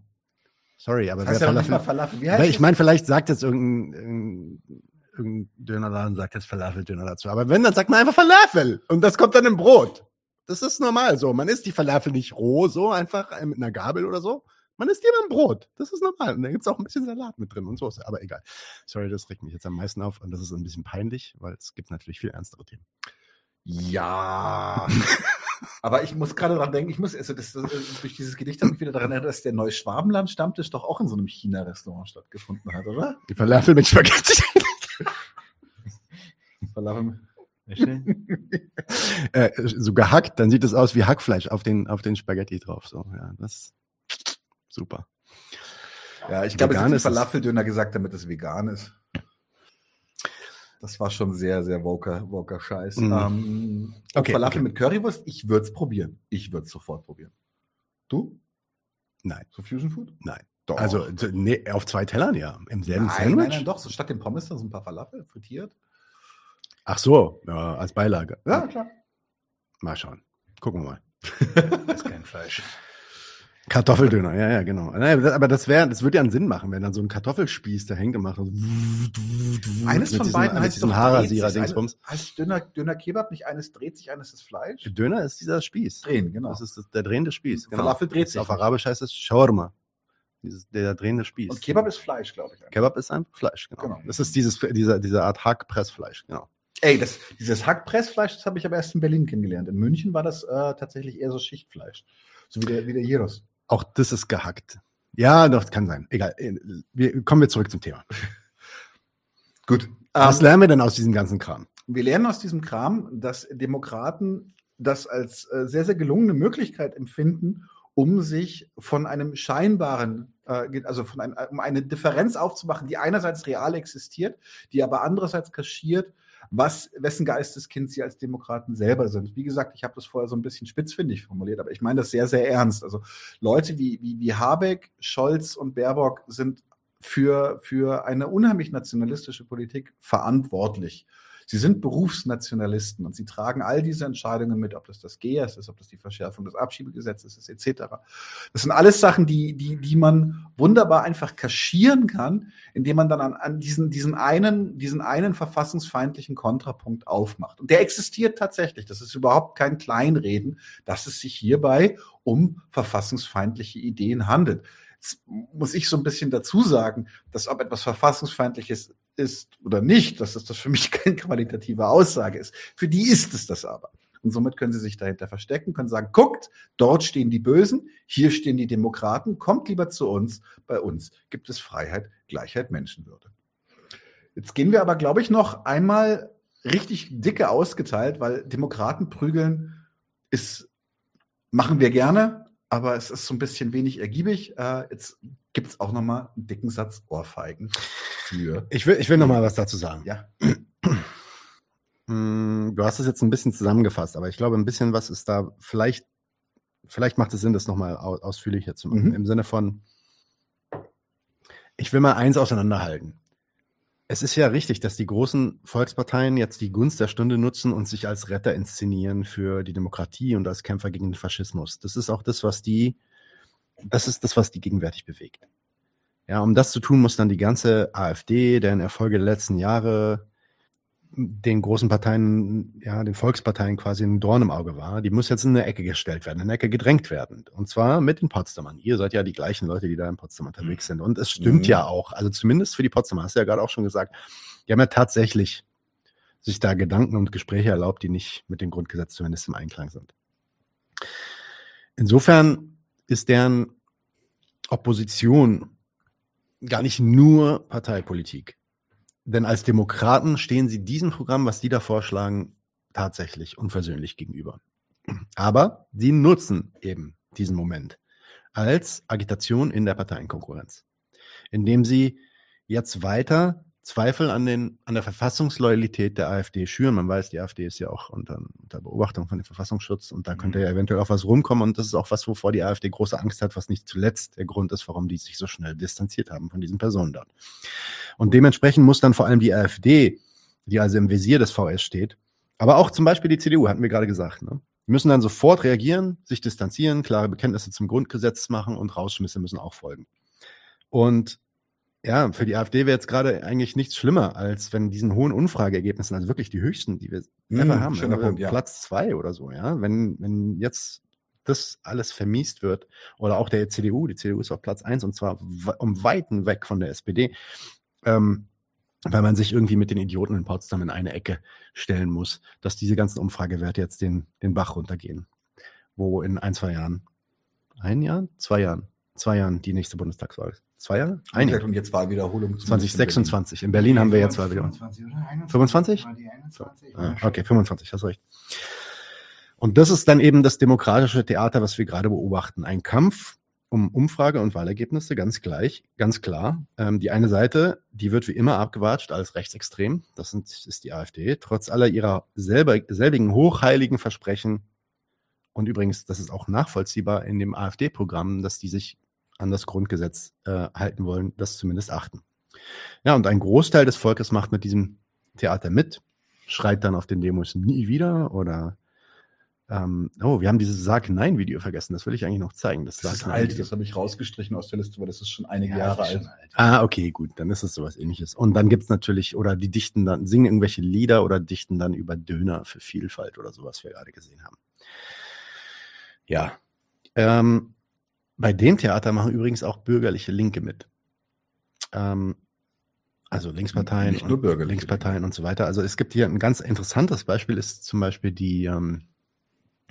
Sorry, aber das heißt wer ja noch nicht mal Falafel, Falafel. Wie heißt ich meine, vielleicht sagt jetzt irgendein, irgendein, Dönerladen, sagt jetzt Falafeldöner dazu. Aber wenn, dann sagt man einfach Falafel. Und das kommt dann im Brot. Das ist normal so. Man isst die Falafel nicht roh, so einfach äh, mit einer Gabel oder so. Man isst die immer im Brot. Das ist normal. Und da gibt's auch ein bisschen Salat mit drin und Soße. Aber egal. Sorry, das regt mich jetzt am meisten auf. Und das ist ein bisschen peinlich, weil es gibt natürlich viel ernstere Themen. Ja. Aber ich muss gerade dran denken, ich muss, also das, das, durch dieses Gedicht habe ich wieder daran erinnert, dass der Neuschwabenland-Stammtisch doch auch in so einem China-Restaurant stattgefunden hat, oder? Die Falafel mit Spaghetti. Falafel. äh, so gehackt, dann sieht es aus wie Hackfleisch auf den, auf den Spaghetti drauf. So, ja, das super. Ja, ich glaube, es ist. Falafeldöner gesagt, damit es vegan ist. Das war schon sehr, sehr woker, woker Scheiß. Mhm. Ähm, Okay, Falafel okay. mit Currywurst, ich würde es probieren. Ich würde es sofort probieren. Du? Nein. So Fusion Food? Nein. Doch. Also nee, auf zwei Tellern, ja. Im selben nein, Sandwich. nein, nein, doch. So statt dem Pommes dann so ein paar Falafel frittiert. Ach so, ja, als Beilage. Ja, klar. Mal schauen. Gucken wir mal. Das ist kein Fleisch. Kartoffeldöner, ja, ja, genau. Aber das wäre, das würde ja einen Sinn machen, wenn dann so ein Kartoffelspieß da hängt und macht. so Eines von diesem- beiden heißt doch Haarrasierer. Dingsbums. Heißt Döner, Döner Kebab nicht eines dreht sich, eines ist Fleisch? Döner ist dieser Spieß. Drehen, genau. Das ist das, der drehende Spieß. Genau. Falafel dreht sich Auf. Arabisch heißt es Shawarma. Dieses, der drehende Spieß. Und Kebab ist Fleisch, glaube ich. Kebab ist einfach Fleisch, genau. Genau. Das ist dieses, diese, diese Art Hackpressfleisch, genau. Ey, das, dieses Hackpressfleisch, das habe ich aber erst in Berlin kennengelernt. In München war das äh, tatsächlich eher so Schichtfleisch. So wie der, wie der Gyros. Auch das ist gehackt. Ja, doch, kann sein. Egal. Äh, Wir, kommen wir zurück zum Thema. Gut. Was Ähm, lernen wir denn aus diesem ganzen Kram? wir lernen aus diesem Kram, dass Demokraten das als äh, sehr, sehr gelungene Möglichkeit empfinden, um sich von einem scheinbaren, äh, also von einem, um eine Differenz aufzumachen, die einerseits real existiert, die aber andererseits kaschiert, was, wessen Geisteskind sie als Demokraten selber sind. Wie gesagt, ich habe das vorher so ein bisschen spitzfindig formuliert, aber ich meine das sehr, sehr ernst. Also Leute wie, wie, wie Habeck, Scholz und Baerbock sind für, für eine unheimlich nationalistische Politik verantwortlich. Sie sind Berufsnationalisten und sie tragen all diese Entscheidungen mit, ob das das GEAS ist, ob das die Verschärfung des Abschiebegesetzes ist, etc. Das sind alles Sachen, die, die, die man wunderbar einfach kaschieren kann, indem man dann an, an diesen, diesen, einen, diesen einen verfassungsfeindlichen Kontrapunkt aufmacht. Und der existiert tatsächlich. Das ist überhaupt kein Kleinreden, dass es sich hierbei um verfassungsfeindliche Ideen handelt. Jetzt muss ich so ein bisschen dazu sagen, dass ob etwas verfassungsfeindliches ist oder nicht, dass das, für mich keine qualitative Aussage ist. Für die ist es das aber. Und somit können sie sich dahinter verstecken, können sagen, guckt, dort stehen die Bösen, hier stehen die Demokraten, kommt lieber zu uns, bei uns gibt es Freiheit, Gleichheit, Menschenwürde. Jetzt gehen wir aber, glaube ich, noch einmal richtig dicke ausgeteilt, weil Demokraten prügeln ist, machen wir gerne, aber es ist so ein bisschen wenig ergiebig. Äh, jetzt gibt es auch noch mal einen dicken Satz Ohrfeigen für. Ich will, ich will noch mal was dazu sagen. Ja, Mm, Du hast es jetzt ein bisschen zusammengefasst, aber ich glaube, ein bisschen was ist da vielleicht, vielleicht macht es Sinn, das nochmal au- ausführlicher zu machen. Mhm. Im Sinne von, ich will mal eins auseinanderhalten. Es ist ja richtig, dass die großen Volksparteien jetzt die Gunst der Stunde nutzen und sich als Retter inszenieren für die Demokratie und als Kämpfer gegen den Faschismus. Das ist auch das, was die, das ist das, was die gegenwärtig bewegt. Ja, um das zu tun, muss dann die ganze AfD, deren Erfolge der letzten Jahre den großen Parteien, ja, den Volksparteien quasi ein Dorn im Auge war, die muss jetzt in eine Ecke gestellt werden, in eine Ecke gedrängt werden. Und zwar mit den Potsdamern. Ihr seid ja die gleichen Leute, die da in Potsdam unterwegs sind. Und es stimmt Mhm. ja auch, also zumindest für die Potsdamer, hast du ja gerade auch schon gesagt, die haben ja tatsächlich sich da Gedanken und Gespräche erlaubt, die nicht mit dem Grundgesetz zumindest im Einklang sind. Insofern ist deren Opposition gar nicht nur Parteipolitik. Denn als Demokraten stehen sie diesem Programm, was die da vorschlagen, tatsächlich unversöhnlich gegenüber. Aber sie nutzen eben diesen Moment als Agitation in der Parteienkonkurrenz, indem sie jetzt weiter Zweifel an, den, an der Verfassungsloyalität der AfD schüren. Man weiß, die AfD ist ja auch unter, unter Beobachtung von dem Verfassungsschutz und da könnte ja eventuell auch was rumkommen. Und das ist auch was, wovor die AfD große Angst hat, was nicht zuletzt der Grund ist, warum die sich so schnell distanziert haben von diesen Personen dort. Und dementsprechend muss dann vor allem die AfD, die also im Visier des VS steht, aber auch zum Beispiel die CDU, hatten wir gerade gesagt, ne? Die müssen dann sofort reagieren, sich distanzieren, klare Bekenntnisse zum Grundgesetz machen und Rausschmisse müssen auch folgen. Und ja, für die AfD wäre jetzt gerade eigentlich nichts schlimmer, als wenn diesen hohen Umfrageergebnissen, also wirklich die höchsten, die wir Mm, ever haben, ne? Punkt, ja. Platz zwei oder so, ja, wenn, wenn jetzt das alles vermiest wird, oder auch der CDU, die CDU ist auf Platz eins und zwar um Weiten weg von der SPD, ähm, weil man sich irgendwie mit den Idioten in Potsdam in eine Ecke stellen muss, dass diese ganzen Umfragewerte jetzt den, den Bach runtergehen, wo in ein, zwei Jahren, ein Jahr, zwei Jahren, zwei Jahren die nächste Bundestagswahl ist. Zwei Jahre? Ein Jahr. und jetzt Wahlwiederholung. 2026. In Berlin haben wir jetzt Wahl wieder. 25 oder 21? 25? War die 21? Ah, okay, 25, hast recht. Und das ist dann eben das demokratische Theater, was wir gerade beobachten. Ein Kampf um Umfrage und Wahlergebnisse, ganz gleich, ganz klar. Ähm, die eine Seite, die wird wie immer abgewatscht als rechtsextrem. Das sind, ist die AfD, trotz aller ihrer selber, selbigen hochheiligen Versprechen. Und übrigens, das ist auch nachvollziehbar in dem AfD-Programm, dass die sich an das Grundgesetz äh, halten wollen, das zumindest achten. Ja, und ein Großteil des Volkes macht mit diesem Theater mit, schreit dann auf den Demos nie wieder oder ähm, oh, wir haben dieses Sag-Nein-Video vergessen, das will ich eigentlich noch zeigen. Das, Das ist alt, das habe ich rausgestrichen aus der Liste, weil das ist schon einige Ja, Jahre alt. alt. Ah, okay, gut, dann ist es sowas ähnliches. Und dann gibt's natürlich, oder die dichten dann, singen irgendwelche Lieder oder dichten dann über Döner für Vielfalt oder sowas, wir gerade gesehen haben. Ja. Ähm, bei dem Theater machen übrigens auch bürgerliche Linke mit. Ähm, also Linksparteien, Nicht nur und bürgerliche Linksparteien und so weiter. Also es gibt hier ein ganz interessantes Beispiel, ist zum Beispiel die, ähm,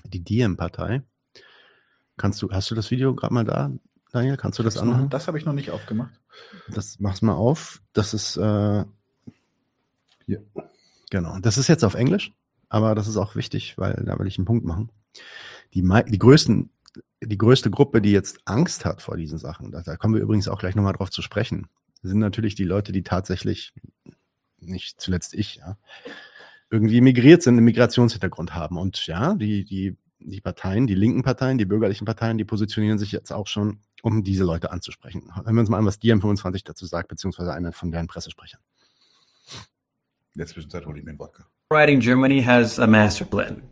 die Diem-Partei. Kannst du, hast du das Video gerade mal da, Daniel? Kannst du das Das, noch, anmachen? das habe ich noch nicht aufgemacht. Das mach's mal auf. Das ist äh, Hier. genau. Das ist jetzt auf Englisch, aber das ist auch wichtig, weil da will ich einen Punkt machen. Die, die größten, die größte Gruppe, die jetzt Angst hat vor diesen Sachen, da, da kommen wir übrigens auch gleich nochmal drauf zu sprechen, sind natürlich die Leute, die tatsächlich, nicht zuletzt ich, ja, irgendwie migriert sind, einen Migrationshintergrund haben. Und ja, die, die, die Parteien, die linken Parteien, die bürgerlichen Parteien, die positionieren sich jetzt auch schon, um diese Leute anzusprechen. Hören wir uns mal an, was DiEM25 dazu sagt, beziehungsweise einer von deren Pressesprechern. In der Zwischenzeit hole ich mir einen Wodka. In Germany has a master plan.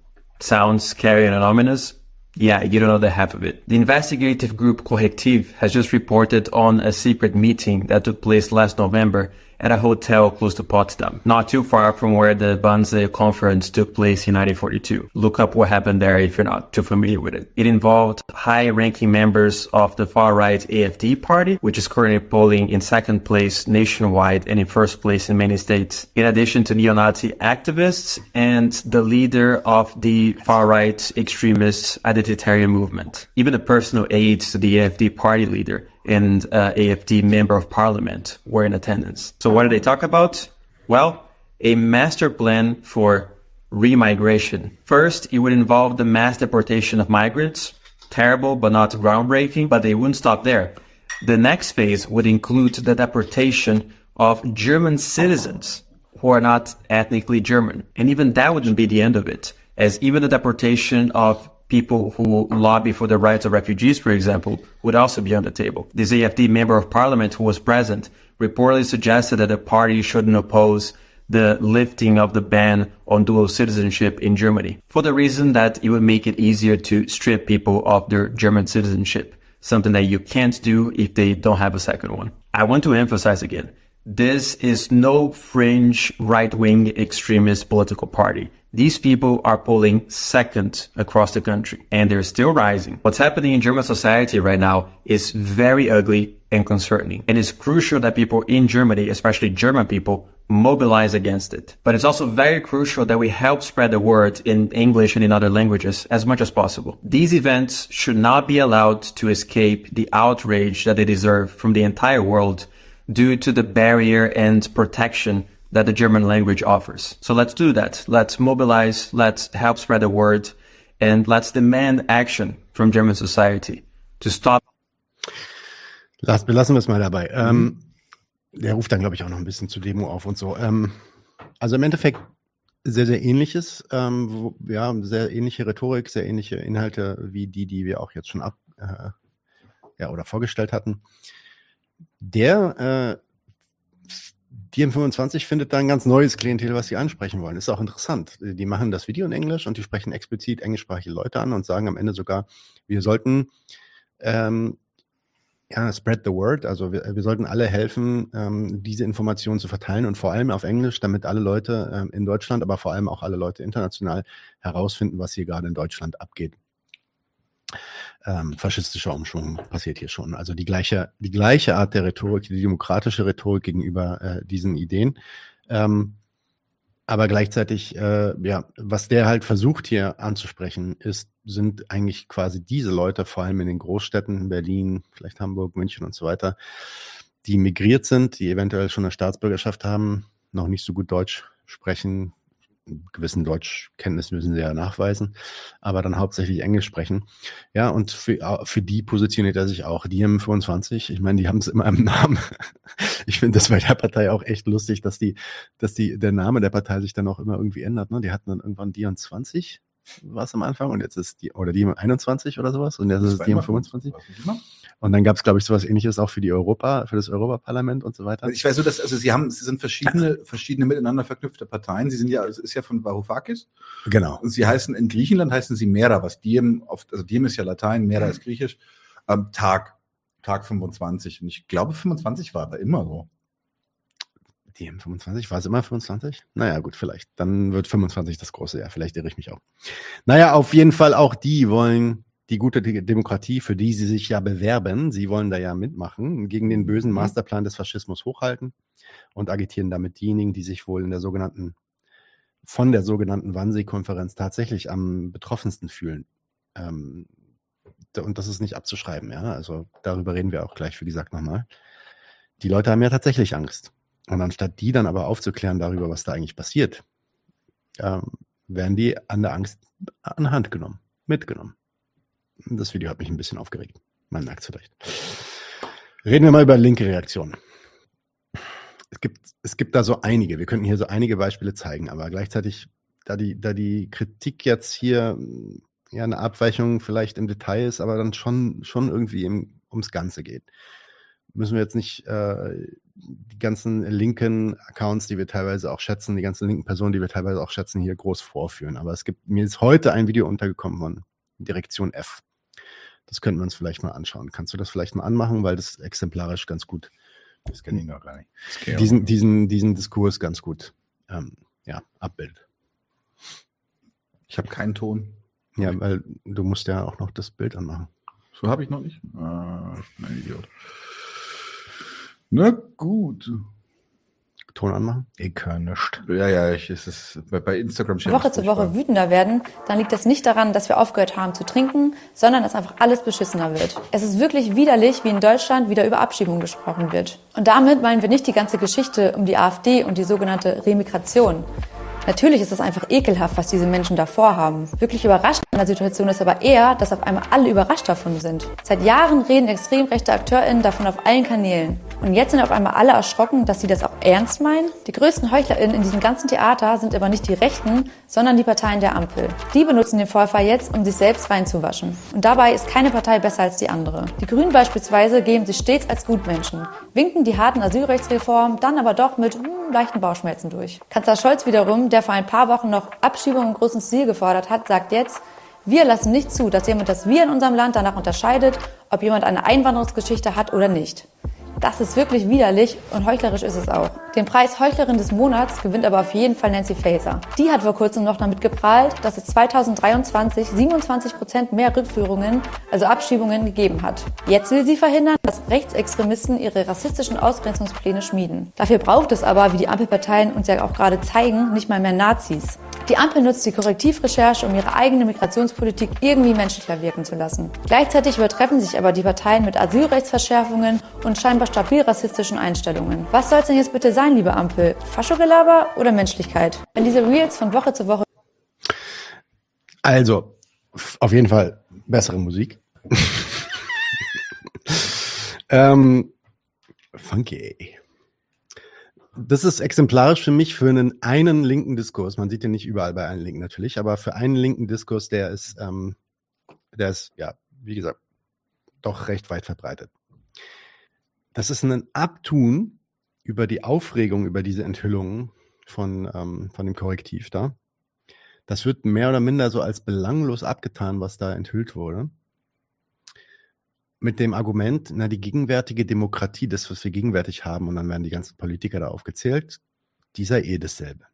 Sounds scary and ominous. Yeah, you don't know the half of it. The investigative group Corrective has just reported on a secret meeting that took place last November at a hotel close to Potsdam, not too far from where the Banze conference took place in 1942. Look up what happened there if you're not too familiar with it. It involved high-ranking members of the far-right AFD party, which is currently polling in second place nationwide and in first place in many states, in addition to neo-Nazi activists and the leader of the far-right extremist identitarian movement. Even a personal aide to the AFD party leader and uh, AFD member of parliament were in attendance. So what did they talk about? Well, a master plan for remigration. First, it would involve the mass deportation of migrants. Terrible, but not groundbreaking, but they wouldn't stop there. The next phase would include the deportation of German citizens who are not ethnically German. And even that wouldn't be the end of it, as even the deportation of people who lobby for the rights of refugees, for example, would also be on the table. This AFD member of parliament who was present reportedly suggested that the party shouldn't oppose the lifting of the ban on dual citizenship in Germany for the reason that it would make it easier to strip people of their German citizenship, something that you can't do if they don't have a second one. I want to emphasize again, this is no fringe right-wing extremist political party. These people are polling second across the country and they're still rising. What's happening in German society right now is very ugly and concerning. And it's crucial that people in Germany, especially German people, mobilize against it. But it's also very crucial that we help spread the word in English and in other languages as much as possible. These events should not be allowed to escape the outrage that they deserve from the entire world due to the barrier and protection that the German language offers. So let's do that. Let's mobilize, let's help spread the word, and let's demand action from German society to stop Lass, belassen wir es mal dabei. Ähm, der ruft dann, glaube ich, auch noch ein bisschen zur Demo auf und so. Ähm, also im Endeffekt sehr, sehr ähnliches, ähm, wo, ja, sehr ähnliche Rhetorik, sehr ähnliche Inhalte wie die, die wir auch jetzt schon ab, äh, ja, oder vorgestellt hatten. Der, äh, DM25 findet da ein ganz neues Klientel, was sie ansprechen wollen. Ist auch interessant. Die machen das Video in Englisch und die sprechen explizit englischsprachige Leute an und sagen am Ende sogar, wir sollten ähm, ja, spread the word. Also wir, wir sollten alle helfen, ähm, diese Informationen zu verteilen und vor allem auf Englisch, damit alle Leute ähm, in Deutschland, aber vor allem auch alle Leute international herausfinden, was hier gerade in Deutschland abgeht. Ähm, faschistischer Umschwung passiert hier schon. Also die gleiche, die gleiche Art der Rhetorik, die demokratische Rhetorik gegenüber äh, diesen Ideen. Ähm, aber gleichzeitig, äh, ja, was der halt versucht hier anzusprechen, ist, sind eigentlich quasi diese Leute, vor allem in den Großstädten, Berlin, vielleicht Hamburg, München und so weiter, die migriert sind, die eventuell schon eine Staatsbürgerschaft haben, noch nicht so gut Deutsch sprechen, gewissen Deutschkenntnis müssen sie ja nachweisen, aber dann hauptsächlich Englisch sprechen. Ja, und für, für die positioniert er sich auch. Die haben 25, ich meine, die haben es immer im Namen. Ich finde das bei der Partei auch echt lustig, dass die, dass die, der Name der Partei sich dann auch immer irgendwie ändert. Ne? Die hatten dann irgendwann Dion 20, war es am Anfang, und jetzt ist die, oder die 21 oder sowas, und jetzt ist es die 25. Und dann gab es, glaube ich, sowas ähnliches auch für die Europa, für das Europaparlament und so weiter. Ich weiß so, dass, also sie haben, sie sind verschiedene, verschiedene miteinander verknüpfte Parteien. Sie sind ja, es ist ja von Varoufakis. Genau. Und sie heißen, in Griechenland heißen sie Mera, was Diem, oft, also Diem ist ja Latein, Mera ist Griechisch, ähm, Tag. Tag 25. Und ich glaube, 25 war aber immer so. Die M25, war es immer 25? Naja, gut, vielleicht. Dann wird 25 das große Jahr. Vielleicht irre ich mich auch. Naja, auf jeden Fall auch die wollen die gute De- Demokratie, für die sie sich ja bewerben, sie wollen da ja mitmachen, gegen den bösen Masterplan des Faschismus hochhalten und agitieren damit diejenigen, die sich wohl in der sogenannten, von der sogenannten Wannsee-Konferenz tatsächlich am betroffensten fühlen. Ähm, und das ist nicht abzuschreiben, ja. Also darüber reden wir auch gleich, für die sagt nochmal. Die Leute haben ja tatsächlich Angst. Und anstatt die dann aber aufzuklären darüber, was da eigentlich passiert, ähm, werden die an der Angst an Hand genommen, mitgenommen. Das Video hat mich ein bisschen aufgeregt. Man merkt es vielleicht. Reden wir mal über linke Reaktionen. Es gibt, es gibt da so einige. Wir könnten hier so einige Beispiele zeigen, aber gleichzeitig, da die, da die Kritik jetzt hier ja eine Abweichung vielleicht im Detail ist, aber dann schon, schon irgendwie im, ums Ganze geht, müssen wir jetzt nicht äh, die ganzen linken Accounts, die wir teilweise auch schätzen, die ganzen linken Personen, die wir teilweise auch schätzen, hier groß vorführen. Aber es gibt, mir ist heute ein Video untergekommen von Direktion F. Das könnten wir uns vielleicht mal anschauen. Kannst du das vielleicht mal anmachen, weil das exemplarisch ganz gut Das kenne ich noch gar nicht. diesen, diesen, diesen Diskurs ganz gut ähm, ja, abbildet. Ich habe keinen Ton. Ja, weil du musst ja auch noch das Bild anmachen. So habe ich noch nicht. Ah, ich bin ein Idiot. Na gut. Ton anmachen? Ich höre nichts. Ja, ja, ich, es ist bei, bei Instagram steht Woche zu. Woche wütender werden, dann liegt das nicht daran, dass wir aufgehört haben zu trinken, sondern dass einfach alles beschissener wird. Es ist wirklich widerlich, wie in Deutschland wieder über Abschiebung gesprochen wird. Und damit meinen wir nicht die ganze Geschichte um die AfD und die sogenannte Remigration. Natürlich ist es einfach ekelhaft, was diese Menschen davor haben. Wirklich überraschend an der Situation ist aber eher, dass auf einmal alle überrascht davon sind. Seit Jahren reden extrem rechte AkteurInnen davon auf allen Kanälen. Und jetzt sind auf einmal alle erschrocken, dass sie das auch ernst meinen? Die größten HeuchlerInnen in diesem ganzen Theater sind aber nicht die Rechten, sondern die Parteien der Ampel. Die benutzen den Vorfall jetzt, um sich selbst reinzuwaschen. Und dabei ist keine Partei besser als die andere. Die Grünen beispielsweise geben sich stets als Gutmenschen, winken die harten Asylrechtsreformen dann aber doch mit hm, leichten Bauchschmerzen durch. Kanzler Scholz wiederum, der vor ein paar Wochen noch Abschiebungen im großen Stil gefordert hat, sagt jetzt, wir lassen nicht zu, dass jemand das Wir in unserem Land danach unterscheidet, ob jemand eine Einwanderungsgeschichte hat oder nicht. Das ist wirklich widerlich und heuchlerisch ist es auch. Den Preis Heuchlerin des Monats gewinnt aber auf jeden Fall Nancy Faeser. Die hat vor kurzem noch damit geprahlt, dass es 2023 27 Prozent mehr Rückführungen, also Abschiebungen, gegeben hat. Jetzt will sie verhindern, dass Rechtsextremisten ihre rassistischen Ausgrenzungspläne schmieden. Dafür braucht es aber, wie die Ampelparteien uns ja auch gerade zeigen, nicht mal mehr Nazis. Die Ampel nutzt die Korrektivrecherche, um ihre eigene Migrationspolitik irgendwie menschlicher wirken zu lassen. Gleichzeitig übertreffen sich aber die Parteien mit Asylrechtsverschärfungen und scheinbar stabil rassistischen Einstellungen. Was soll's denn jetzt bitte sein, liebe Ampel? Faschogelaber oder Menschlichkeit? Wenn diese Reels von Woche zu Woche Also, auf jeden Fall bessere Musik. ähm, funky. Das ist exemplarisch für mich für einen, einen linken Diskurs. Man sieht den nicht überall bei allen Linken natürlich, aber für einen linken Diskurs, der ist, ähm, der ist, ja, wie gesagt, doch recht weit verbreitet. Das ist ein Abtun über die Aufregung über diese Enthüllungen von, ähm, von dem Korrektiv da. Das wird mehr oder minder so als belanglos abgetan, was da enthüllt wurde. Mit dem Argument, na, die gegenwärtige Demokratie, das, was wir gegenwärtig haben, und dann werden die ganzen Politiker da aufgezählt, die sei eh dasselbe.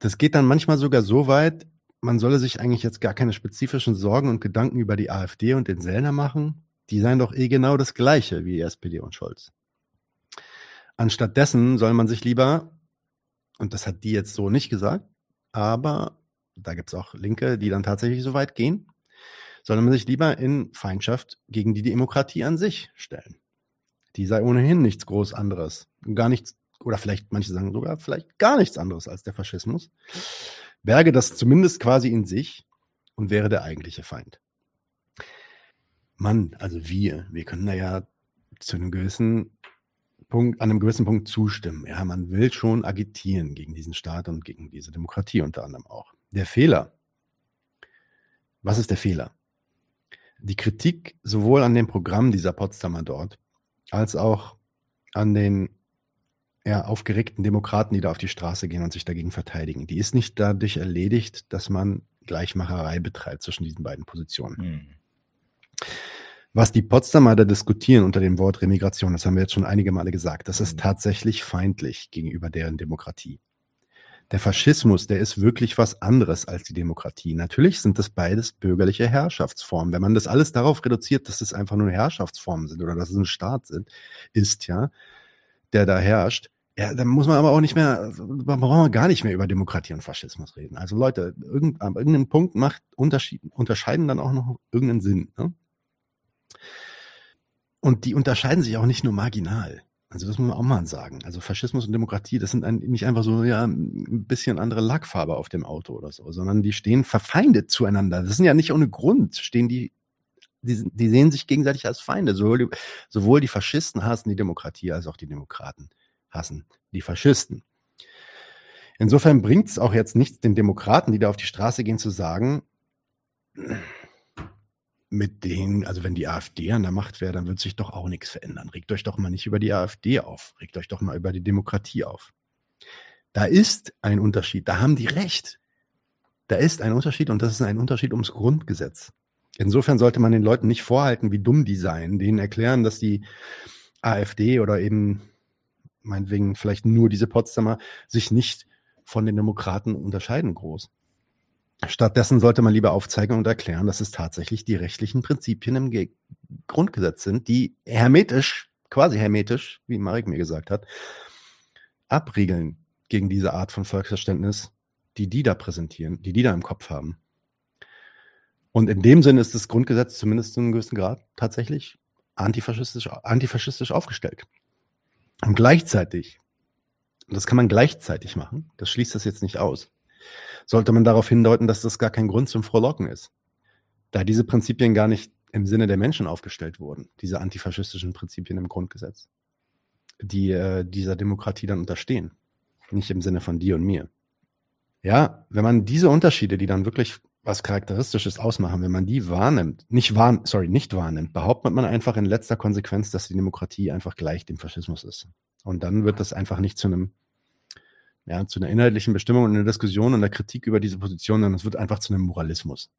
Das geht dann manchmal sogar so weit, man solle sich eigentlich jetzt gar keine spezifischen Sorgen und Gedanken über die AfD und den Sellner machen. Die seien doch eh genau das Gleiche wie die SPD und Scholz. Anstattdessen soll man sich lieber, und das hat die jetzt so nicht gesagt, aber da gibt es auch Linke, die dann tatsächlich so weit gehen, soll man sich lieber in Feindschaft gegen die Demokratie an sich stellen. Die sei ohnehin nichts groß anderes. Gar nichts, oder vielleicht, manche sagen sogar, vielleicht gar nichts anderes als der Faschismus. Berge das zumindest quasi in sich und wäre der eigentliche Feind. Mann, also wir, wir können da ja zu einem gewissen Punkt, an einem gewissen Punkt zustimmen. Ja, man will schon agitieren gegen diesen Staat und gegen diese Demokratie unter anderem auch. Der Fehler. Was ist der Fehler? Die Kritik sowohl an dem Programm dieser Potsdamer dort, als auch an den ja, aufgeregten Demokraten, die da auf die Straße gehen und sich dagegen verteidigen, die ist nicht dadurch erledigt, dass man Gleichmacherei betreibt zwischen diesen beiden Positionen. Hm. Was die Potsdamer da diskutieren unter dem Wort Remigration, das haben wir jetzt schon einige Male gesagt, das ist tatsächlich feindlich gegenüber deren Demokratie. Der Faschismus, der ist wirklich was anderes als die Demokratie. Natürlich sind das beides bürgerliche Herrschaftsformen. Wenn man das alles darauf reduziert, dass es einfach nur Herrschaftsformen sind oder dass es ein Staat sind, ist, ja, der da herrscht, ja, dann muss man aber auch nicht mehr, man braucht gar nicht mehr über Demokratie und Faschismus reden. Also Leute, irgend, an irgendeinem Punkt macht Unterschied, unterscheiden dann auch noch irgendeinen Sinn. Ne? Und die unterscheiden sich auch nicht nur marginal. Also das muss man auch mal sagen. Also Faschismus und Demokratie, das sind ein, nicht einfach so ja ein bisschen andere Lackfarbe auf dem Auto oder so, sondern die stehen verfeindet zueinander. Das sind ja nicht ohne Grund, stehen die, die, die sehen sich gegenseitig als Feinde. Sowohl die, sowohl die Faschisten hassen die Demokratie, als auch die Demokraten hassen die Faschisten. Insofern bringt es auch jetzt nichts, den Demokraten, die da auf die Straße gehen, zu sagen, mit denen, also wenn die AfD an der Macht wäre, dann wird sich doch auch nichts verändern. Regt euch doch mal nicht über die AfD auf. Regt euch doch mal über die Demokratie auf. Da ist ein Unterschied. Da haben die recht. Da ist ein Unterschied und das ist ein Unterschied ums Grundgesetz. Insofern sollte man den Leuten nicht vorhalten, wie dumm die seien, denen erklären, dass die AfD oder eben meinetwegen vielleicht nur diese Potsdamer sich nicht von den Demokraten unterscheiden groß. Stattdessen sollte man lieber aufzeigen und erklären, dass es tatsächlich die rechtlichen Prinzipien im Ge Grundgesetz sind, die hermetisch, quasi hermetisch, wie Marek mir gesagt hat, abriegeln gegen diese Art von Volksverständnis, die die da präsentieren, die die da im Kopf haben. Und in dem Sinne ist das Grundgesetz zumindest zu einem gewissen Grad tatsächlich antifaschistisch, antifaschistisch aufgestellt. Und gleichzeitig, und das kann man gleichzeitig machen, das schließt das jetzt nicht aus, sollte man darauf hindeuten, dass das gar kein Grund zum Frohlocken ist. Da diese Prinzipien gar nicht im Sinne der Menschen aufgestellt wurden, diese antifaschistischen Prinzipien im Grundgesetz, die äh, dieser Demokratie dann unterstehen. Nicht im Sinne von dir und mir. Ja, wenn man diese Unterschiede, die dann wirklich was Charakteristisches ausmachen, wenn man die wahrnimmt, nicht wahr, sorry, nicht wahrnimmt, behauptet man einfach in letzter Konsequenz, dass die Demokratie einfach gleich dem Faschismus ist. Und dann wird das einfach nicht zu einem ja, zu einer inhaltlichen Bestimmung und einer Diskussion und einer Kritik über diese Position, sondern es wird einfach zu einem Moralismus.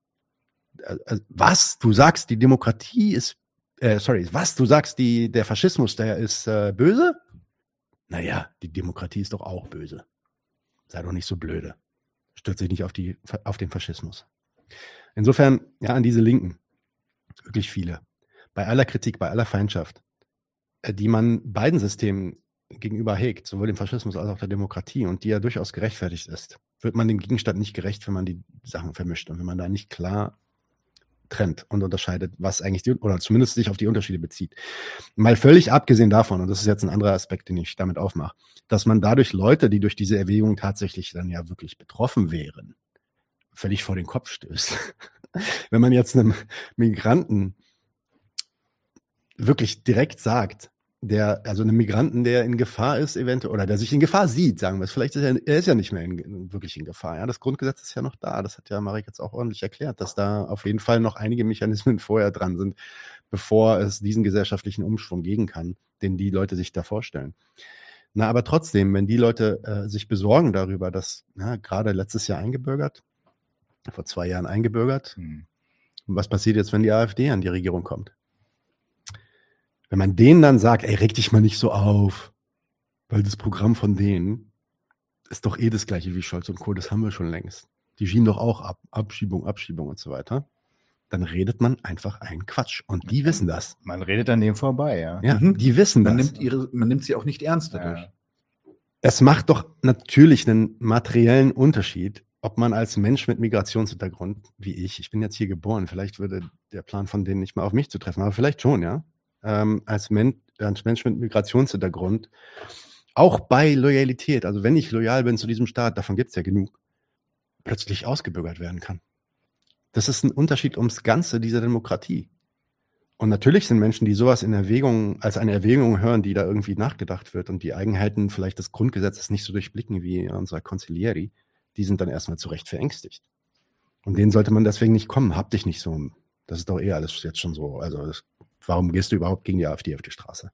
Äh, äh, was? Du sagst, die Demokratie ist, äh, sorry, was? Du sagst, die, der Faschismus, der ist äh, böse? Naja, die Demokratie ist doch auch böse. Sei doch nicht so blöde. Stürzt sich nicht auf, die, auf den Faschismus. Insofern, ja, an diese Linken, wirklich viele. Bei aller Kritik, bei aller Feindschaft, äh, die man beiden Systemen gegenüber hegt, sowohl dem Faschismus als auch der Demokratie und die ja durchaus gerechtfertigt ist, wird man dem Gegenstand nicht gerecht, wenn man die Sachen vermischt und wenn man da nicht klar trennt und unterscheidet, was eigentlich die, oder zumindest sich auf die Unterschiede bezieht. Mal völlig abgesehen davon, und das ist jetzt ein anderer Aspekt, den ich damit aufmache, dass man dadurch Leute, die durch diese Erwägung tatsächlich dann ja wirklich betroffen wären, völlig vor den Kopf stößt. Wenn man jetzt einem Migranten wirklich direkt sagt, der, also einem Migranten, der in Gefahr ist, eventuell, oder der sich in Gefahr sieht, sagen wir es. Vielleicht ist er, er ist ja nicht mehr in, wirklich in Gefahr. Ja, das Grundgesetz ist ja noch da. Das hat ja Marek jetzt auch ordentlich erklärt, dass da auf jeden Fall noch einige Mechanismen vorher dran sind, bevor es diesen gesellschaftlichen Umschwung geben kann, den die Leute sich da vorstellen. Na, aber trotzdem, wenn die Leute äh, sich besorgen darüber, dass na, gerade letztes Jahr eingebürgert, vor zwei Jahren eingebürgert, hm. was passiert jetzt, wenn die AfD an die Regierung kommt? Wenn man denen dann sagt, ey, reg dich mal nicht so auf, weil das Programm von denen ist doch eh das gleiche wie Scholz und Co., das haben wir schon längst. Die schieben doch auch ab, Abschiebung, Abschiebung und so weiter. Dann redet man einfach einen Quatsch. Und die wissen das. Man redet an dem vorbei, ja. Ja, mhm. die wissen man das. Nimmt ihre, man nimmt sie auch nicht ernst dadurch. Ja. Es macht doch natürlich einen materiellen Unterschied, ob man als Mensch mit Migrationshintergrund, wie ich, ich bin jetzt hier geboren, vielleicht würde der Plan von denen nicht mal auf mich zu treffen, aber vielleicht schon, ja ähm, als, Men als Mensch mit Migrationshintergrund, auch bei Loyalität, also wenn ich loyal bin zu diesem Staat, davon gibt es ja genug, plötzlich ausgebürgert werden kann. Das ist ein Unterschied ums Ganze dieser Demokratie. Und natürlich sind Menschen, die sowas in Erwägung, als eine Erwägung hören, die da irgendwie nachgedacht wird und die Eigenheiten vielleicht des Grundgesetzes nicht so durchblicken wie unser Consiglieri, die sind dann erstmal zu Recht verängstigt. Und denen sollte man deswegen nicht kommen. Hab dich nicht so. Das ist doch eh alles jetzt schon so. Also das Warum gehst du überhaupt gegen die AfD auf die Straße?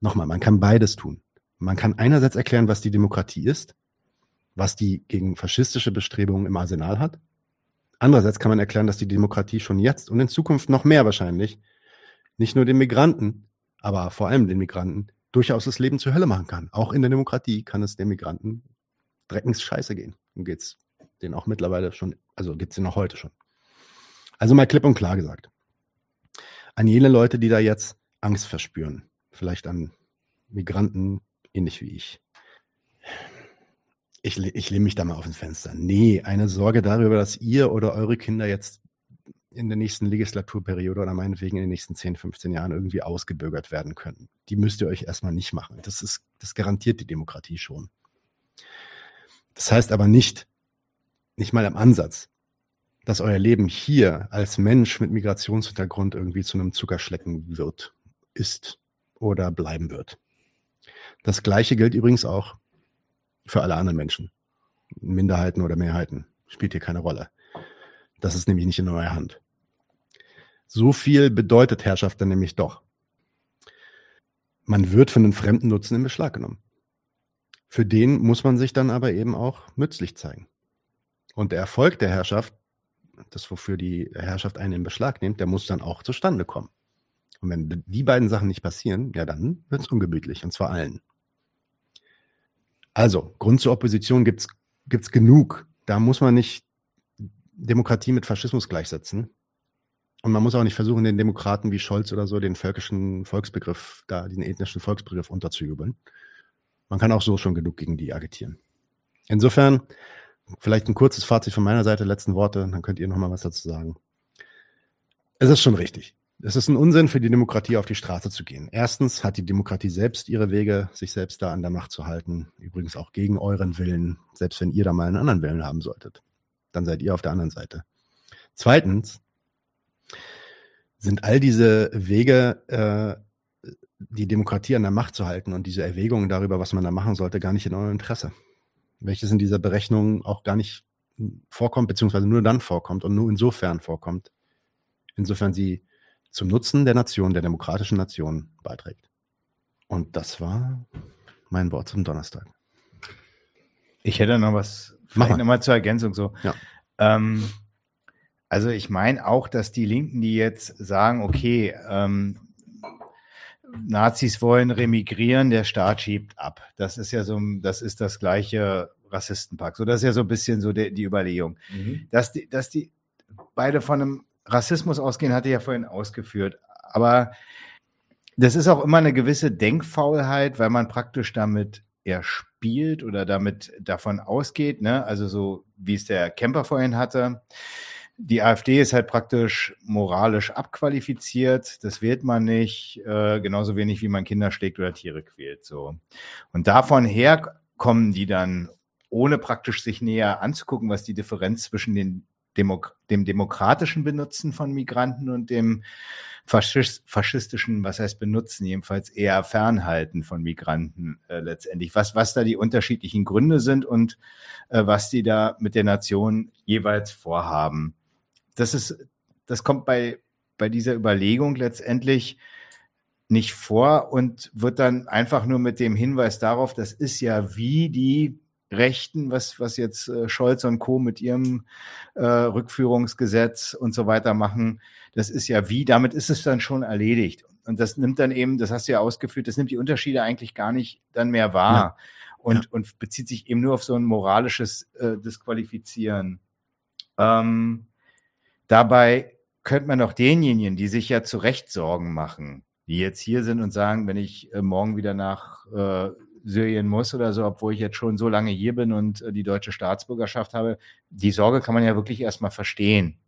Nochmal, man kann beides tun. Man kann einerseits erklären, was die Demokratie ist, was die gegen faschistische Bestrebungen im Arsenal hat. Andererseits kann man erklären, dass die Demokratie schon jetzt und in Zukunft noch mehr wahrscheinlich nicht nur den Migranten, aber vor allem den Migranten durchaus das Leben zur Hölle machen kann. Auch in der Demokratie kann es den Migranten Dreckens scheiße gehen. Und geht's denen auch mittlerweile schon, also geht's denen auch heute schon. Also mal klipp und klar gesagt. An jene Leute, die da jetzt Angst verspüren, vielleicht an Migranten, ähnlich wie ich. Ich, ich lehne mich da mal auf ins Fenster. Nee, eine Sorge darüber, dass ihr oder eure Kinder jetzt in der nächsten Legislaturperiode oder meinetwegen in den nächsten 10, 15 Jahren irgendwie ausgebürgert werden können. Die müsst ihr euch erstmal nicht machen. Das ist, das garantiert die Demokratie schon. Das heißt aber nicht, nicht mal im Ansatz, dass euer Leben hier als Mensch mit Migrationshintergrund irgendwie zu einem Zuckerschlecken wird, ist oder bleiben wird. Das Gleiche gilt übrigens auch für alle anderen Menschen. Minderheiten oder Mehrheiten spielt hier keine Rolle. Das ist nämlich nicht in eurer Hand. So viel bedeutet Herrschaft dann nämlich doch. Man wird von den fremden Nutzen in Beschlag genommen. Für den muss man sich dann aber eben auch nützlich zeigen. Und der Erfolg der Herrschaft, das wofür die Herrschaft einen in Beschlag nimmt, der muss dann auch zustande kommen. Und wenn die beiden Sachen nicht passieren, ja, dann wird es ungemütlich, und zwar allen. Also, Grund zur Opposition gibt es genug. Da muss man nicht Demokratie mit Faschismus gleichsetzen. Und man muss auch nicht versuchen, den Demokraten wie Scholz oder so den völkischen Volksbegriff, da diesen ethnischen Volksbegriff unterzujubeln. Man kann auch so schon genug gegen die agitieren. Insofern, vielleicht ein kurzes Fazit von meiner Seite, letzten Worte, dann könnt ihr noch mal was dazu sagen. Es ist schon richtig. Es ist ein Unsinn für die Demokratie, auf die Straße zu gehen. Erstens hat die Demokratie selbst ihre Wege, sich selbst da an der Macht zu halten. Übrigens auch gegen euren Willen, selbst wenn ihr da mal einen anderen Willen haben solltet. Dann seid ihr auf der anderen Seite. Zweitens sind all diese Wege, äh, die Demokratie an der Macht zu halten und diese Erwägungen darüber, was man da machen sollte, gar nicht in eurem Interesse. Welches in dieser Berechnung auch gar nicht vorkommt, beziehungsweise nur dann vorkommt und nur insofern vorkommt, insofern sie zum Nutzen der Nation, der demokratischen Nation beiträgt. Und das war mein Wort zum Donnerstag. Ich hätte noch was, Mach mal. nochmal zur Ergänzung so. Ja. Ähm, also ich meine auch, dass die Linken, die jetzt sagen, okay, ähm, Nazis wollen remigrieren, der Staat schiebt ab. Das ist ja so, das ist das gleiche Rassistenpakt. So, das ist ja so ein bisschen so die, die Überlegung. Dass die, dass die beide von einem Rassismus ausgehen, hatte ich ja vorhin ausgeführt. Aber das ist auch immer eine gewisse Denkfaulheit, weil man praktisch damit eher spielt oder damit davon ausgeht, ne? Also so, wie es der Camper vorhin hatte. Die AfD ist halt praktisch moralisch abqualifiziert. Das wählt man nicht, äh, genauso wenig wie man Kinder schlägt oder Tiere quält. So. Und davon her kommen die dann, ohne praktisch sich näher anzugucken, was die Differenz zwischen den Demok dem demokratischen Benutzen von Migranten und dem Faschis faschistischen, was heißt benutzen, jedenfalls eher fernhalten von Migranten äh, letztendlich. Was, was da die unterschiedlichen Gründe sind und äh, was die da mit der Nation jeweils vorhaben. Das ist, das kommt bei, bei dieser Überlegung letztendlich nicht vor und wird dann einfach nur mit dem Hinweis darauf, das ist ja wie die Rechten, was, was jetzt äh, Scholz und Co. mit ihrem äh, Rückführungsgesetz und so weiter machen, das ist ja wie, damit ist es dann schon erledigt. Und das nimmt dann eben, das hast du ja ausgeführt, das nimmt die Unterschiede eigentlich gar nicht dann mehr wahr Ja. und, Ja. und bezieht sich eben nur auf so ein moralisches äh, Disqualifizieren. Ähm, dabei könnte man doch denjenigen, die sich ja zu Recht Sorgen machen, die jetzt hier sind und sagen, wenn ich äh, morgen wieder nach äh, Syrien muss oder so, obwohl ich jetzt schon so lange hier bin und äh, die deutsche Staatsbürgerschaft habe, die Sorge kann man ja wirklich erstmal verstehen.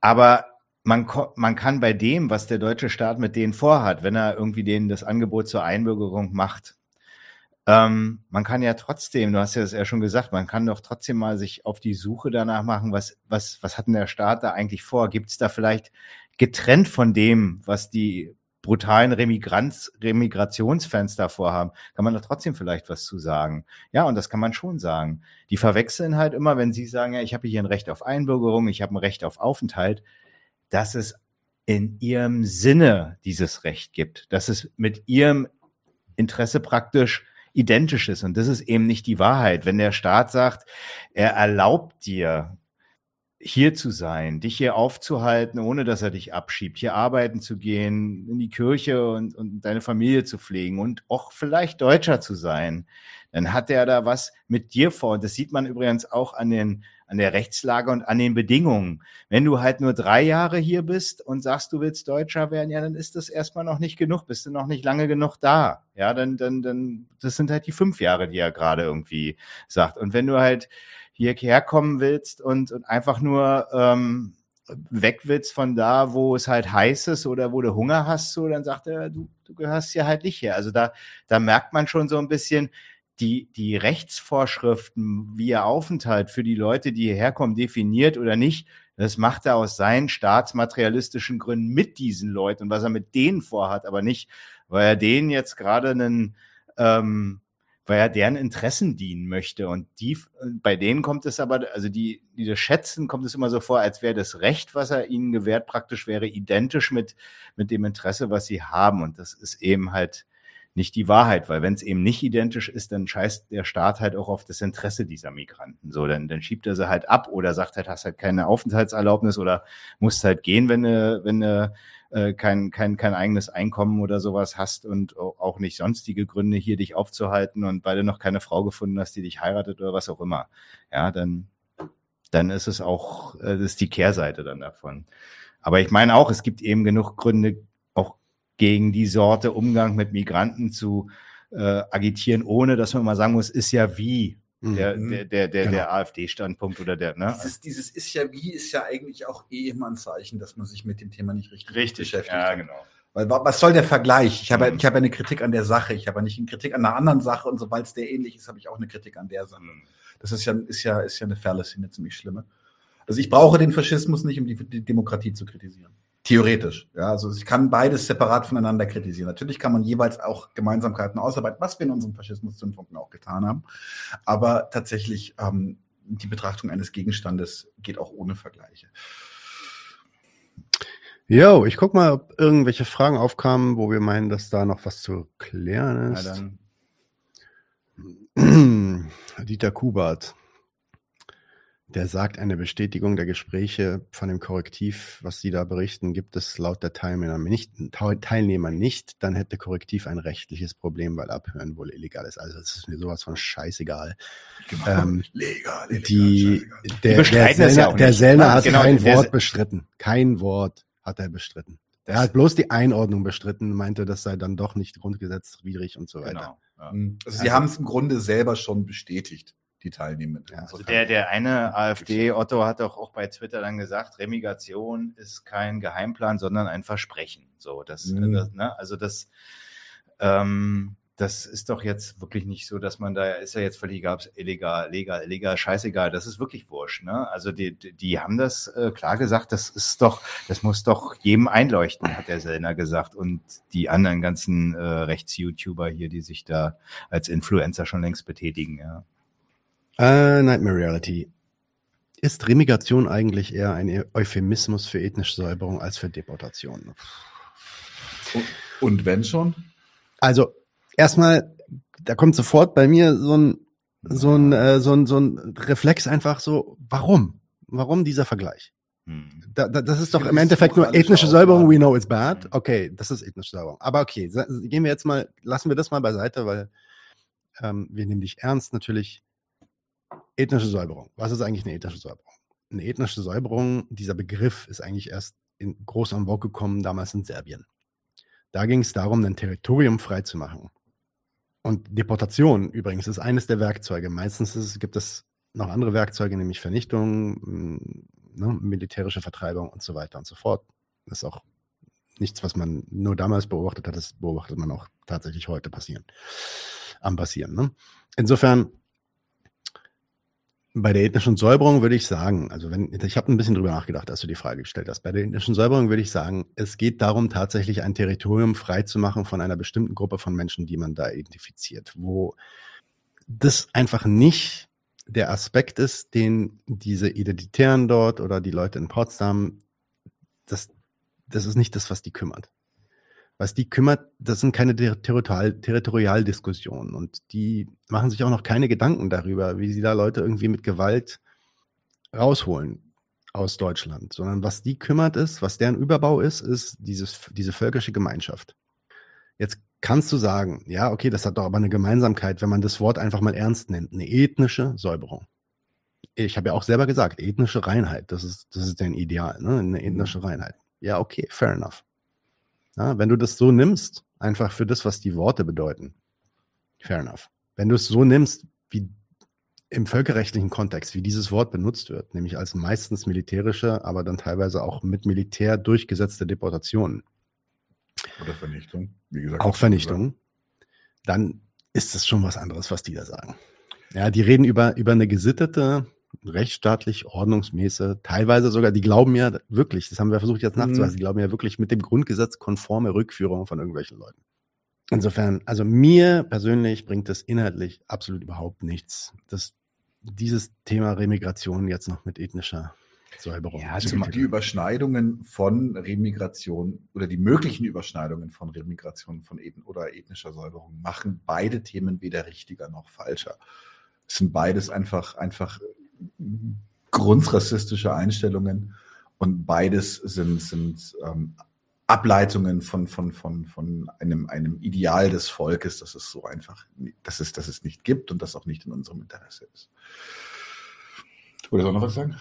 Aber man, man kann bei dem, was der deutsche Staat mit denen vorhat, wenn er irgendwie denen das Angebot zur Einbürgerung macht, ähm, man kann ja trotzdem, du hast ja das ja schon gesagt, man kann doch trotzdem mal sich auf die Suche danach machen, was, was, was hat denn der Staat da eigentlich vor? Gibt es da vielleicht getrennt von dem, was die brutalen Remigranz, Remigrationsfans da vorhaben, kann man da trotzdem vielleicht was zu sagen. Ja, und das kann man schon sagen. Die verwechseln halt immer, wenn sie sagen, ja, ich habe hier ein Recht auf Einbürgerung, ich habe ein Recht auf Aufenthalt, dass es in ihrem Sinne dieses Recht gibt, dass es mit ihrem Interesse praktisch identisch ist. Und das ist eben nicht die Wahrheit. Wenn der Staat sagt, er erlaubt dir, hier zu sein, dich hier aufzuhalten, ohne dass er dich abschiebt, hier arbeiten zu gehen, in die Kirche und, und deine Familie zu pflegen und auch vielleicht Deutscher zu sein, dann hat er da was mit dir vor. Und das sieht man übrigens auch an den, an der Rechtslage und an den Bedingungen. Wenn du halt nur drei Jahre hier bist und sagst, du willst Deutscher werden, ja, dann ist das erstmal noch nicht genug, bist du noch nicht lange genug da. Ja, dann, dann, dann, das sind halt die fünf Jahre, die er gerade irgendwie sagt. Und wenn du halt hierher kommen willst und, und einfach nur ähm, weg willst von da, wo es halt heiß ist oder wo du Hunger hast, so, dann sagt er, du, du gehörst hier halt nicht her. Also da, da merkt man schon so ein bisschen, die, die Rechtsvorschriften, wie er Aufenthalt für die Leute, die hierher kommen, definiert oder nicht, das macht er aus seinen staatsmaterialistischen Gründen mit diesen Leuten und was er mit denen vorhat, aber nicht, weil er denen jetzt gerade einen, ähm, weil er deren Interessen dienen möchte. Und die, bei denen kommt es aber, also die, die das schätzen, kommt es immer so vor, als wäre das Recht, was er ihnen gewährt, praktisch wäre identisch mit, mit dem Interesse, was sie haben. Und das ist eben halt nicht die Wahrheit, weil wenn es eben nicht identisch ist, dann scheißt der Staat halt auch auf das Interesse dieser Migranten. So, dann, dann schiebt er sie halt ab oder sagt halt, hast halt keine Aufenthaltserlaubnis oder musst halt gehen, wenn du, wenn du äh, kein, kein, kein eigenes Einkommen oder sowas hast und auch nicht sonstige Gründe, hier dich aufzuhalten und weil du noch keine Frau gefunden hast, die dich heiratet oder was auch immer. Ja, dann, dann ist es auch, äh, das ist die Kehrseite dann davon. Aber ich meine auch, es gibt eben genug Gründe, gegen die Sorte Umgang mit Migranten zu äh, agitieren, ohne dass man mal sagen muss, ist ja wie der, Mhm. der, der, der, Genau. der AfD-Standpunkt oder der, ne? Dieses, dieses ist ja wie, ist ja eigentlich auch eh immer ein Zeichen, dass man sich mit dem Thema nicht richtig, Richtig, beschäftigt. ja, genau. Weil wa- was soll der Vergleich? Ich habe, ja- Mhm. ich habe eine Kritik an der Sache, ich habe ja nicht eine Kritik an einer anderen Sache und sobald es der ähnlich ist, habe ich auch eine Kritik an der Sache. Mhm. Das ist ja, ist ja, ist ja eine Fallacy, eine ziemlich schlimme. Also ich brauche den Faschismus nicht, um die, die Demokratie zu kritisieren. Theoretisch. Ja, also ich kann beides separat voneinander kritisieren. Natürlich kann man jeweils auch Gemeinsamkeiten ausarbeiten, was wir in unserem Faschismus-Zündfunken auch getan haben. Aber tatsächlich, ähm, die Betrachtung eines Gegenstandes geht auch ohne Vergleiche. Jo, ich guck mal, ob irgendwelche Fragen aufkamen, wo wir meinen, dass da noch was zu klären Ja, ist. dann, Dieter Kubert, der sagt, eine Bestätigung der Gespräche von dem Korrektiv, was Sie da berichten, gibt es laut der Teilnehmer nicht, Teilnehmer nicht. Dann hätte Korrektiv ein rechtliches Problem, weil Abhören wohl illegal ist. Also es ist mir sowas von scheißegal. Ähm, legal, legal, die, scheißegal. der, ja Sellner, der. Sellner hat genau, kein Wort bestritten. Kein Wort hat er bestritten. Er hat bloß die Einordnung bestritten, meinte, das sei dann doch nicht grundgesetzwidrig und so weiter. genau. Ja. Also sie Also- haben es im Grunde selber schon bestätigt, die Teilnehmenden. Ja, also der, der eine AfD, Otto, hat doch auch bei Twitter dann gesagt, Remigration ist kein Geheimplan, sondern ein Versprechen. So, das, Mhm. das ne, also das, ähm, das ist doch jetzt wirklich nicht so, dass man da ist ja jetzt völlig illegal, legal, illegal, scheißegal. Das ist wirklich wurscht. Ne? Also die, die, die haben das äh, klar gesagt. Das ist doch, das muss doch jedem einleuchten, hat der Sellner gesagt und die anderen ganzen äh, Rechts-YouTuber hier, die sich da als Influencer schon längst betätigen. Ja. Äh, Nightmare Reality. Ist Remigration eigentlich eher ein Euphemismus für ethnische Säuberung als für Deportation? Und wenn schon? Also, erstmal, da kommt sofort bei mir so ein, so ein, äh, so ein, so ein Reflex einfach so, warum? Warum dieser Vergleich? Hm. Da, da, das ist doch im Endeffekt nur ethnische Säuberung, we know it's bad. Mhm. Okay, das ist ethnische Säuberung. Aber okay, gehen wir jetzt mal, lassen wir das mal beiseite, weil ähm, wir nehmen dich ernst natürlich. Ethnische Säuberung. Was ist eigentlich eine ethnische Säuberung? Eine ethnische Säuberung, dieser Begriff ist eigentlich erst in, groß en vogue gekommen, damals in Serbien. Da ging es darum, ein Territorium freizumachen. Und Deportation übrigens ist eines der Werkzeuge. Meistens ist, gibt es noch andere Werkzeuge, nämlich Vernichtung, mh, ne, militärische Vertreibung und so weiter und so fort. Das ist auch nichts, was man nur damals beobachtet hat, das beobachtet man auch tatsächlich heute passieren. Am passieren. Ne? Insofern, bei der ethnischen Säuberung würde ich sagen, also wenn, ich habe ein bisschen drüber nachgedacht, als du die Frage gestellt hast. Bei der ethnischen Säuberung würde ich sagen, es geht darum, tatsächlich ein Territorium frei zu machen von einer bestimmten Gruppe von Menschen, die man da identifiziert, wo das einfach nicht der Aspekt ist, den diese Identitären dort oder die Leute in Potsdam, das, das ist nicht das, was die kümmert. Was die kümmert, das sind keine Territorial, Territorialdiskussionen und die machen sich auch noch keine Gedanken darüber, wie sie da Leute irgendwie mit Gewalt rausholen. aus Deutschland, sondern was die kümmert ist, was deren Überbau ist, ist dieses, diese völkische Gemeinschaft. Jetzt kannst du sagen, ja, okay, das hat doch aber eine Gemeinsamkeit, wenn man das Wort einfach mal ernst nennt, eine ethnische Säuberung. Ich habe ja auch selber gesagt, ethnische Reinheit, das ist, das ist dein Ideal, ne? eine ethnische Reinheit. Ja, okay, fair enough. Ja, wenn du das so nimmst, einfach für das, was die Worte bedeuten, fair enough. Wenn du es so nimmst, wie im völkerrechtlichen Kontext, wie dieses Wort benutzt wird, nämlich als meistens militärische, aber dann teilweise auch mit Militär durchgesetzte Deportationen. Oder Vernichtung, wie gesagt. Auch Vernichtung. Dann ist es schon was anderes, was die da sagen. Ja, die reden über, über eine gesittete, rechtsstaatlich, ordnungsmäßige, teilweise sogar, die glauben ja wirklich, das haben wir versucht jetzt nachzuweisen, die glauben ja wirklich mit dem Grundgesetz konforme Rückführung von irgendwelchen Leuten. Insofern, also mir persönlich bringt das inhaltlich absolut überhaupt nichts. Das dieses Thema Remigration jetzt noch mit ethnischer Säuberung. Ja, also die Überschneidungen von Remigration oder die möglichen Überschneidungen von Remigration von Ethen oder ethnischer Säuberung machen beide Themen weder richtiger noch falscher. Es sind beides einfach, einfach grundrassistische Einstellungen und beides sind, sind ähm, Ableitungen von, von, von, von einem, einem Ideal des Volkes, das es so einfach, dass es, dass es nicht gibt und das auch nicht in unserem Interesse ist. Wolltest du auch noch was sagen?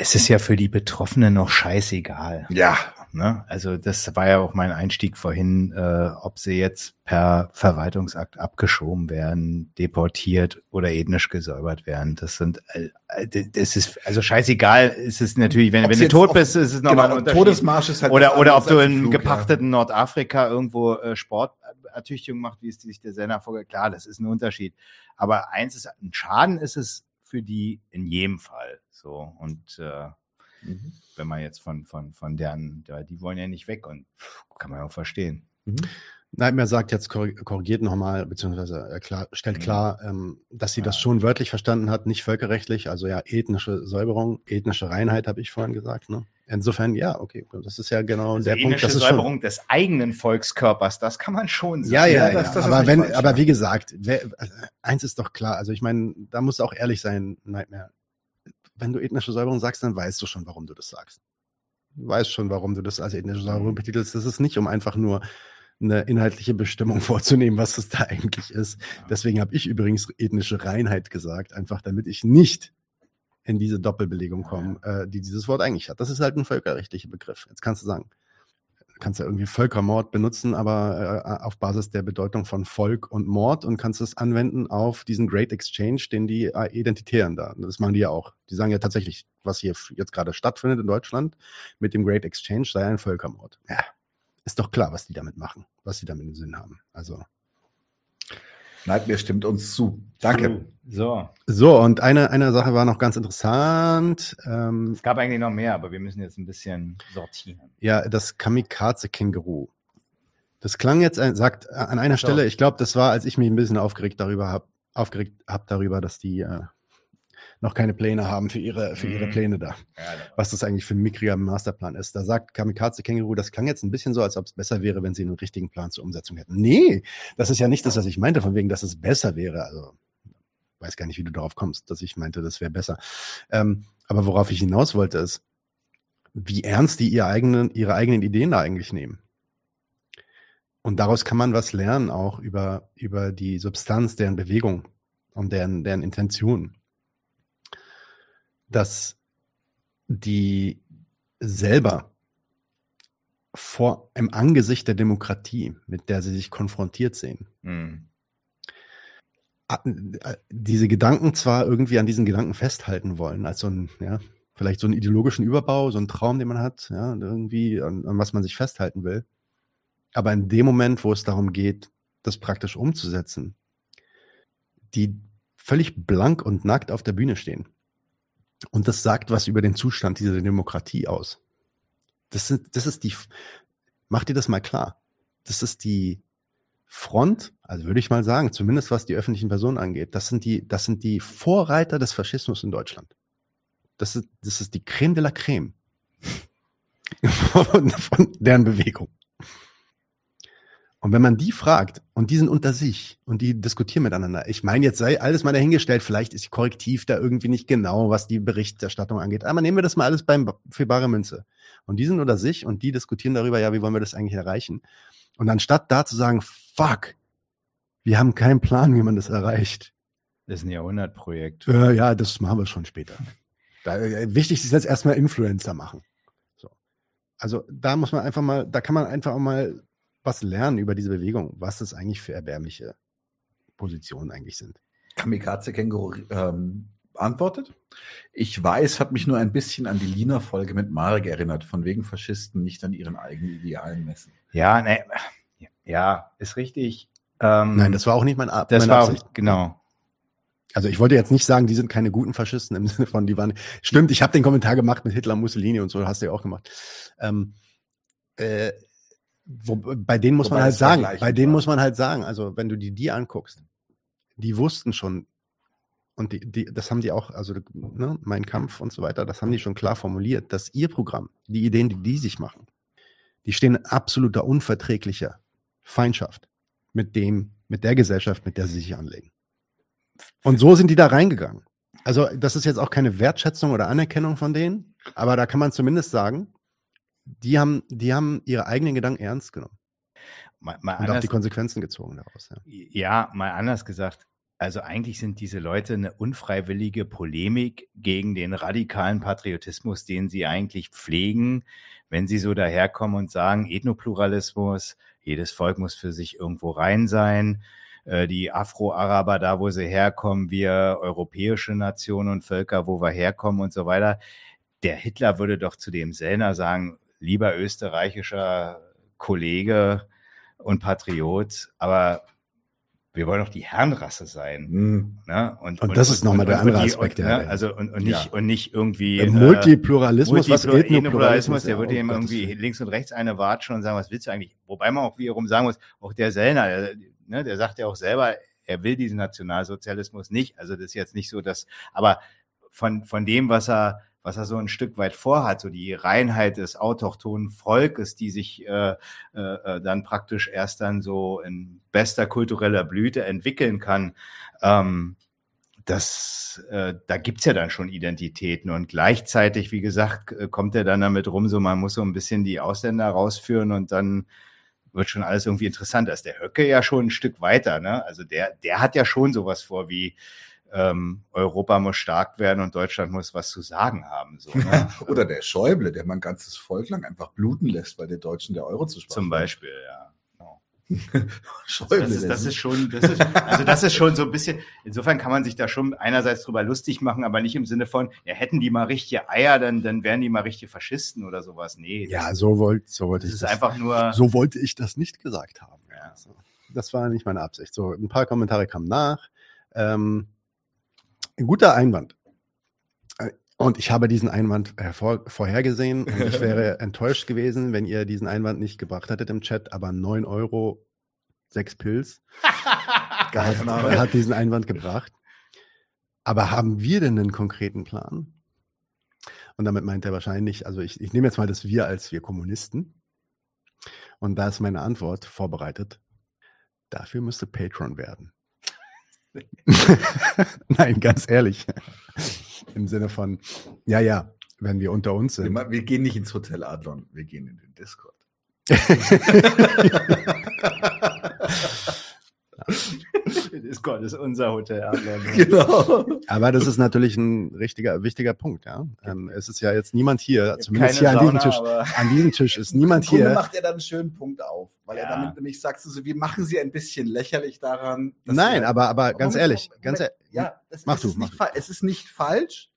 Es ist ja für die Betroffenen noch scheißegal. Ja. Ne? Also das war ja auch mein Einstieg vorhin, äh, ob sie jetzt per Verwaltungsakt abgeschoben werden, deportiert oder ethnisch gesäubert werden. Das sind, äh, das ist also scheißegal. Ist es natürlich, wenn, wenn du tot bist, ist es nochmal genau, ein Unterschied. Todesmarsch ist halt oder oder ob du in Flug, gepachteten ja. Nordafrika irgendwo äh, Sportertüchtigung macht, wie es sich der Sender vorgeht. Klar, das ist ein Unterschied. Aber eins ist ein Schaden ist es für die in jedem Fall. So und äh, Mhm. Wenn man jetzt von, von, von deren, die wollen ja nicht weg und kann man auch verstehen. Mhm. Nightmare sagt jetzt, korrigiert nochmal, beziehungsweise klar, stellt mhm. klar, ähm, dass sie ja. das schon wörtlich verstanden hat, nicht völkerrechtlich, also ja, ethnische Säuberung, ethnische Reinheit, habe ich vorhin gesagt. Ne? Insofern, ja, okay, das ist ja genau also der Punkt. Das ist Säuberung schon, des eigenen Volkskörpers, das kann man schon sagen. Ja, ja, ja, das, das aber, wenn, aber wie gesagt, wer, eins ist doch klar, also ich meine, da muss auch ehrlich sein, Nightmare wenn du ethnische Säuberung sagst, dann weißt du schon, warum du das sagst. Du weißt schon, warum du das als ethnische Säuberung mhm. betitelst. Das ist nicht, um einfach nur eine inhaltliche Bestimmung vorzunehmen, was das da eigentlich ist. Deswegen habe ich übrigens ethnische Reinheit gesagt, einfach damit ich nicht in diese Doppelbelegung komme, äh, die dieses Wort eigentlich hat. Das ist halt ein völkerrechtlicher Begriff. Jetzt kannst du sagen, kannst ja irgendwie Völkermord benutzen, aber äh, auf Basis der Bedeutung von Volk und Mord und kannst es anwenden auf diesen Great Exchange, den die äh, Identitären da, das machen die ja auch. Die sagen ja tatsächlich, was hier jetzt gerade stattfindet in Deutschland mit dem Great Exchange sei ein Völkermord. Ja, ist doch klar, was die damit machen, was sie damit im Sinn haben. Also Nightmare stimmt uns zu. Danke. So. So, und eine, eine Sache war noch ganz interessant. Ähm, es gab eigentlich noch mehr, aber wir müssen jetzt ein bisschen sortieren. Ja, das Kamikaze-Känguru. Das klang jetzt, sagt an einer so. Stelle, ich glaube, das war, als ich mich ein bisschen aufgeregt darüber habe, aufgeregt habe darüber, dass die äh, noch keine Pläne haben für ihre, für ihre mhm. Pläne da. Ja, was das eigentlich für ein mickriger Masterplan ist. Da sagt Kamikaze Känguru, das klang jetzt ein bisschen so, als ob es besser wäre, wenn sie einen richtigen Plan zur Umsetzung hätten. Nee, das ist ja nicht das, was ich meinte, von wegen, dass es besser wäre. Also, weiß gar nicht, wie du darauf kommst, dass ich meinte, das wäre besser. Ähm, aber worauf ich hinaus wollte, ist, wie ernst die ihre eigenen, ihre eigenen Ideen da eigentlich nehmen. Und daraus kann man was lernen, auch über, über die Substanz deren Bewegung und deren, deren Intention dass die selber vor im Angesicht der Demokratie, mit der sie sich konfrontiert sehen, mhm. diese Gedanken zwar irgendwie an diesen Gedanken festhalten wollen, als so ein, ja, vielleicht so einen ideologischen Überbau, so ein Traum, den man hat, ja, irgendwie, an, an was man sich festhalten will. Aber in dem Moment, wo es darum geht, das praktisch umzusetzen, die völlig blank und nackt auf der Bühne stehen und das sagt was über den Zustand dieser Demokratie aus. Das, sind, das ist die, mach dir das mal klar. Das ist die Front, also würde ich mal sagen, zumindest was die öffentlichen Personen angeht, das sind die, das sind die Vorreiter des Faschismus in Deutschland. Das ist, das ist die Creme de la Creme von, von deren Bewegung. Und wenn man die fragt und die sind unter sich und die diskutieren miteinander, ich meine, jetzt sei alles mal dahingestellt, vielleicht ist Korrektiv da irgendwie nicht genau, was die Berichterstattung angeht. Aber nehmen wir das mal alles beim, für bare Münze. Und die sind unter sich und die diskutieren darüber, ja, wie wollen wir das eigentlich erreichen? Und anstatt da zu sagen, fuck, wir haben keinen Plan, wie man das erreicht. Das ist ein Jahrhundertprojekt. Äh, ja, das machen wir schon später. Da, äh, wichtig ist jetzt erstmal Influencer machen. So. Also da muss man einfach mal, da kann man einfach auch mal was lernen über diese Bewegung, was das eigentlich für erbärmliche Positionen eigentlich sind. Kamikaze Känguru ähm, antwortet. Ich weiß, hat mich nur ein bisschen an die Lina-Folge mit Marek erinnert, von wegen Faschisten nicht an ihren eigenen Idealen messen. Ja, ne, ja, ist richtig. Ähm, Nein, das war auch nicht mein Ab das meine war Absicht. auch, genau. Also ich wollte jetzt nicht sagen, die sind keine guten Faschisten im Sinne von, die waren. Stimmt, ich habe den Kommentar gemacht mit Hitler, Mussolini und so, hast du ja auch gemacht. Ähm, äh, wo, bei denen muss Wobei man halt sagen, bei denen war. muss man halt sagen, also wenn du die die anguckst, die wussten schon und die, die, das haben die auch, also ne, mein Kampf und so weiter, das haben die schon klar formuliert, dass ihr Programm, die Ideen, die die sich machen, die stehen in absoluter unverträglicher Feindschaft mit dem, mit der Gesellschaft, mit der sie sich anlegen. Und so sind die da reingegangen. Also das ist jetzt auch keine Wertschätzung oder Anerkennung von denen, aber da kann man zumindest sagen, die haben, die haben ihre eigenen Gedanken ernst genommen Mal, mal und auch anders, die Konsequenzen gezogen daraus. Ja. ja, mal anders gesagt. Also eigentlich sind diese Leute eine unfreiwillige Polemik gegen den radikalen Patriotismus, den sie eigentlich pflegen, wenn sie so daherkommen und sagen, Ethnopluralismus, jedes Volk muss für sich irgendwo rein sein. Äh, Die Afro-Araber, da wo sie herkommen, wir europäische Nationen und Völker, wo wir herkommen und so weiter. Der Hitler würde doch zu dem Sellner sagen, lieber österreichischer Kollege und Patriot, aber wir wollen doch die Herrenrasse sein. Hm. Ne? Und das ist noch mal der und andere die- Aspekt, Und, ja, ne? Also und, und, nicht, Ja. und nicht irgendwie. Der äh, Multipluralismus, was Multiplu- Ethnopluralismus, der würde oh ihm irgendwie links und rechts eine watschen und sagen, was willst du eigentlich? Wobei man auch wiederum sagen muss, auch der Sellner, der, ne, der sagt ja auch selber, er will diesen Nationalsozialismus nicht. Also das ist jetzt nicht so, dass, aber von, von dem, was er, was er so ein Stück weit vorhat, so die Reinheit des autochthonen Volkes, die sich äh, äh, äh, dann praktisch erst dann so in bester kultureller Blüte entwickeln kann, ähm, das, äh, da gibt's ja dann schon Identitäten und gleichzeitig, wie gesagt, äh, kommt er dann damit rum, so man muss so ein bisschen die Ausländer rausführen und dann wird schon alles irgendwie interessant. Da ist der Höcke ja schon ein Stück weiter, ne? Also der, der hat ja schon sowas vor wie ähm, Europa muss stark werden und Deutschland muss was zu sagen haben. So, ne? Oder der Schäuble, der mein ganzes Volk lang einfach bluten lässt, weil der Deutschen der Euro zu schwach Zum. Beispiel, ja. Genau. Schäuble, Das ist, das ist schon, das ist, also das ist schon so ein bisschen, insofern kann man sich da schon einerseits drüber lustig machen, aber nicht im Sinne von, ja, hätten die mal richtige Eier, dann, dann wären die mal richtige Faschisten oder sowas. Nee. das Ja, so wollte so wollte das ich ist das. einfach nur, so wollte ich das nicht gesagt haben. Ja. Das war nicht meine Absicht. So, ein paar Kommentare kamen nach. Ähm, ein guter Einwand. Äh, Und ich habe diesen Einwand hervor, vorhergesehen und ich wäre enttäuscht gewesen, wenn ihr diesen Einwand nicht gebracht hättet im Chat, aber 9 Euro, 6 Pilz. Geil, hat diesen Einwand gebracht. Aber haben wir denn einen konkreten Plan? Und damit meint er wahrscheinlich, also ich, ich nehme jetzt mal das Wir als wir Kommunisten. Und da ist meine Antwort vorbereitet. Dafür müsste Patreon werden. Nein, ganz ehrlich. Im Sinne von, ja, ja, wenn wir unter uns sind. wir gehen nicht ins Hotel Adlon, wir gehen in den Discord. Discord ist unser Hotel. Genau. Aber das ist natürlich ein richtiger, wichtiger Punkt, ja. Ähm, es ist ja jetzt niemand hier, zumindest hier an diesem Sauna, Tisch. An diesem Tisch ist niemand Im Grunde hier. macht er dann einen schönen Punkt auf, weil er Ja. damit nämlich sagt, so, wir machen sie ein bisschen lächerlich daran. dass Nein, wir- aber, aber ganz ehrlich, Moment, ganz ehrlich. ja, es, Mach es, du, ist mach nicht, du. es ist nicht falsch,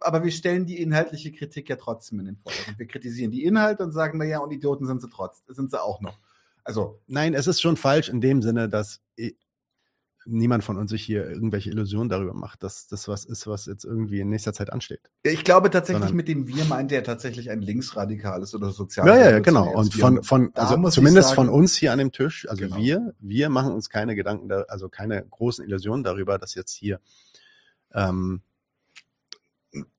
aber wir stellen die inhaltliche Kritik ja trotzdem in den Vordergrund. Wir kritisieren die Inhalte und sagen, naja, und Idioten sind sie trotzdem, sind sie auch noch. Also, Nein, es ist schon falsch in dem Sinne, dass niemand von uns sich hier irgendwelche Illusionen darüber macht, dass das was ist, was jetzt irgendwie in nächster Zeit ansteht. ich glaube tatsächlich, Sondern- mit dem Wir meint er tatsächlich ein linksradikales oder sozial. Ja, ja, ja, genau. Und von, von also zumindest sagen- von uns hier an dem Tisch, also Genau. wir, wir machen uns keine Gedanken, da, also keine großen Illusionen darüber, dass jetzt hier ähm,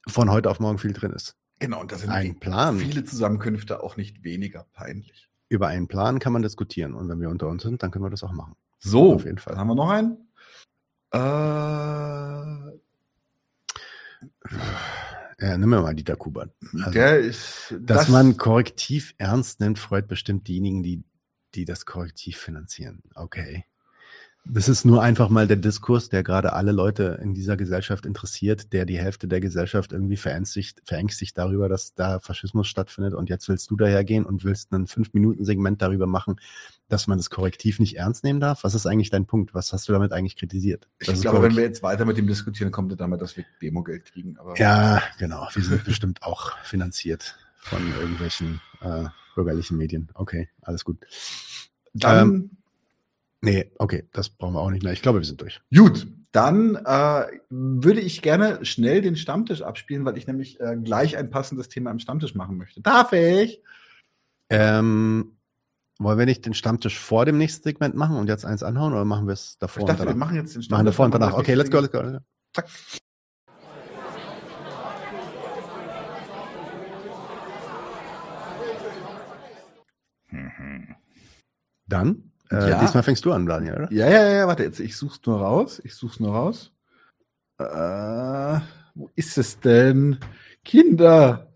von heute auf morgen viel drin ist. Genau, und da sind Ein Plan. viele Zusammenkünfte auch nicht weniger peinlich. über einen Plan kann man diskutieren. Und wenn wir unter uns sind, dann können wir das auch machen. So, Auf jeden Fall. Haben wir noch einen? Äh, Ja, nimm mir mal Dieter Kubert. Also, der ist. dass das- man Korrektiv ernst nimmt, freut bestimmt diejenigen, die, die das Korrektiv finanzieren. Okay. Das ist nur einfach mal der Diskurs, der gerade alle Leute in dieser Gesellschaft interessiert, der die Hälfte der Gesellschaft irgendwie verängstigt, verängstigt darüber, dass da Faschismus stattfindet. Und jetzt willst du dahergehen und willst ein Fünf-Minuten-Segment darüber machen, dass man das Korrektiv nicht ernst nehmen darf. Was ist eigentlich dein Punkt? Was hast du damit eigentlich kritisiert? Ich Das ist glaube, wenn wir jetzt weiter mit ihm diskutieren, kommt er damit, dass wir Demogeld kriegen. Aber Ja, genau. Wir sind bestimmt auch finanziert von irgendwelchen äh, bürgerlichen Medien. Okay, alles gut. dann, Ähm, nee, okay, das brauchen wir auch nicht mehr. Ich glaube, wir sind durch. gut, dann äh, würde ich gerne schnell den Stammtisch abspielen, weil ich nämlich äh, gleich ein passendes Thema am Stammtisch machen möchte. Darf ich? Ähm, wollen wir nicht den Stammtisch vor dem nächsten Segment machen und jetzt eins anhauen oder machen wir es davor Ich dachte, und wir machen jetzt den machen Stammtisch. davor und danach. machen Okay, let's go, let's go. Zack. Dann, äh, Ja. diesmal fängst du an, Daniel, oder? Ja, ja, ja, warte, jetzt, ich such's nur raus. Ich such's nur raus. Äh, wo ist es denn? Kinder.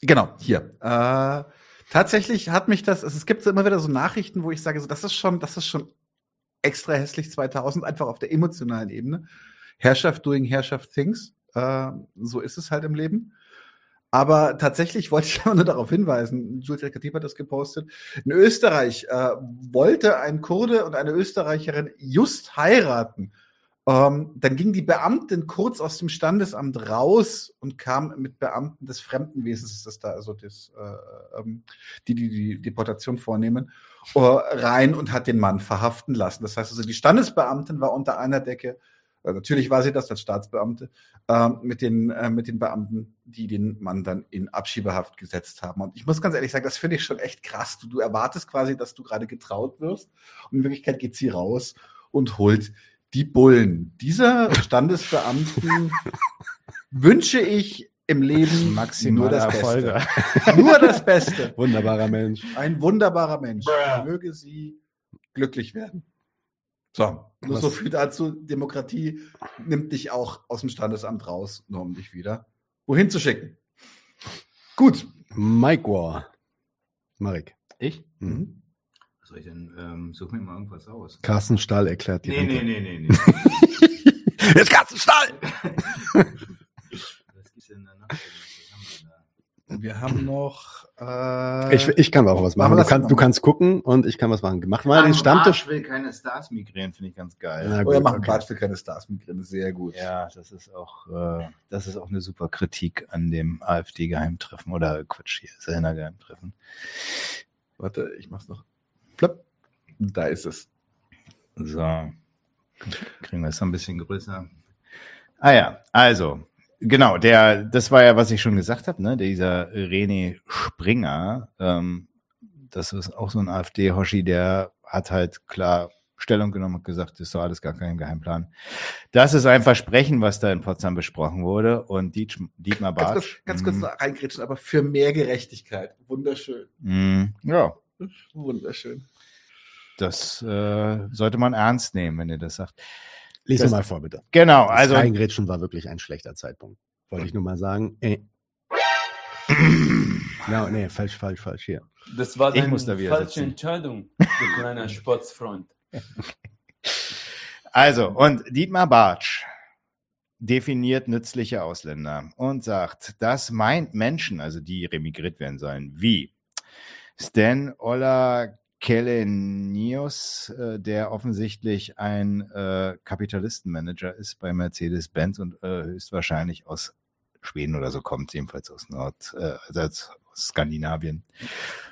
Genau, hier. Äh, tatsächlich hat mich das, also es gibt so immer wieder so Nachrichten, wo ich sage, so, das ist schon, das ist schon extra hässlich 2000, einfach auf der emotionalen Ebene. Herrschaft doing Herrschaft things. Äh, so ist es halt im Leben. Aber tatsächlich wollte ich nur darauf hinweisen, Julia Katib hat das gepostet, in Österreich äh, wollte ein Kurde und eine Österreicherin just heiraten. Ähm, dann ging die Beamtin kurz aus dem Standesamt raus und kam mit Beamten des Fremdenwesens, das da, also das, äh, ähm, die, die die Deportation vornehmen, äh, rein und hat den Mann verhaften lassen. Das heißt also, die Standesbeamtin war unter einer Decke, natürlich war sie das als Staatsbeamte, ähm, mit, den, äh, mit den Beamten, die den Mann dann in Abschiebehaft gesetzt haben. Und ich muss ganz ehrlich sagen, das finde ich schon echt krass. Du, du erwartest quasi, dass du gerade getraut wirst und in Wirklichkeit geht sie raus und holt die Bullen. Dieser Standesbeamten wünsche ich im Leben Maximale nur das Erfolge. Beste. Nur das Beste. Wunderbarer Mensch. Ein wunderbarer Mensch. Möge sie glücklich werden. So, nur Was- so viel dazu. Demokratie nimmt dich auch aus dem Standesamt raus, nur um dich wieder wohin zu schicken. Gut. Mike War. Marek. Ich? Mhm. Was soll ich denn? Ähm, such mir mal irgendwas aus. Carsten Stahl erklärt die Nee, nee, nee, nee, nee. Jetzt Carsten Stahl! Was gibt's denn danach? Was haben wir da? Wir haben noch. Äh, Ich, ich kann auch was machen. Du noch du kannst gucken und ich kann was machen. Mach mal den Am Stammtisch. Arsch will keine Stars migrieren, finde ich ganz geil. Na oh, gut, wir machen okay. Quatsch für keine Stars drin. Sehr gut. Ja, das ist auch, äh, das ist auch eine super Kritik an dem AfD-Geheimtreffen oder Quatsch hier, Selner Geheimtreffen. Warte, ich mach's noch. Plopp. Da ist es. So. Kriegen wir es noch ein bisschen größer. Ah ja, also, genau, der, das war ja, was ich schon gesagt habe, ne? Dieser René Springer, ähm, das ist auch so ein AfD-Hoshi, der hat halt klar Stellung genommen und gesagt, das ist doch alles gar kein Geheimplan. Das ist ein Versprechen, was da in Potsdam besprochen wurde. Und Dietsch, Dietmar Ganz kurz, Bartsch. ganz kurz mm, noch reingrätschen, aber für mehr Gerechtigkeit. Wunderschön. mm, ja, Wunderschön. das äh, sollte man ernst nehmen, wenn ihr das sagt. Lies Das- mal vor, bitte. Genau, Das also Reingrätschen war wirklich ein schlechter Zeitpunkt. Wollte ich nur mal sagen. Äh. No, nee, falsch, falsch, falsch hier. Das war muss da wieder falsche sitzen. Entscheidung, du kleiner Sportsfreund. Also, und Dietmar Bartsch definiert nützliche Ausländer und sagt, das meint Menschen, also die remigriert werden sollen, wie Stan Ola Kellenius, äh, der offensichtlich ein äh, Kapitalistenmanager ist bei Mercedes-Benz und äh, höchstwahrscheinlich aus Schweden oder so kommt, jedenfalls aus Nord, äh, also aus Skandinavien.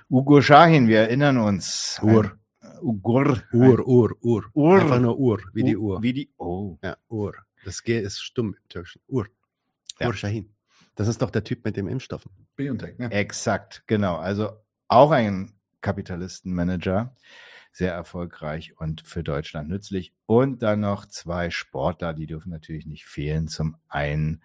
Ugo Shahin, wir erinnern uns. Ur. Ein, Ugur. Ur, Ur, Ur. Ur. Einfach nur Ur, wie die Uhr. Wie die, oh. Ja, Ur. Das G ist stumm im Türkischen. Ur. Ja. Ur Shahin. Das ist doch der Typ mit dem Impfstoffen. Biontech, ne? Exakt, genau. Also auch ein Kapitalistenmanager, sehr erfolgreich und für Deutschland nützlich. Und dann noch zwei Sportler, die dürfen natürlich nicht fehlen. Zum einen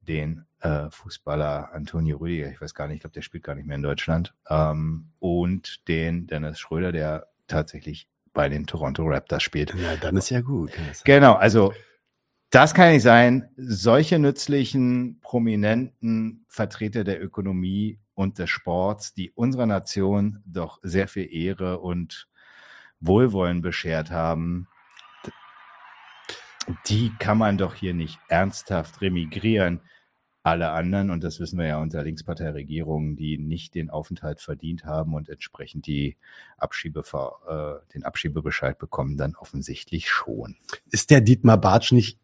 den äh, Fußballer Antonio Rüdiger, ich weiß gar nicht, ich glaube, der spielt gar nicht mehr in Deutschland, ähm, und den Dennis Schröder, der tatsächlich bei den Toronto Raptors spielt. Ja, dann ist ja gut. Genau, also das kann nicht sein. Solche nützlichen, prominenten Vertreter der Ökonomie und des Sports, die unserer Nation doch sehr viel Ehre und Wohlwollen beschert haben, die kann man doch hier nicht ernsthaft remigrieren. Alle anderen, und das wissen wir ja unter Linksparteiregierungen, die nicht den Aufenthalt verdient haben und entsprechend die Abschiebe, äh, den Abschiebebescheid bekommen, dann offensichtlich schon. Ist der Dietmar Bartsch nicht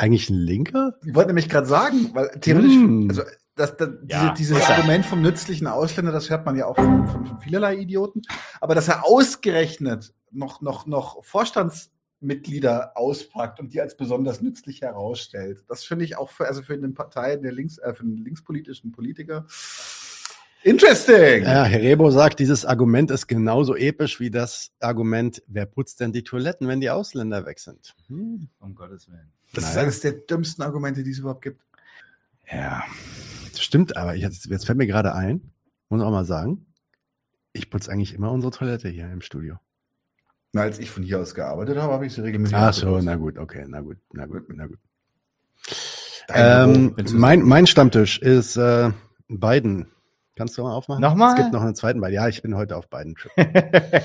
eigentlich ein Linker? Ich wollte nämlich gerade sagen, weil theoretisch, Hm. also das, das, Ja, diese, dieses. Argument vom nützlichen Ausländer, das hört man ja auch von, von, von vielerlei Idioten. Aber dass er ausgerechnet noch, noch, noch Vorstandsmitglieder auspackt und die als besonders nützlich herausstellt, das finde ich auch für, also für eine Partei, der links, äh, für einen linkspolitischen Politiker interesting. Ja, Herr Rebo sagt, dieses Argument ist genauso episch wie das Argument, wer putzt denn die Toiletten, wenn die Ausländer weg sind? Hm. Um Gottes Willen. Das ist Naja. eines der dümmsten Argumente, die es überhaupt gibt. Ja. Das stimmt, aber jetzt, jetzt fällt mir gerade ein, muss auch mal sagen, ich putze eigentlich immer unsere Toilette hier im Studio. Na, als ich von hier aus gearbeitet habe, habe ich sie regelmäßig. Ach so, na gut, okay, na gut, na gut, na gut. Ähm, mein, mein Stammtisch ist äh, Biden. Kannst du mal aufmachen? Nochmal? Es gibt noch einen zweiten Biden. Ja, ich bin heute auf Biden Trip.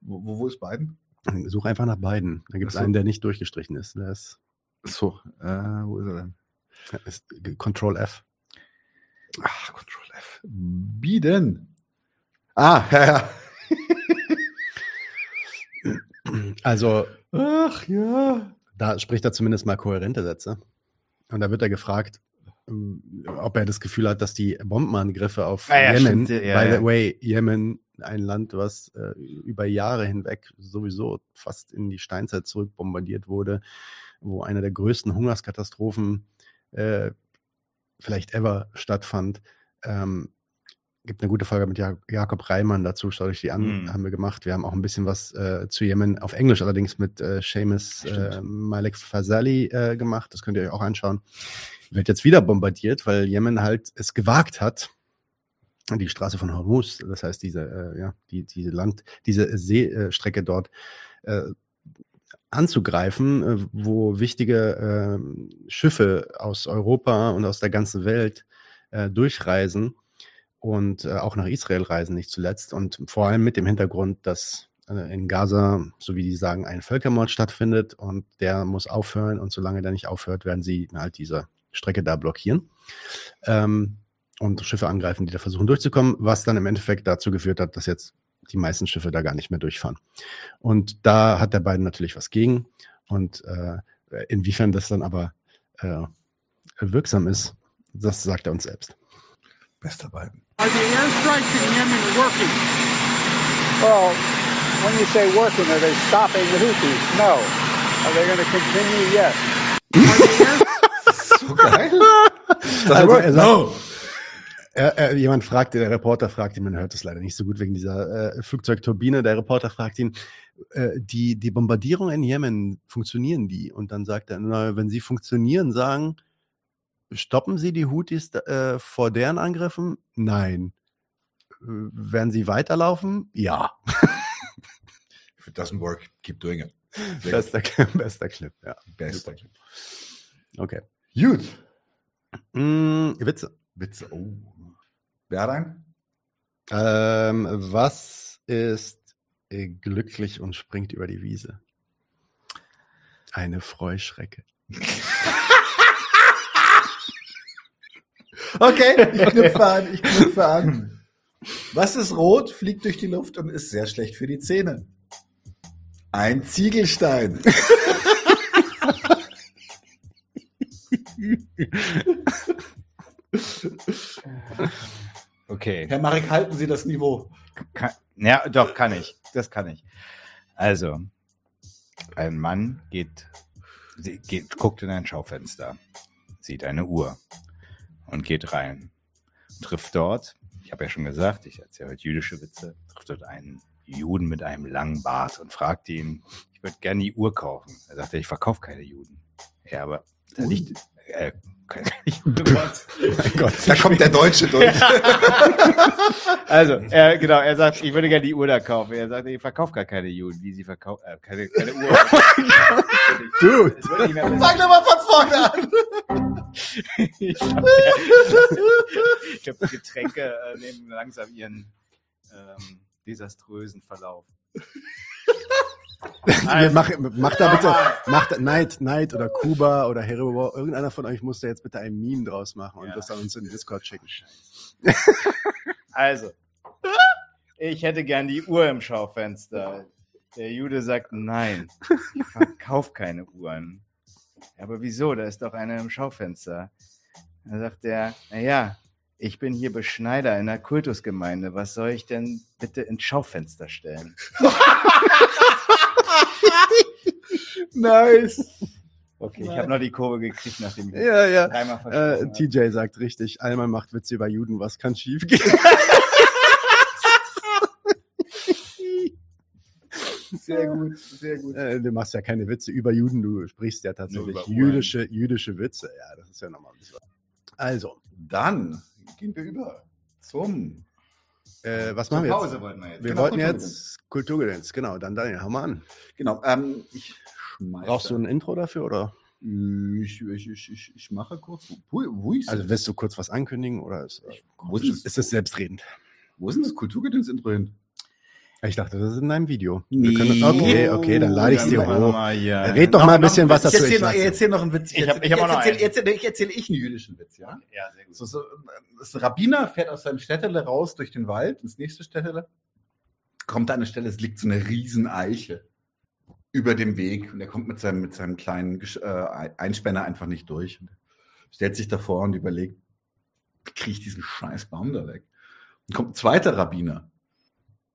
wo, wo, ist Biden? Such einfach nach Biden. Da gibt es so. einen, der nicht durchgestrichen ist. Der ist, So, äh, wo ist er denn? ist Control F. Ach, Control F. Biden. Ah, ja, ja. Also, Ach ja. da spricht er zumindest mal kohärente Sätze. Und da wird er gefragt, ob er das Gefühl hat, dass die Bombenangriffe auf Ah ja, Yemen, stimmt, ja, by the way, Yemen, ein Land, was äh, über Jahre hinweg sowieso fast in die Steinzeit zurück bombardiert wurde, wo eine der größten Hungerskatastrophen äh, vielleicht ever stattfand. Ähm, gibt eine gute Folge mit Ja- Jakob Reimann dazu, schaut euch die an, Mhm. haben wir gemacht. Wir haben auch ein bisschen was äh, zu Yemen, auf Englisch allerdings mit äh, Seamus äh, Malik Fazali äh, gemacht. Das könnt ihr euch auch anschauen. Wird jetzt wieder bombardiert, weil Yemen halt es gewagt hat, die Straße von Hormuz, das heißt diese, äh, ja, die, diese Land, diese Seestrecke dort äh, anzugreifen, äh, wo wichtige äh, Schiffe aus Europa und aus der ganzen Welt äh, durchreisen und äh, auch nach Israel reisen, nicht zuletzt. Und vor allem mit dem Hintergrund, dass äh, in Gaza, so wie die sagen, ein Völkermord stattfindet und der muss aufhören. Und solange der nicht aufhört, werden sie halt diese Strecke da blockieren ähm, und Schiffe angreifen, die da versuchen durchzukommen, was dann im Endeffekt dazu geführt hat, dass jetzt die meisten Schiffe da gar nicht mehr durchfahren. Und da hat der beiden natürlich was gegen. Und äh, inwiefern das dann aber äh, wirksam ist, das sagt er uns selbst. Bester Biden. Are the airstrikes in Yemen working? Well, when you say working, are they stopping the Houthis? No. Are they going to continue? Yes. So geil. Das Also, er sagt- no. Er, er, jemand fragte, der Reporter fragt ihn, man hört es leider nicht so gut wegen dieser äh, Flugzeugturbine. Der Reporter fragt ihn, äh, die, die Bombardierung in Jemen, funktionieren die? Und dann sagt er, na, wenn sie funktionieren, sagen, stoppen sie die Houthis äh, vor deren Angriffen? Nein. Äh, werden sie weiterlaufen? Ja. If it doesn't work, keep doing it. Sehr Bester, bester Clip, ja. Bester. Okay. Gut. Mm, Witze. Witze. Oh. Wer hat einen? Ähm, was ist äh, glücklich und springt über die Wiese? Eine Freuschrecke. Okay, ich knüpfe an, ich knüpfe an. Was ist rot, fliegt durch die Luft und ist sehr schlecht für die Zähne? Ein Ziegelstein. Okay. Herr Marek, halten Sie das Niveau. Kann, ja, doch, kann ich. Das kann ich. Also, ein Mann geht, geht, guckt in ein Schaufenster, sieht eine Uhr und geht rein. Trifft dort, ich habe ja schon gesagt, ich erzähle heute jüdische Witze, trifft dort einen Juden mit einem langen Bart und fragt ihn, ich würde gerne die Uhr kaufen. Er sagte, ich verkaufe keine Juden. Ja, aber da liegt, äh, Gott. Da kommt der Deutsche durch. Also, er, genau, er sagt, ich würde gerne die Uhr da kaufen. Er sagt, ich verkaufe gar keine Juden, wie sie verkaufen, äh, keine, keine Uhr. Du, Das würde ich mir besser- Fang doch mal von vorne an. ich glaube, glaub, die Getränke äh, nehmen langsam ihren ähm, desaströsen Verlauf. wir mach, mach da bitte, mach da, Neid, Neid oder Kuba oder Hero, irgendeiner von euch muss da jetzt bitte ein Meme draus machen und Ja. das an uns in den Discord schicken. Also, ich hätte gern die Uhr im Schaufenster. Der Jude sagt, nein, ich verkaufe keine Uhren. Aber wieso? Da ist doch eine im Schaufenster. Da sagt er, naja, ich bin hier Beschneider in der Kultusgemeinde. Was soll ich denn bitte ins Schaufenster stellen? Nice. Okay, ich habe noch die Kurve gekriegt, nachdem ich Ja, ja. dreimal Äh. TJ sagt richtig, Alman macht Witze über Juden, was kann schief gehen? Sehr gut, sehr gut. Äh, du machst ja keine Witze über Juden, du sprichst ja tatsächlich jüdische, jüdische Witze. Ja, das ist ja nochmal ein bisschen. Also, Dann gehen wir über zum äh, was Zur machen wir jetzt? Pause wollten wir jetzt. Wir Genau, wollten jetzt Kulturgedöns, genau. Dann Daniel, hau mal an. Genau. Ähm, ich schmeiße. Brauchst du ein Intro dafür oder? Ich, ich, ich, ich, mache kurz. Wo, wo Also willst du kurz was ankündigen oder ist, wo ist, ist das selbstredend? wo ist denn das Kulturgedöns-Intro hin? Ich dachte, das ist in deinem Video. Nee. Wir können, okay, okay, dann lade ich es dir Dann hoch. mal hier- Red doch mal ein bisschen was Ich dazu. erzähle Ich noch, lass ich erzähl noch einen Witz. Ich hab- ich hab noch erzähl, einen. erzähl, ich erzähle ich einen jüdischen Witz, ja? Ja, sehr gut. So, so, ein Rabbiner fährt aus seinem Städtele raus durch den Wald, ins nächste Städtele, kommt an eine Stelle, es liegt so eine riesen Eiche über dem Weg und er kommt mit seinem, mit seinem kleinen Gesch- äh, Einspänner einfach nicht durch. Und stellt sich davor und überlegt, wie kriege ich diesen scheiß Baum da weg? Und kommt ein zweiter Rabbiner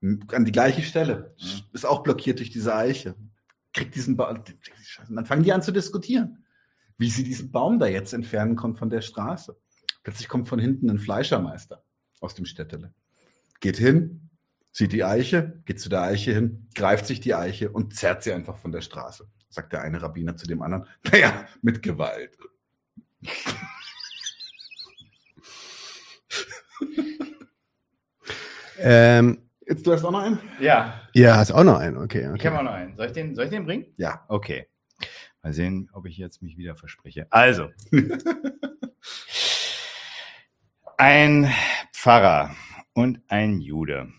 an die gleiche Stelle, ist auch blockiert durch diese Eiche, kriegt diesen Baum, dann fangen die an zu diskutieren, wie sie diesen Baum da jetzt entfernen können von der Straße. Plötzlich kommt von hinten ein Fleischermeister aus dem Städtele. Geht hin, sieht die Eiche, geht zu der Eiche hin, greift sich die Eiche und zerrt sie einfach von der Straße. Sagt der eine Rabbiner zu dem anderen, naja, mit Gewalt. Ähm, Jetzt, du hast auch noch einen? Ja, ja, hast auch noch einen. Okay, ich habe okay. auch noch einen. Soll ich den, soll ich den bringen? Ja. Okay. Mal sehen, ob ich jetzt mich wieder verspreche. Also. ein Pfarrer und ein Jude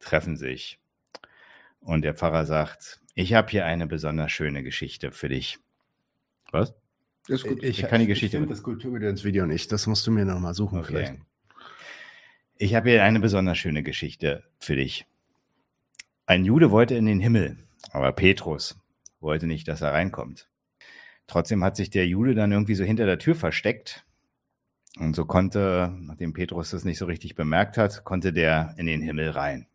treffen sich. Und der Pfarrer sagt, ich habe hier eine besonders schöne Geschichte für dich. Was? Ist gut. Ich kann die Geschichte- Ich finde das Kulturgedöns-Video nicht. Das musst du mir nochmal suchen vielleicht. Ich habe hier eine besonders schöne Geschichte für dich. Ein Jude wollte in den Himmel, aber Petrus wollte nicht, dass er reinkommt. Trotzdem hat sich der Jude dann irgendwie so hinter der Tür versteckt. Und so konnte, nachdem Petrus das nicht so richtig bemerkt hat, konnte der in den Himmel rein.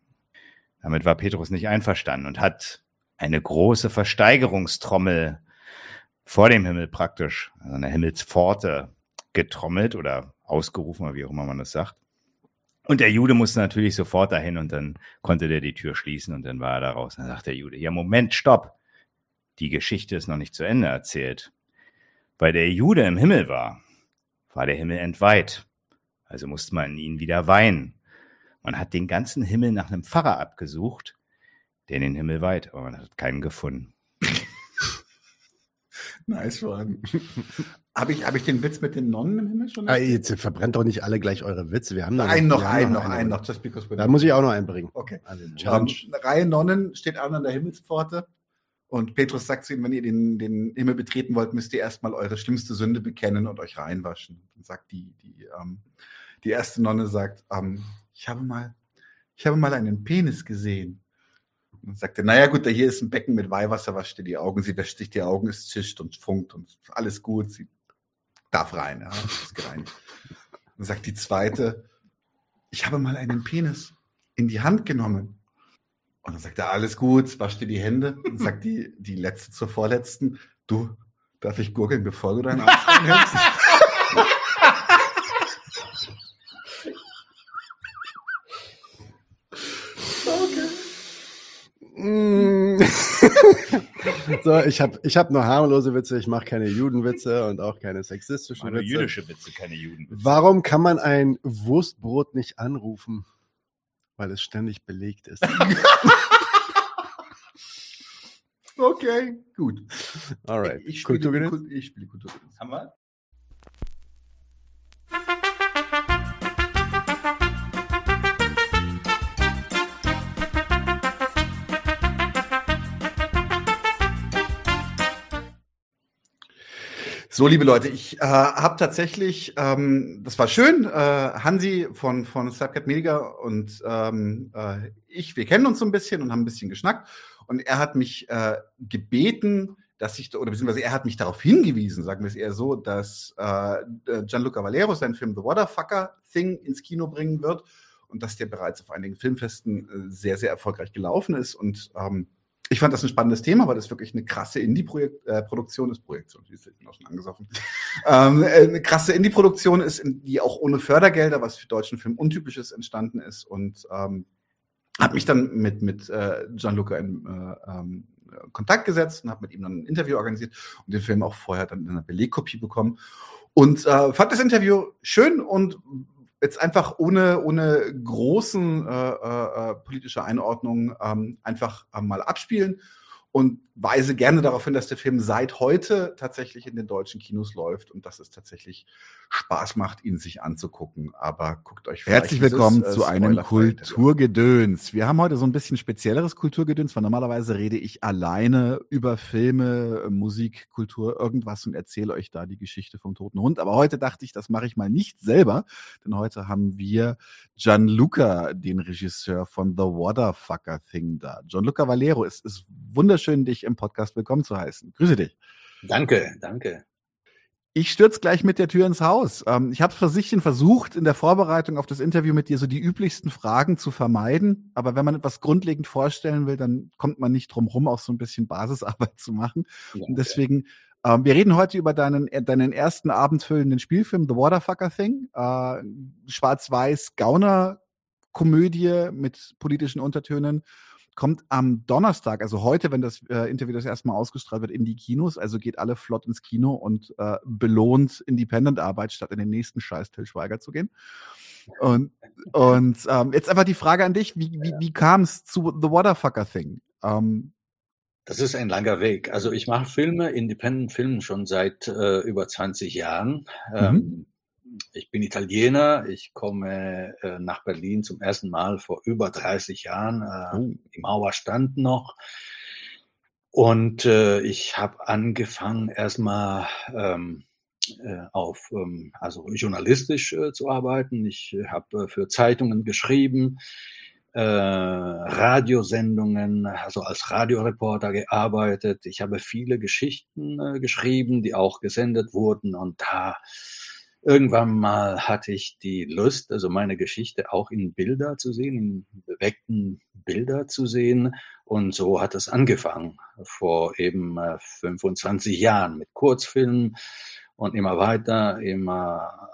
Damit war Petrus nicht einverstanden und hat eine große Versteigerungstrommel vor dem Himmel praktisch, also eine Himmelspforte, getrommelt oder ausgerufen, wie auch immer man das sagt. Und der Jude musste natürlich sofort dahin und dann konnte der die Tür schließen und dann war er da raus. Dann sagt der Jude, ja, Moment, stopp. Die Geschichte ist noch nicht zu Ende erzählt. Weil der Jude im Himmel war, war der Himmel entweiht. Also musste man ihn wieder weinen. Man hat den ganzen Himmel nach einem Pfarrer abgesucht, der in den Himmel weiht, aber man hat keinen gefunden. Nice one. Habe ich, hab ich den Witz mit den Nonnen im Himmel schon? Ah, jetzt verbrennt doch nicht alle gleich eure Witze. Wir haben da einen noch, einen noch, einen. noch. Just because Da muss ich auch noch einen bringen. Okay. Also Ähm, Challenge. eine Reihe Nonnen steht an an der Himmelspforte und Petrus sagt zu ihnen, wenn ihr den, den Himmel betreten wollt, müsst ihr erstmal eure schlimmste Sünde bekennen und euch reinwaschen. Dann sagt die, die, ähm, die erste Nonne sagt, ähm, ich habe mal, ich habe mal einen Penis gesehen. Und dann sagt er, naja gut, da hier ist ein Becken mit Weihwasser, wascht ihr die Augen. Sie wäscht sich die Augen, es zischt und funkt und alles gut. Sie darf rein, ja, ist gereinigt. Dann sagt die zweite, ich habe mal einen Penis in die Hand genommen. Und dann sagt er, alles gut, wasch dir die Hände. Und sagt die, die letzte zur vorletzten, du, darf ich gurgeln, bevor du deinen Arsch reinhältst? So, ich habe ich hab nur harmlose Witze, ich mache keine Judenwitze und auch keine sexistischen Meine Witze. jüdische Witze, keine Judenwitze. Warum kann man ein Wurstbrot nicht anrufen? Weil es ständig belegt ist. Okay, gut. Alright. Ich ich spiele Kulturgedöns. Haben wir? So, liebe Leute, ich äh, habe tatsächlich, ähm, das war schön, äh, Hansi von, von Snapchat Media und ähm, äh, ich, wir kennen uns so ein bisschen und haben ein bisschen geschnackt. Und er hat mich äh, gebeten, dass ich, oder beziehungsweise er hat mich darauf hingewiesen, sagen wir es eher so, dass äh, Gianluca Valero seinen Film The Waterfucker Thing ins Kino bringen wird und dass der bereits auf einigen Filmfesten äh, sehr, sehr erfolgreich gelaufen ist. Und ähm, ich fand das ein spannendes Thema, weil das wirklich eine krasse Indie-Produktion ist. Projektion, die ist bin auch schon angesoffen. ähm, äh, eine krasse Indie-Produktion ist, die auch ohne Fördergelder, was für deutschen Film untypisch ist, entstanden ist. Und ähm, habe mich dann mit, mit äh, Gianluca in äh, ähm, Kontakt gesetzt und habe mit ihm dann ein Interview organisiert und den Film auch vorher dann in einer Belegkopie bekommen. Und äh, fand das Interview schön und jetzt einfach ohne, ohne großen äh, äh, äh, politische Einordnung ähm, einfach äh, mal abspielen und weise gerne darauf hin, dass der Film seit heute tatsächlich in den deutschen Kinos läuft und dass es tatsächlich Spaß macht, ihn sich anzugucken. Aber guckt euch vielleicht Herzlich dieses, willkommen äh, zu einem Kulturgedöns. Wir haben heute so ein bisschen spezielleres Kulturgedöns, weil normalerweise rede ich alleine über Filme, Musik, Kultur, irgendwas und erzähle euch da die Geschichte vom toten Hund. Aber heute dachte ich, das mache ich mal nicht selber, denn heute haben wir Gianluca, den Regisseur von The Waterfucker Thing da. Gianluca Valero, es ist wunderschön, dich im Podcast willkommen zu heißen. Grüße dich. Danke, danke. Ich stürze gleich mit der Tür ins Haus. Ähm, ich habe versichtchen versucht, in der Vorbereitung auf das Interview mit dir so die üblichsten Fragen zu vermeiden. Aber wenn man etwas grundlegend vorstellen will, dann kommt man nicht drum rum, auch so ein bisschen Basisarbeit zu machen. Und deswegen, ähm, wir reden heute über deinen, äh, deinen ersten abendfüllenden Spielfilm, The Waterfucker Thing. Äh, Schwarz-Weiß Gauner-Komödie mit politischen Untertönen. Kommt am Donnerstag, also heute, wenn das äh, Interview das erste Mal ausgestrahlt wird, in die Kinos. Also geht alle flott ins Kino und äh, belohnt Independent-Arbeit, statt in den nächsten Scheiß Till Schweiger zu gehen. Und, und ähm, jetzt einfach die Frage an dich, wie, wie, wie kam es zu The Waterfucker Thing? Ähm, Das ist ein langer Weg. Also ich mache Filme, Independent Filme schon seit äh, über 20 Jahren. Ähm, ich bin Italiener. Ich komme äh, nach Berlin zum ersten Mal vor über 30 Jahren. Äh, Die Mauer stand noch. Und äh, ich habe angefangen erstmal ähm, äh, auf ähm, also journalistisch äh, zu arbeiten. Ich äh, habe für Zeitungen geschrieben, Radiosendungen, also als Radioreporter gearbeitet. Ich habe viele Geschichten geschrieben, die auch gesendet wurden und da irgendwann mal hatte ich die Lust, also meine Geschichte auch in Bilder zu sehen, in bewegten Bilder zu sehen. Und so hat es angefangen vor eben äh, 25 Jahren mit Kurzfilmen und immer weiter, immer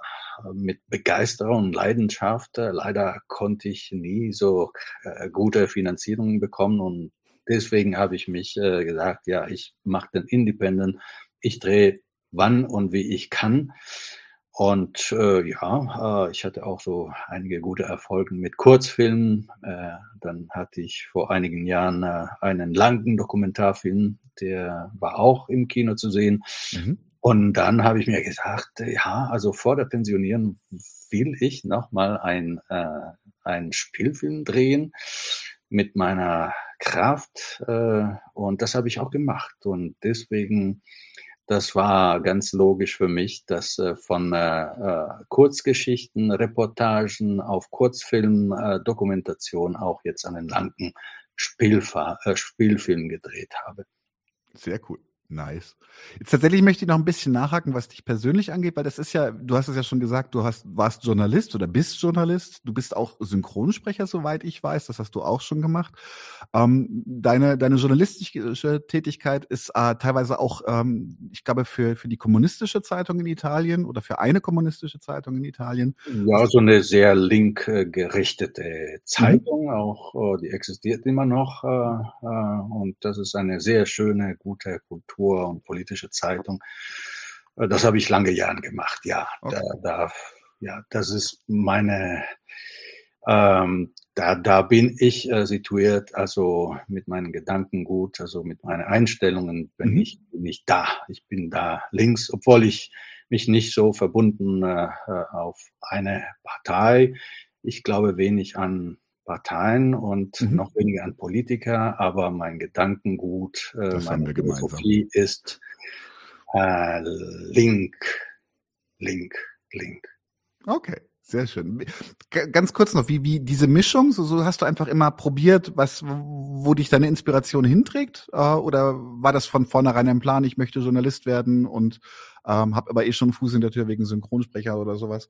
mit Begeisterung und Leidenschaft. Äh, Leider konnte ich nie so äh, gute Finanzierungen bekommen und deswegen habe ich mich äh, gesagt, ja, ich mache den Independent, ich drehe wann und wie ich kann. Und äh, ja, äh, ich hatte auch so einige gute Erfolge mit Kurzfilmen. Äh, dann hatte ich vor einigen Jahren äh, einen langen Dokumentarfilm, der war auch im Kino zu sehen. Und dann habe ich mir gesagt, ja, also vor der Pensionierung will ich noch mal ein äh, einen Spielfilm drehen mit meiner Kraft äh, und das habe ich auch gemacht und deswegen das war ganz logisch für mich, dass äh, von äh, äh, Kurzgeschichten, Reportagen auf Kurzfilm, äh, Dokumentation auch jetzt einen langen Spielfa äh, Spielfilm gedreht habe. Sehr cool. Nice. Jetzt tatsächlich möchte ich noch ein bisschen nachhaken, was dich persönlich angeht, weil das ist ja, du hast es ja schon gesagt, du hast, warst Journalist oder bist Journalist. Du bist auch Synchronsprecher, soweit ich weiß. Das hast du auch schon gemacht. Ähm, deine, deine journalistische Tätigkeit ist äh, teilweise auch, ähm, ich glaube, für, für die kommunistische Zeitung in Italien oder für eine kommunistische Zeitung in Italien. Ja, so eine sehr link äh, gerichtete Zeitung, mhm. auch äh, die existiert immer noch. Äh, äh, und das ist eine sehr schöne, gute Kultur Kultur und politische Zeitung. Äh, das habe ich lange Jahren gemacht, ja. Okay. Da, da, ja, das ist meine, ähm, da, da bin ich äh, situiert, also mit meinen Gedanken gut, also mit meinen Einstellungen bin mhm. ich nicht da. Ich bin da links, obwohl ich mich nicht so verbunden äh, äh auf eine Partei. Ich glaube wenig an Parteien und mhm. noch weniger an Politiker, aber mein Gedankengut, äh, meine Philosophie ist äh, Link, Link, Link. Okay. Sehr schön. Ganz kurz noch, wie, wie diese Mischung, so, so hast du einfach immer probiert, was, wo dich deine Inspiration hinträgt? Äh, oder war das von vornherein ein Plan, ich möchte Journalist werden und ähm, habe aber eh schon Fuß in der Tür wegen Synchronsprecher oder sowas?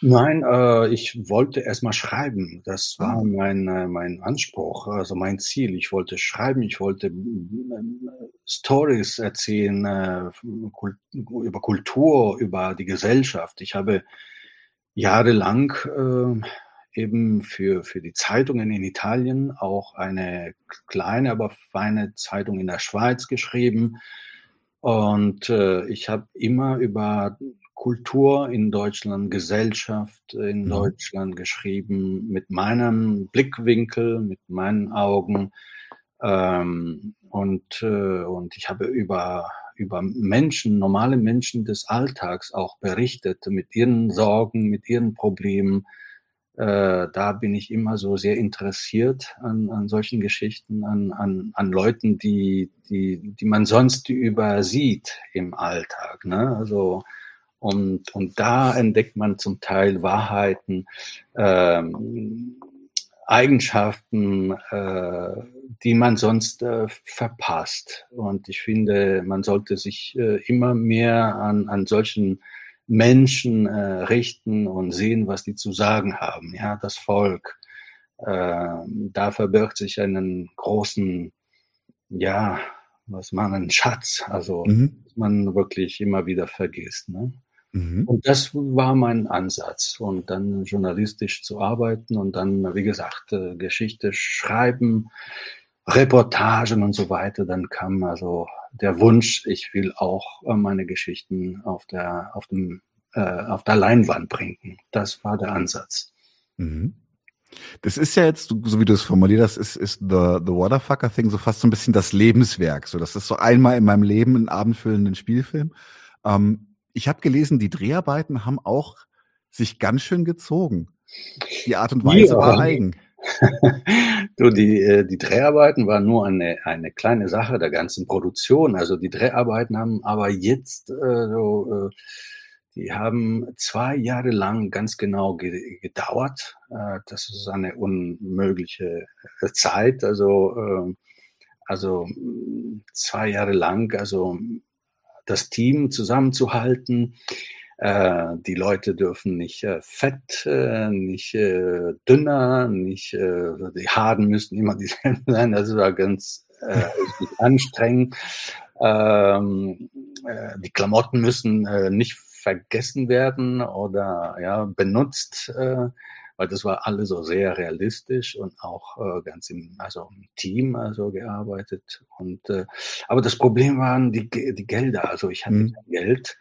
Nein, äh, ich wollte erst mal schreiben. Das war ah. mein, äh, mein Anspruch, also mein Ziel. Ich wollte schreiben, ich wollte äh, Stories erzählen äh, über Kultur, über die Gesellschaft. Ich habe jahrelang äh, eben für, für die Zeitungen in Italien auch eine kleine, aber feine Zeitung in der Schweiz geschrieben. Und äh, ich habe immer über Kultur in Deutschland, Gesellschaft in mhm. Deutschland geschrieben, mit meinem Blickwinkel, mit meinen Augen. Ähm, und, äh, und ich habe über, über Menschen, normale Menschen des Alltags auch berichtet, mit ihren Sorgen, mit ihren Problemen. Äh, da bin ich immer so sehr interessiert an, an solchen Geschichten, an, an, an Leuten, die, die, die man sonst übersieht im Alltag. Ne? Also und, und da entdeckt man zum Teil Wahrheiten, ähm, Eigenschaften, äh, die man sonst äh, verpasst. Und ich finde, man sollte sich äh, immer mehr an, an solchen Menschen äh, richten und sehen, was die zu sagen haben. Ja, das Volk. Äh, da verbirgt sich einen großen, ja, was man, einen Schatz, also mhm. man wirklich immer wieder vergisst. Ne? Mhm. Und das war mein Ansatz. Und dann journalistisch zu arbeiten und dann, wie gesagt, äh, Geschichte schreiben, Reportagen und so weiter. Dann kam also der Wunsch, ich will auch äh, meine Geschichten auf der, auf dem, äh, auf der Leinwand bringen. Das war der Ansatz. Mhm. Das ist ja jetzt, so wie du es formuliert hast, ist, ist the, the Waterfucker Thing so fast so ein bisschen das Lebenswerk. So, das ist so einmal in meinem Leben ein abendfüllenden Spielfilm. Ähm, ich habe gelesen, die Dreharbeiten haben auch sich ganz schön gezogen. Die Art und Weise ja. war eigen. du, die, äh, die Dreharbeiten waren nur eine, eine kleine Sache der ganzen Produktion. Also die Dreharbeiten haben aber jetzt äh, so, äh, die haben zwei Jahre lang ganz genau ge gedauert. Äh, das ist eine unmögliche äh, Zeit. Also, äh, also zwei Jahre lang, also das Team zusammenzuhalten. Äh, die Leute dürfen nicht äh, fett, äh, nicht äh, dünner, nicht äh, die Haaren müssen immer dieselben sein. Das war ganz äh, anstrengend. Ähm, äh, die Klamotten müssen äh, nicht vergessen werden oder ja benutzt. Weil das war alles so sehr realistisch und auch äh, ganz im, also im Team also gearbeitet. Und äh, aber das Problem waren die, die Gelder. Also ich hatte mhm. kein Geld.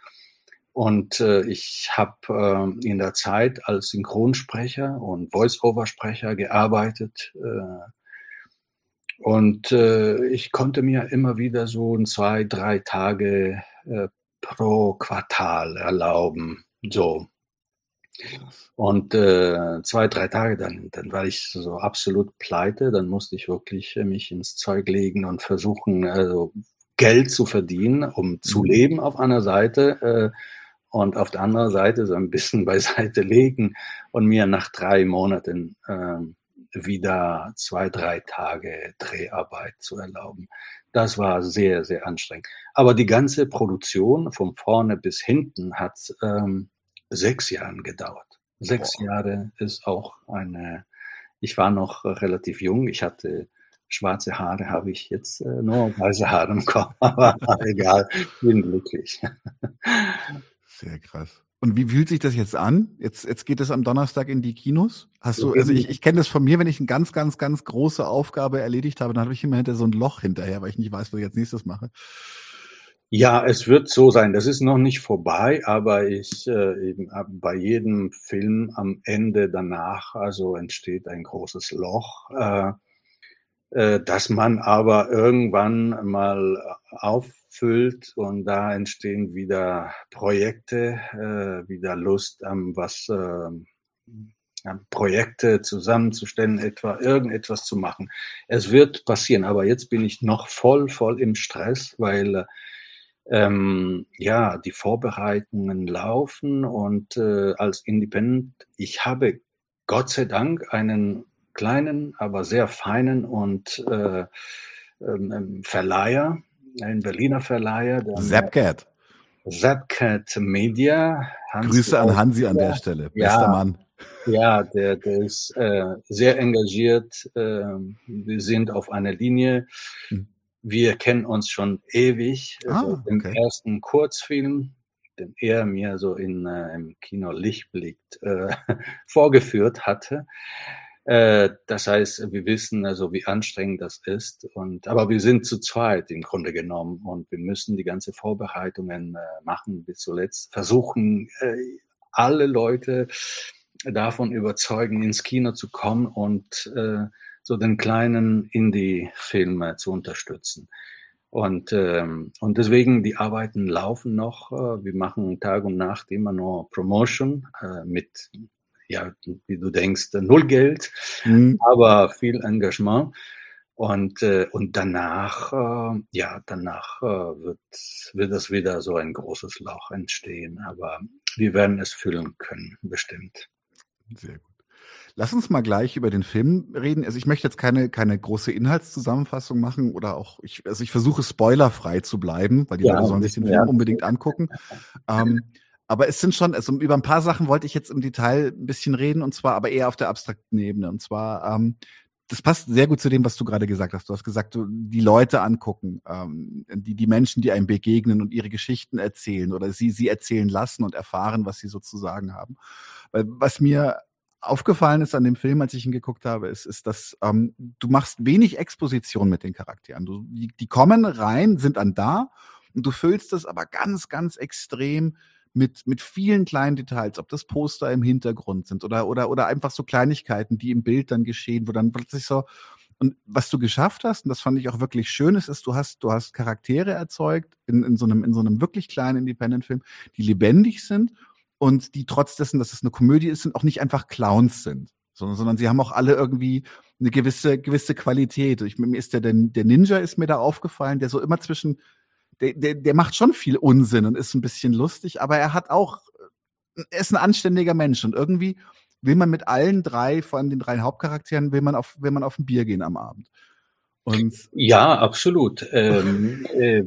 Und äh, ich habe äh, in der Zeit als Synchronsprecher und Voice-Over-Sprecher gearbeitet. Äh, und äh, ich konnte mir immer wieder so zwei, drei Tage äh, pro Quartal erlauben. So. Und äh, zwei, drei Tage, dann, dann war ich so absolut pleite. Dann musste ich wirklich äh, mich ins Zeug legen und versuchen, also Geld zu verdienen, um zu mhm. leben auf einer Seite äh, und auf der anderen Seite so ein bisschen beiseite legen und mir nach drei Monaten äh, wieder zwei, drei Tage Dreharbeit zu erlauben. Das war sehr, sehr anstrengend. Aber die ganze Produktion von vorne bis hinten hat ähm, sechs Jahre gedauert. Sechs Boah. Jahre ist auch eine, ich war noch relativ jung, ich hatte schwarze Haare, habe ich jetzt äh, nur weiße Haare im Kopf, aber egal, bin glücklich. Sehr krass. Und wie fühlt sich das jetzt an? Jetzt, jetzt geht es am Donnerstag in die Kinos. Hast du, also ich, ich kenne das von mir, wenn ich eine ganz, ganz, ganz große Aufgabe erledigt habe, dann habe ich immer hinter so ein Loch hinterher, weil ich nicht weiß, was ich jetzt nächstes mache. Ja, es wird so sein. Das ist noch nicht vorbei, aber ich äh, eben bei jedem Film am Ende danach, also entsteht ein großes Loch, äh, äh, dass man aber irgendwann mal auffüllt und da entstehen wieder Projekte, äh, wieder Lust am was äh, Projekte zusammenzustellen, etwa irgendetwas zu machen. Es wird passieren, aber jetzt bin ich noch voll, voll im Stress, weil ähm, ja, die Vorbereitungen laufen und äh, als Independent, ich habe Gott sei Dank einen kleinen, aber sehr feinen und äh, ähm, ähm Verleiher, einen Berliner Verleiher. Zapcat. Zapcat Media. Hansi Grüße an Hansi an der Stelle, bester ja, Mann. Ja, der, der ist äh, sehr engagiert. Äh, wir sind auf einer Linie. Hm. Wir kennen uns schon ewig. Ah, also im okay. ersten Kurzfilm, den er mir so in, äh, im Kino Lichtblick äh, vorgeführt hatte. Äh, das heißt, wir wissen also, wie anstrengend das ist. Und, aber wir sind zu zweit im Grunde genommen und wir müssen die ganze Vorbereitungen äh, machen bis zuletzt. Versuchen, äh, alle Leute davon überzeugen, ins Kino zu kommen und äh, so den kleinen Indie-Film zu unterstützen. Und, ähm, und deswegen, die Arbeiten laufen noch. Äh, wir machen Tag und Nacht immer nur Promotion äh, mit, ja, wie du denkst, null Geld, mhm. aber viel Engagement. Und, äh, und danach, äh, ja, danach äh, wird, wird es wieder so ein großes Loch entstehen. Aber wir werden es füllen können, bestimmt. Sehr gut. Lass uns mal gleich über den Film reden. Also ich möchte jetzt keine, keine große Inhaltszusammenfassung machen oder auch, ich, also ich versuche spoilerfrei zu bleiben, weil die ja, Leute sollen sich den Film ja. unbedingt angucken. ähm, aber es sind schon, also über ein paar Sachen wollte ich jetzt im Detail ein bisschen reden und zwar aber eher auf der abstrakten Ebene. Und zwar, ähm, das passt sehr gut zu dem, was du gerade gesagt hast. Du hast gesagt, du, die Leute angucken, ähm, die, die Menschen, die einem begegnen und ihre Geschichten erzählen oder sie, sie erzählen lassen und erfahren, was sie sozusagen haben. Weil was mir aufgefallen ist an dem Film, als ich ihn geguckt habe, ist, ist dass ähm, du machst wenig Exposition mit den Charakteren. Du, die, die kommen rein, sind dann da und du füllst das aber ganz, ganz extrem mit, mit vielen kleinen Details, ob das Poster im Hintergrund sind oder, oder, oder einfach so Kleinigkeiten, die im Bild dann geschehen, wo dann plötzlich so, und was du geschafft hast, und das fand ich auch wirklich schön, ist, ist du hast, du hast Charaktere erzeugt in, in so einem, in so einem wirklich kleinen Independent-Film, die lebendig sind und die trotz dessen, dass es eine Komödie ist, sind auch nicht einfach Clowns sind, sondern, sondern sie haben auch alle irgendwie eine gewisse, gewisse Qualität. Ich, mir ist der, der Ninja ist mir da aufgefallen, der so immer zwischen, der, der, der macht schon viel Unsinn und ist ein bisschen lustig, aber er hat auch, er ist ein anständiger Mensch und irgendwie will man mit allen drei, vor allem den drei Hauptcharakteren, will man auf, will man auf ein Bier gehen am Abend. Und ja, absolut. Ähm, äh,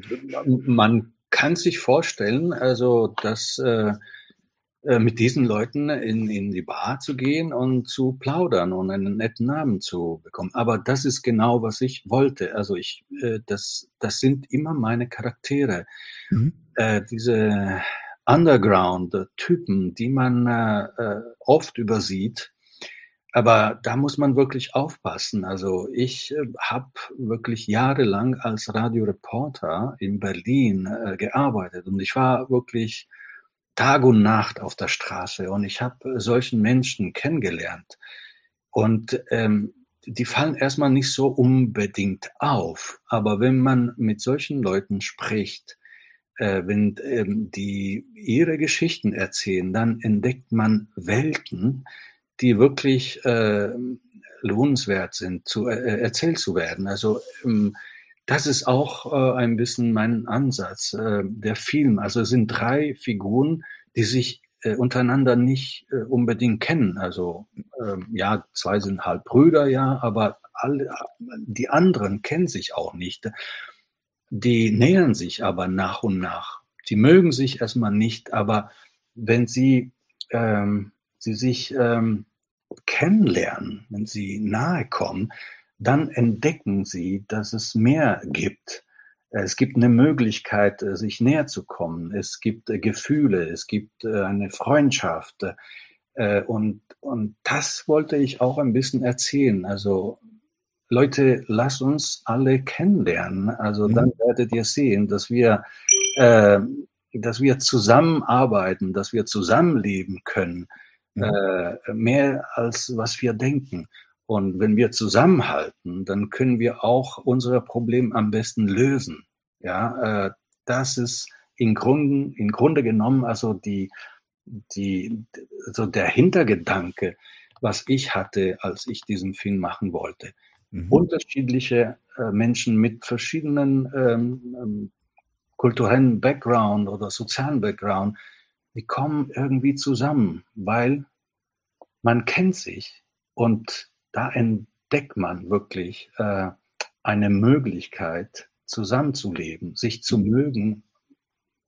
man kann sich vorstellen, also dass äh, mit diesen Leuten in, in die Bar zu gehen und zu plaudern und einen netten Namen zu bekommen. Aber das ist genau, was ich wollte. Also ich, äh, das, das sind immer meine Charaktere. Mhm. Äh, diese Underground-Typen, die man äh, äh, oft übersieht. Aber da muss man wirklich aufpassen. Also ich äh, habe wirklich jahrelang als Radioreporter in Berlin äh, gearbeitet und ich war wirklich Tag und Nacht auf der Straße und ich habe solchen Menschen kennengelernt. Und ähm, die fallen erstmal nicht so unbedingt auf, aber wenn man mit solchen Leuten spricht, äh, wenn ähm, die ihre Geschichten erzählen, dann entdeckt man Welten, die wirklich äh, lohnenswert sind, zu, äh, erzählt zu werden. Also ähm, das ist auch äh, ein bisschen mein Ansatz, äh, der Film. Also es sind drei Figuren, die sich äh, untereinander nicht äh, unbedingt kennen. Also ähm, ja, zwei sind halt Brüder, ja, aber alle, die anderen kennen sich auch nicht. Die nähern sich aber nach und nach. Die mögen sich erstmal nicht, aber wenn sie, ähm, sie sich ähm, kennenlernen, wenn sie nahe kommen, dann entdecken sie, dass es mehr gibt. Es gibt eine Möglichkeit, äh, sich näher zu kommen. Es gibt äh, Gefühle, es gibt äh, eine Freundschaft. Und, und das wollte ich auch ein bisschen erzählen. Also Leute, lasst uns alle kennenlernen. Also mhm. dann werdet ihr sehen, dass wir, äh, dass wir zusammenarbeiten, dass wir zusammenleben können, mhm. äh, mehr als was wir denken. Und wenn wir zusammenhalten, dann können wir auch unsere Probleme am besten lösen. Ja, äh, das ist im Grunde, im Grunde genommen also die, die, so der Hintergedanke, was ich hatte, als ich diesen Film machen wollte. Mhm. Unterschiedliche äh, Menschen mit verschiedenen ähm, ähm, kulturellen Background oder sozialen Background, die kommen irgendwie zusammen, weil man kennt sich und da entdeckt man wirklich äh, eine Möglichkeit, zusammenzuleben, sich zu mögen,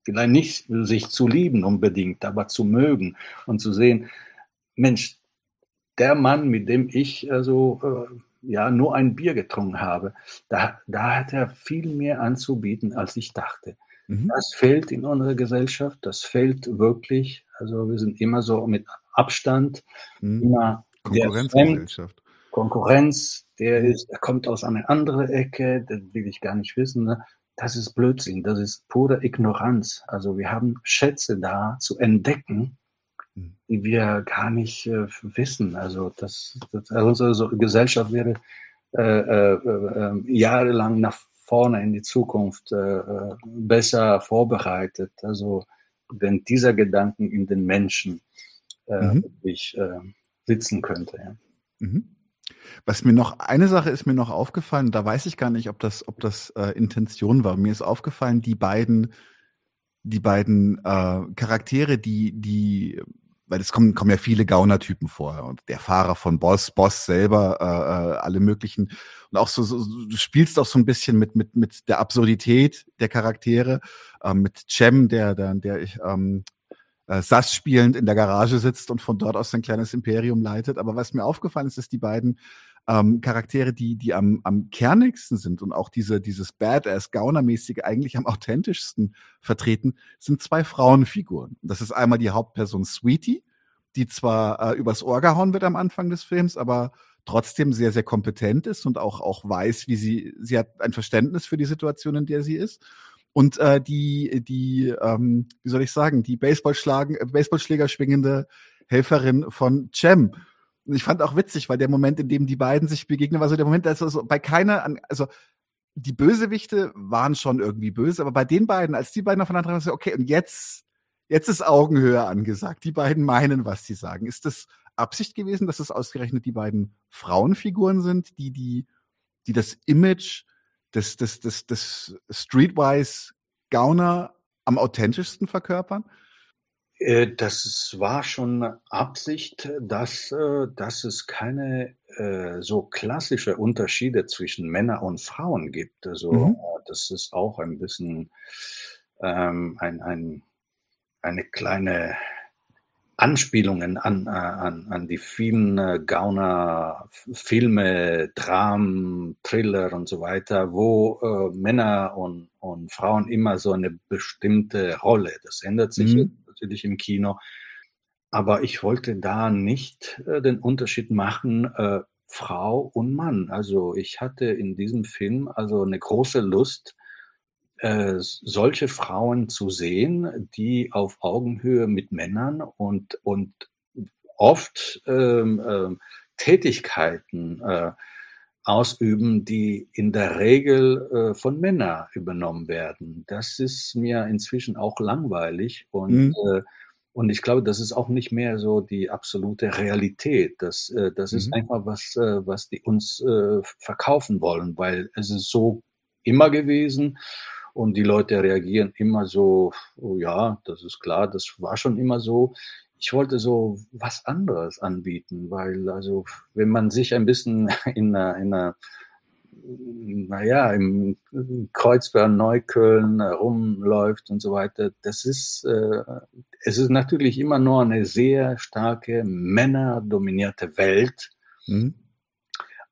vielleicht nicht sich zu lieben unbedingt, aber zu mögen und zu sehen, Mensch, der Mann, mit dem ich also äh, ja nur ein Bier getrunken habe, da, da hat er viel mehr anzubieten, als ich dachte. Mhm. Das fehlt in unserer Gesellschaft, das fehlt wirklich. Also wir sind immer so mit Abstand, mhm. immer Konkurrenzgesellschaft. Konkurrenz, der ist, der kommt aus einer anderen Ecke, das will ich gar nicht wissen. Ne? Das ist Blödsinn, das ist pure Ignoranz. Also wir haben Schätze da zu entdecken, hm. die wir gar nicht äh, wissen. Also das, das also unsere Gesellschaft wäre äh, äh, äh, jahrelang nach vorne in die Zukunft äh, äh, besser vorbereitet. Also wenn dieser Gedanken in den Menschen mhm. wirklich sitzen könnte. Ja. Mhm. Was mir noch, eine Sache ist mir noch aufgefallen, da weiß ich gar nicht, ob das, ob das äh, Intention war. Mir ist aufgefallen, die beiden, die beiden äh, Charaktere, die, die, weil es kommen, kommen ja viele Gaunertypen vor und der Fahrer von Boss, Boss selber, äh, äh, alle möglichen und auch so, so, du spielst auch so ein bisschen mit mit mit der Absurdität der Charaktere, äh, mit Cem, der der der ich ähm, äh, Sass spielend in der Garage sitzt und von dort aus sein kleines Imperium leitet. Aber was mir aufgefallen ist, ist die beiden ähm, Charaktere, die, die am, am kernigsten sind und auch diese, dieses Badass, Gaunermäßige eigentlich am authentischsten vertreten, sind zwei Frauenfiguren. Das ist einmal die Hauptperson Sweetie, die zwar äh, übers Ohr gehauen wird am Anfang des Films, aber trotzdem sehr, sehr kompetent ist und auch, auch weiß, wie sie, sie hat ein Verständnis für die Situation, in der sie ist und äh, die, die, ähm, wie soll ich sagen, die Baseballschlagen, äh, Baseballschläger schwingende Helferin von Cem. Und ich fand auch witzig, weil der Moment, in dem die beiden sich begegnen, war so der Moment, also bei keiner, also die Bösewichte waren schon irgendwie böse, aber bei den beiden, als die beiden aufeinander waren, okay, und jetzt, jetzt ist Augenhöhe angesagt. Die beiden meinen, was sie sagen. Ist das Absicht gewesen, dass es ausgerechnet die beiden Frauenfiguren sind, die, die, die das Image des, des, des, des Streetwise Gauner am authentischsten verkörpern? Äh, das war schon Absicht, dass, äh, dass es keine äh, so klassische Unterschiede zwischen Männern und Frauen gibt. Also mhm. das ist auch ein bisschen ähm, ein, ein, eine kleine Anspielungen an, äh, an, an die vielen äh, Gauner Filme, Dramen, Thriller und so weiter, wo äh, Männer und, und Frauen immer so eine bestimmte Rolle, das ändert sich mhm. natürlich im Kino, aber ich wollte da nicht äh, den Unterschied machen, äh, Frau und Mann. Also ich hatte in diesem Film also eine große Lust, äh, solche Frauen zu sehen, die auf Augenhöhe mit Männern und, und oft ähm, äh, Tätigkeiten äh, ausüben, die in der Regel äh, von Männern übernommen werden. Das ist mir inzwischen auch langweilig und mhm. äh, und ich glaube, das ist auch nicht mehr so die absolute Realität. Das, äh, das mhm. ist einfach was, äh, was die uns äh, verkaufen wollen, weil es ist so immer gewesen und die Leute reagieren immer so, oh ja, das ist klar, das war schon immer so. Ich wollte so was anderes anbieten, weil also wenn man sich ein bisschen in einer, in einer naja, im Kreuzberg, Neukölln rumläuft und so weiter, das ist, äh, es ist natürlich immer nur eine sehr starke männerdominierte Welt, Mhm.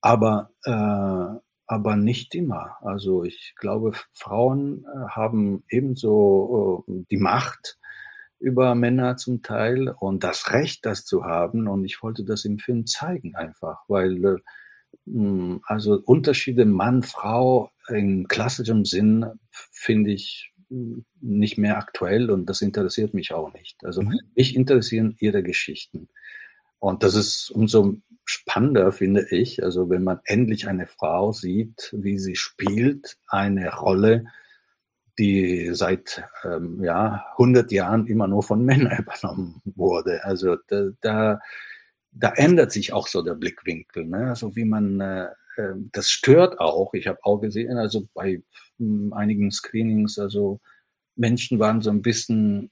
aber, äh, aber nicht immer. Also ich glaube, Frauen äh, haben ebenso äh, die Macht über Männer zum Teil und das Recht, das zu haben. Und ich wollte das im Film zeigen einfach, weil äh, mh, also Unterschiede Mann, Frau im klassischen Sinn finde ich mh, nicht mehr aktuell und das interessiert mich auch nicht. Also mich interessieren ihre Geschichten. Und das ist umso spannender, finde ich, also wenn man endlich eine Frau sieht, wie sie spielt, eine Rolle, die seit ähm, ja, 100 Jahren immer nur von Männern übernommen wurde. Also da, da, da ändert sich auch so der Blickwinkel. Ne? Also wie man, äh, äh, das stört auch. Ich habe auch gesehen, also bei mh, einigen Screenings, also Menschen waren so ein bisschen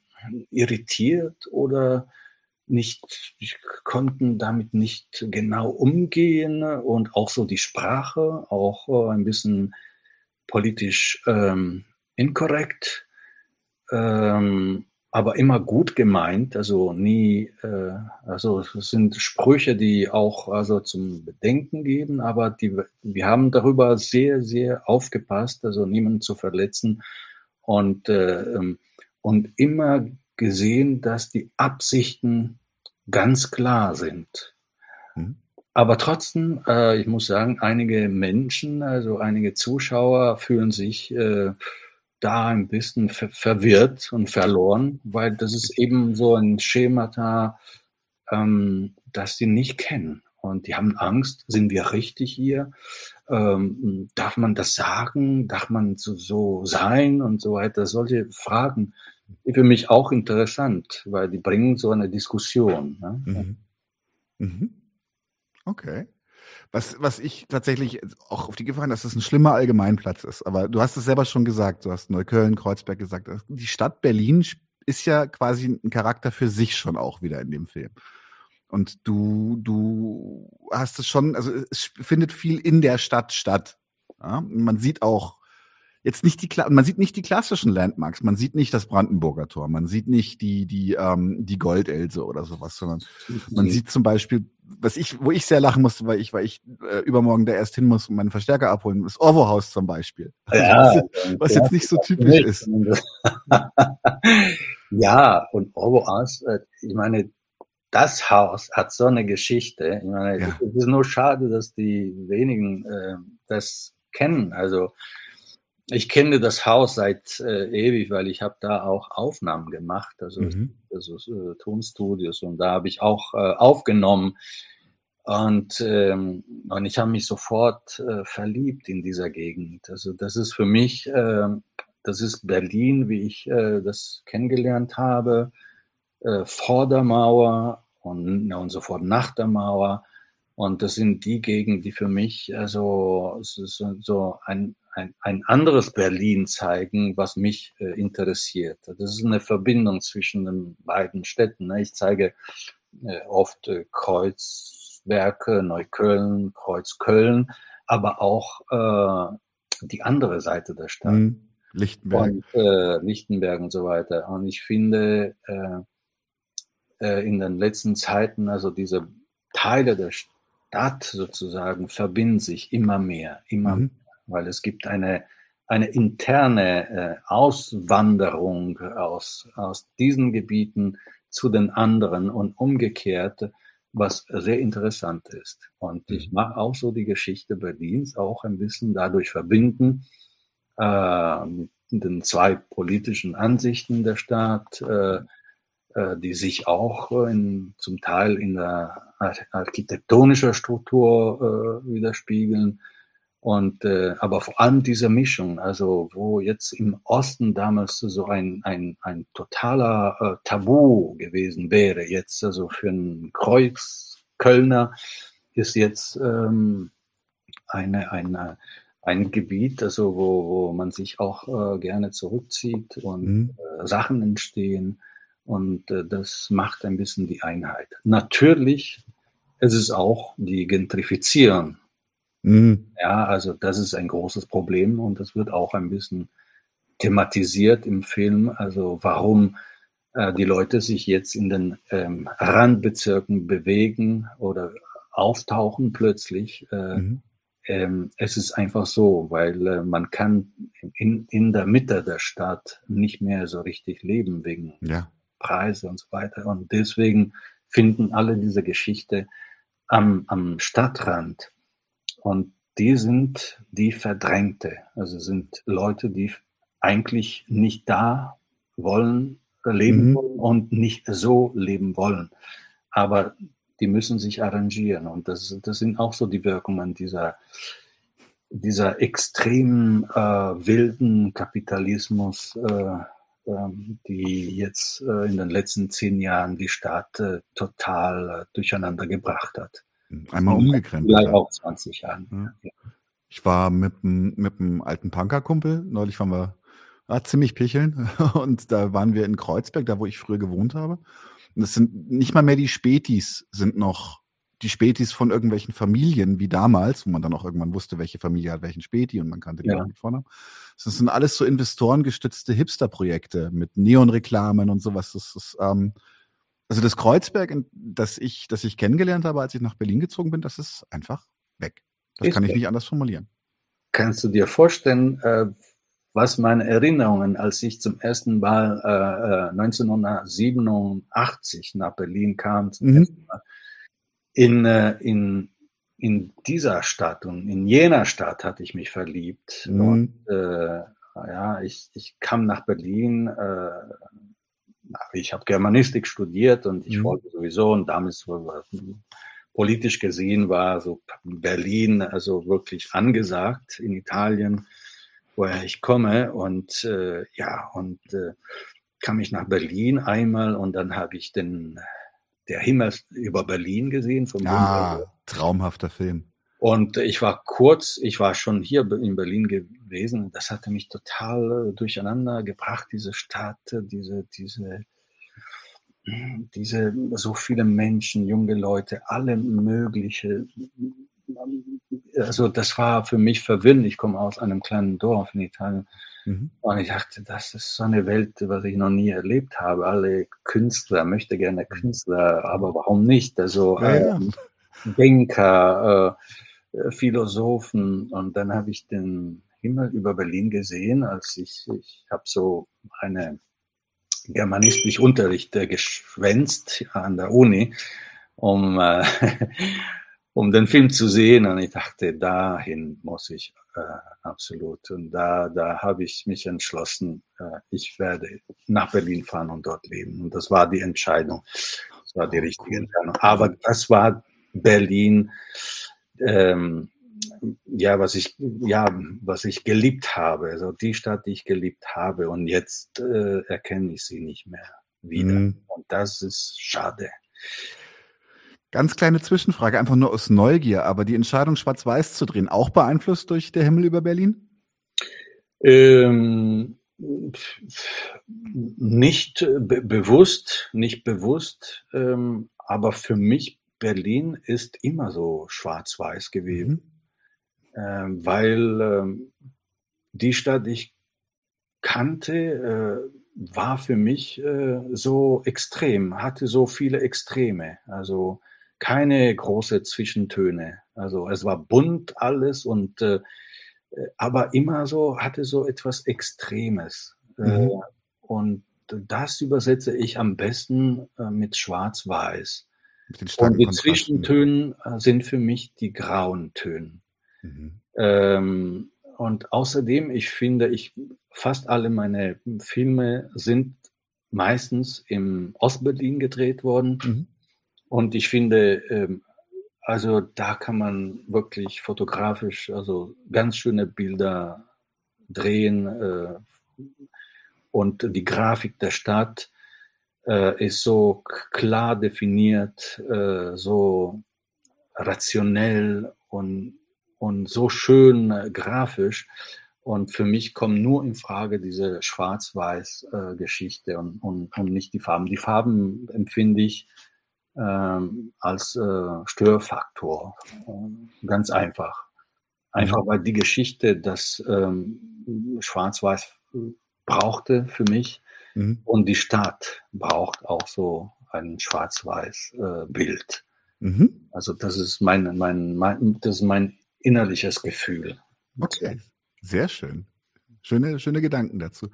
irritiert oder nicht, konnten damit nicht genau umgehen und auch so die Sprache, auch äh, ein bisschen politisch ähm, inkorrekt, ähm, aber immer gut gemeint, also nie, äh, also es sind Sprüche, die auch also zum Bedenken geben, aber die, wir haben darüber sehr, sehr aufgepasst, also niemanden zu verletzen. Und, äh, ähm, und immer gesehen, dass die Absichten ganz klar sind. Aber trotzdem, äh, ich muss sagen, einige Menschen, also einige Zuschauer fühlen sich äh, da ein bisschen ver verwirrt und verloren, weil das ist eben so ein Schemata, ähm, das sie nicht kennen. Und die haben Angst, sind wir richtig hier? Ähm, darf man das sagen? Darf man so, so sein und so weiter? Solche Fragen für mich auch interessant, weil die bringen so eine Diskussion. Ne? Mhm. Mhm. Okay. Was, was ich tatsächlich auch auf die Gefahr, dass es ein schlimmer Allgemeinplatz ist. Aber du hast es selber schon gesagt. Du hast Neukölln, Kreuzberg gesagt. Die Stadt Berlin ist ja quasi ein Charakter für sich schon auch wieder in dem Film. Und du, du hast es schon, also es findet viel in der Stadt statt. Ja? Man sieht auch jetzt nicht die, man sieht nicht die klassischen Landmarks, man sieht nicht das Brandenburger Tor, man sieht nicht die, die, ähm, die Goldelse oder sowas, sondern man Mhm. sieht zum Beispiel, was ich, wo ich sehr lachen musste, weil ich, weil ich äh, übermorgen da erst hin muss und meinen Verstärker abholen, das Orwo-Haus zum Beispiel. Also Ja, was, was jetzt nicht so typisch nicht. ist. ja, und Orboas, äh, ich meine, das Haus hat so eine Geschichte. Ich meine, Ja. es ist nur schade, dass die wenigen äh, das kennen. Also ich kenne das Haus seit äh, ewig, weil ich habe da auch Aufnahmen gemacht, also, Mhm. also äh, Tonstudios und da habe ich auch äh, aufgenommen. Und, ähm, und ich habe mich sofort äh, verliebt in dieser Gegend. Also das ist für mich, äh, das ist Berlin, wie ich äh, das kennengelernt habe, äh, vor der Mauer und, und sofort nach der Mauer. Und das sind die Gegenden, die für mich also so, ein, ein, ein anderes Berlin zeigen, was mich äh, interessiert. Das ist eine Verbindung zwischen den beiden Städten. Ne? Ich zeige äh, oft äh, Kreuzwerke, Neukölln, Kreuzköln, aber auch äh, die andere Seite der Stadt. Mhm. Lichtenberg. Und äh, Lichtenberg und so weiter. Und ich finde, äh, in den letzten Zeiten, also diese Teile der Stadt sozusagen verbinden sich immer mehr, immer Mhm. mehr, weil es gibt eine, eine interne äh, Auswanderung aus, aus diesen Gebieten zu den anderen und umgekehrt, was sehr interessant ist. Und ich mache auch so die Geschichte Berlins auch ein bisschen dadurch verbinden, äh, mit den zwei politischen Ansichten der Stadt, äh, äh, die sich auch äh, in, zum Teil in der ar architektonischen Struktur äh, widerspiegeln. Und äh, aber vor allem diese Mischung, also wo jetzt im Osten damals so ein, ein, ein totaler äh, Tabu gewesen wäre, jetzt also für einen Kreuzkölner ist jetzt ähm, eine, eine, ein Gebiet, also wo, wo man sich auch äh, gerne zurückzieht und Mhm. äh, Sachen entstehen und äh, das macht ein bisschen die Einheit. Natürlich ist es auch die Gentrifizierung. Mhm. Ja, also das ist ein großes Problem und das wird auch ein bisschen thematisiert im Film. Also warum äh, die Leute sich jetzt in den ähm, Randbezirken bewegen oder auftauchen plötzlich. Äh, Mhm. ähm, es ist einfach so, weil äh, man kann in, in der Mitte der Stadt nicht mehr so richtig leben wegen Ja. Preise und so weiter. Und deswegen finden alle diese Geschichte am, am Stadtrand. Und die sind die Verdrängte. Also sind Leute, die eigentlich nicht da wollen, leben Mhm. wollen und nicht so leben wollen. Aber die müssen sich arrangieren. Und das, das sind auch so die Wirkungen dieser, dieser extrem äh, wilden Kapitalismus, äh, die jetzt äh, in den letzten zehn Jahren die Stadt äh, total äh, durcheinander gebracht hat. Einmal Und umgekrempelt. Vielleicht auch 20 Jahren. Ja. Ich war mit einem mit einem alten Punkerkumpel, neulich waren wir ah, ziemlich picheln und da waren wir in Kreuzberg, da wo ich früher gewohnt habe. Und das sind nicht mal mehr die Spätis, sind noch die Spätis von irgendwelchen Familien wie damals, wo man dann auch irgendwann wusste, welche Familie hat welchen Späti und man kannte die Ja. auch mit Vornamen. Das sind alles so investorengestützte Hipster-Projekte mit Neonreklamen und sowas. Das ist, ähm, also das Kreuzberg, das ich, das ich kennengelernt habe, als ich nach Berlin gezogen bin, das ist einfach weg. Das Ist kann ich nicht anders formulieren. Kannst du dir vorstellen, äh, was meine Erinnerungen, als ich zum ersten Mal äh, äh, 1987 nach Berlin kam, zum Mhm. ersten Mal, in, äh, in, in dieser Stadt und in jener Stadt hatte ich mich verliebt. Mhm. Und äh, ja, ich, ich kam nach Berlin, äh, ich habe Germanistik studiert und ich Mhm. wollte sowieso, und damals war- politisch gesehen war so Berlin also wirklich angesagt in Italien, woher ich komme. Und äh, ja, und äh, kam ich nach Berlin einmal und dann habe ich den der Himmel über Berlin gesehen vom Ja, traumhafter Film. und ich war kurz, ich war schon hier in Berlin gewesen. Das hatte mich total äh, durcheinander gebracht, diese Stadt, diese, diese, diese, so viele Menschen, junge Leute, alle mögliche. Also das war für mich verwirrend. Ich komme aus einem kleinen Dorf in Italien. Mhm. Und ich dachte, das ist so eine Welt, was ich noch nie erlebt habe. Alle Künstler, möchte gerne Künstler, aber warum nicht? Also Ja, ja. ähm, Denker, äh, äh, Philosophen. Und dann habe ich den Himmel über Berlin gesehen, als ich, ich habe so eine germanistisch Unterricht äh, geschwänzt an der Uni, um, äh, um den Film zu sehen. Und ich dachte, dahin muss ich äh, absolut. Und da, da habe ich mich entschlossen, äh, ich werde nach Berlin fahren und dort leben. Und das war die Entscheidung. Das war die richtige Entscheidung. Aber das war Berlin, ähm, ja, was ich, ja, was ich geliebt habe, also die Stadt, die ich geliebt habe. Und jetzt äh, erkenne ich sie nicht mehr wieder. Mhm. Und das ist schade. Ganz kleine Zwischenfrage, einfach nur aus Neugier, aber die Entscheidung, schwarz-weiß zu drehen, auch beeinflusst durch der Himmel über Berlin? Ähm, nicht be bewusst, nicht bewusst, ähm, aber für mich Berlin ist immer so schwarz-weiß gewesen, ähm, weil ähm, die Stadt, die ich kannte, äh, war für mich äh, so extrem, hatte so viele Extreme, also keine große Zwischentöne. Also es war bunt alles und äh, aber immer so, hatte so etwas Extremes. Äh, Mhm. und das übersetze ich am besten äh, mit Schwarz-Weiß. Und die. Zwischentönen äh, sind für mich die grauen Tönen. Mhm. Ähm, und außerdem, ich finde, ich fast alle meine Filme sind meistens im Ostberlin gedreht worden. Mhm. Und ich finde, ähm, also da kann man wirklich fotografisch, also ganz schöne Bilder drehen. Äh, und die Grafik der Stadt äh, ist so klar definiert, äh, so rationell und und so schön grafisch. Und für mich kommen nur in Frage diese Schwarz-Weiß-Geschichte und, und, und nicht die Farben. Die Farben empfinde ich als äh, Störfaktor. Äh, ganz einfach. Einfach weil die Geschichte das ähm, Schwarz-Weiß brauchte für mich Mhm. und die Stadt braucht auch so ein Schwarz-Weiß-Bild. Mhm. Also das ist mein, mein, mein, das ist mein innerliches Gefühl. Okay, sehr schön. Schöne, schöne Gedanken dazu.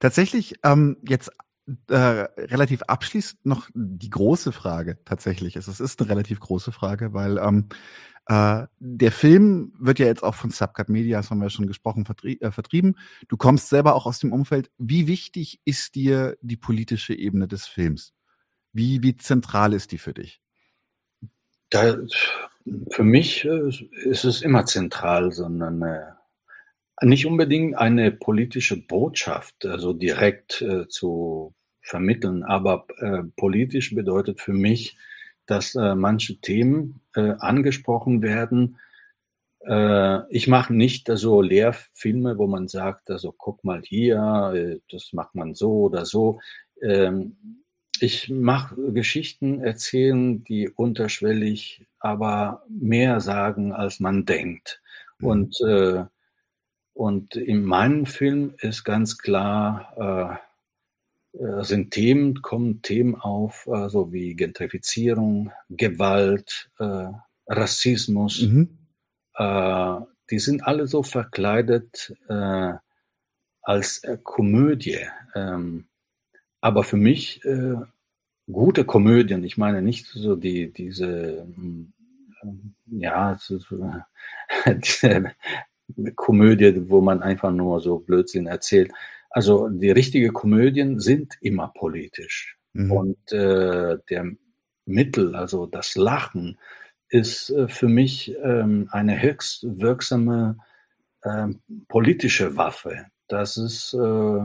Tatsächlich, ähm, jetzt äh, relativ abschließend noch die große Frage tatsächlich. Es es ist eine relativ große Frage, weil ähm, äh, der Film wird ja jetzt auch von Subcut Media, das haben wir schon gesprochen, vertrie äh, vertrieben. Du kommst selber auch aus dem Umfeld. Wie wichtig ist dir die politische Ebene des Films? Wie, wie zentral ist die für dich? Da, für mich äh, ist es immer zentral, sondern äh, nicht unbedingt eine politische Botschaft, also direkt äh, zu vermitteln, aber äh, politisch bedeutet für mich, dass äh, manche Themen äh, angesprochen werden. Äh, ich mache nicht so Lehrfilme, wo man sagt, also guck mal hier, äh, das macht man so oder so. Ähm, ich mache Geschichten erzählen, die unterschwellig aber mehr sagen, als man denkt. Und, äh, und in meinem Film ist ganz klar, äh, sind Themen, kommen Themen auf, äh, so wie Gentrifizierung, Gewalt, äh, Rassismus. Mhm. Äh, die sind alle so verkleidet äh, als äh, Komödie. Ähm, aber für mich äh, gute Komödien, ich meine nicht so die, diese, mm, ja, diese Komödie, wo man einfach nur so Blödsinn erzählt. Also die richtige Komödien sind immer politisch. Mhm. Und äh, der Mittel, also das Lachen, ist äh, für mich ähm, eine höchst wirksame ähm, politische Waffe. Das ist, äh,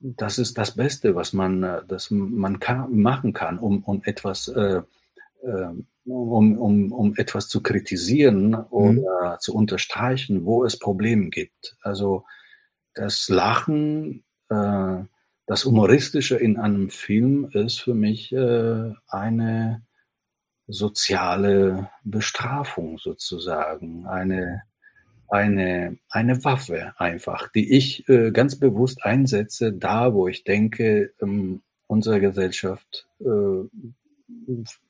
das ist das Beste, was man, äh, das man kann, machen kann, um, um etwas, äh, äh, um, um, um etwas zu kritisieren oder zu unterstreichen, wo es Probleme gibt. Also das Lachen, äh, das Humoristische in einem Film ist für mich äh, eine soziale Bestrafung sozusagen, eine, eine, eine Waffe einfach, die ich äh, ganz bewusst einsetze, da wo ich denke, ähm, unsere Gesellschaft äh,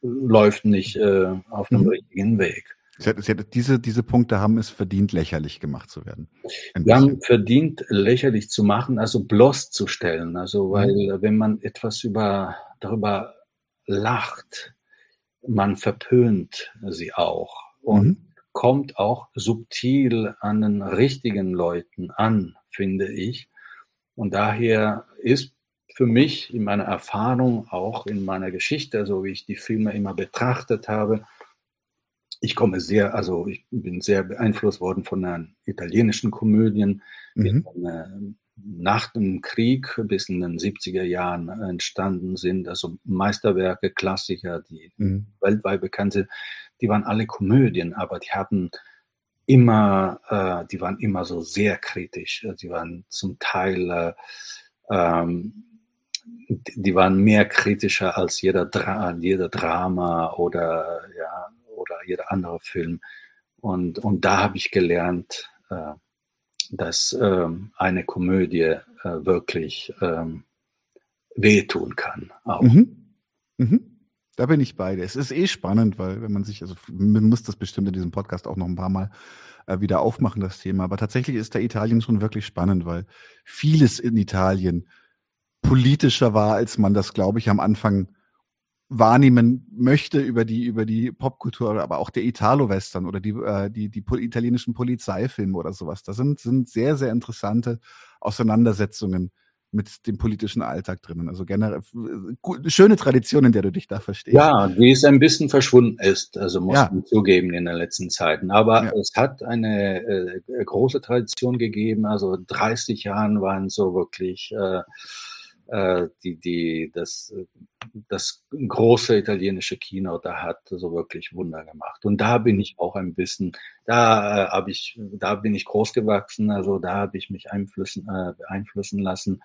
läuft nicht äh, auf einem Mhm. richtigen Weg. Sie hat, sie hat, diese, diese Punkte haben es verdient, lächerlich gemacht zu werden. Wir haben verdient, lächerlich zu machen, also bloßzustellen. Also, weil Mhm. wenn man etwas über, darüber lacht, man verpönt sie auch und Mhm. kommt auch subtil an den richtigen Leuten an, finde ich. Und daher ist für mich in meiner Erfahrung, auch in meiner Geschichte, so wie ich die Filme immer betrachtet habe, ich komme sehr, also ich bin sehr beeinflusst worden von den italienischen Komödien, die Mhm. von, äh, nach dem Krieg bis in den 70er Jahren entstanden sind. Also Meisterwerke, Klassiker, die Mhm. weltweit bekannt sind, die waren alle Komödien, aber die hatten immer, äh, die waren immer so sehr kritisch. Die waren zum Teil, äh, ähm, die waren mehr kritischer als jeder, Dra jeder Drama oder ja jeder andere Film. Und, und da habe ich gelernt, äh, dass ähm, eine Komödie äh, wirklich ähm, wehtun kann. Auch. Mhm. Mhm. Da bin ich bei dir. Es ist eh spannend, weil wenn man sich, also man muss das bestimmt in diesem Podcast auch noch ein paar Mal äh, wieder aufmachen, das Thema. Aber tatsächlich ist da Italien schon wirklich spannend, weil vieles in Italien politischer war, als man das, glaube ich, am Anfang wahrnehmen möchte über die über die Popkultur, aber auch der Italo-Western oder die äh, die die italienischen Polizeifilme oder sowas. Da sind sind sehr sehr interessante Auseinandersetzungen mit dem politischen Alltag drinnen. Also generell gu- schöne Tradition, in der du dich da verstehst. Ja, die ist ein bisschen verschwunden ist, also muss Ja. man zugeben in den letzten Zeiten. Aber Ja. es hat eine äh, große Tradition gegeben. Also 30 Jahren waren so wirklich äh, äh, die, die, das, das große italienische Kino, da hat so wirklich Wunder gemacht. Und da bin ich auch ein bisschen, da äh, habe ich, da bin ich groß gewachsen, also da habe ich mich einflussen, äh, beeinflussen lassen.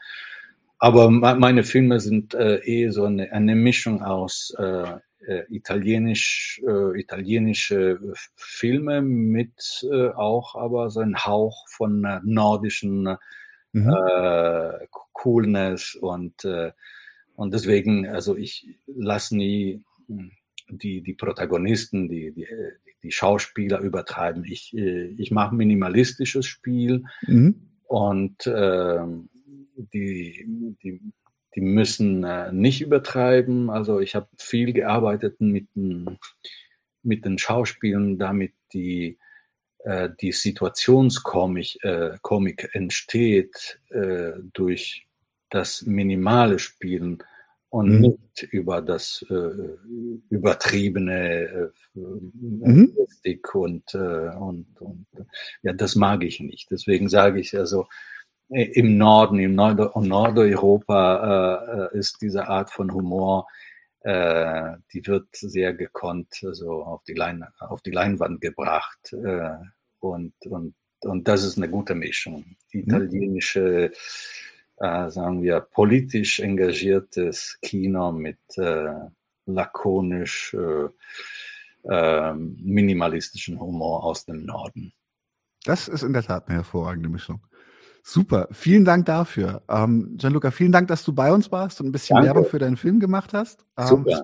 Aber meine Filme sind äh, eh so eine, eine Mischung aus äh, äh, italienisch, äh, italienische Filme mit äh, auch aber so ein Hauch von äh, nordischen mhm. äh, Coolness und, äh, und deswegen, also ich lasse nie hm, die, die Protagonisten, die, die, die Schauspieler übertreiben. Ich, äh, ich mache minimalistisches Spiel mhm. und äh, die, die, die müssen äh, nicht übertreiben. Also ich habe viel gearbeitet mit, mit den Schauspielern, damit die äh, die Situationskomik äh, Komik entsteht äh, durch das minimale Spielen und mhm. nicht über das äh, übertriebene äh, mhm. und, äh, und, und ja, das mag ich nicht. Deswegen sage ich also, äh, im Norden, im Nord Nordeuropa äh, ist diese Art von Humor, äh, die wird sehr gekonnt also auf, die Lein auf die Leinwand gebracht. Äh, und, und, und das ist eine gute Mischung. Die mhm. italienische, äh, sagen wir, politisch engagiertes Kino mit äh, lakonisch äh, ähm, minimalistischen Humor aus dem Norden. Das ist in der Tat eine hervorragende Mischung. Super, vielen Dank dafür. Ähm, Gianluca, vielen Dank, dass du bei uns warst und ein bisschen Danke. Werbung für deinen Film gemacht hast. Ähm, Super.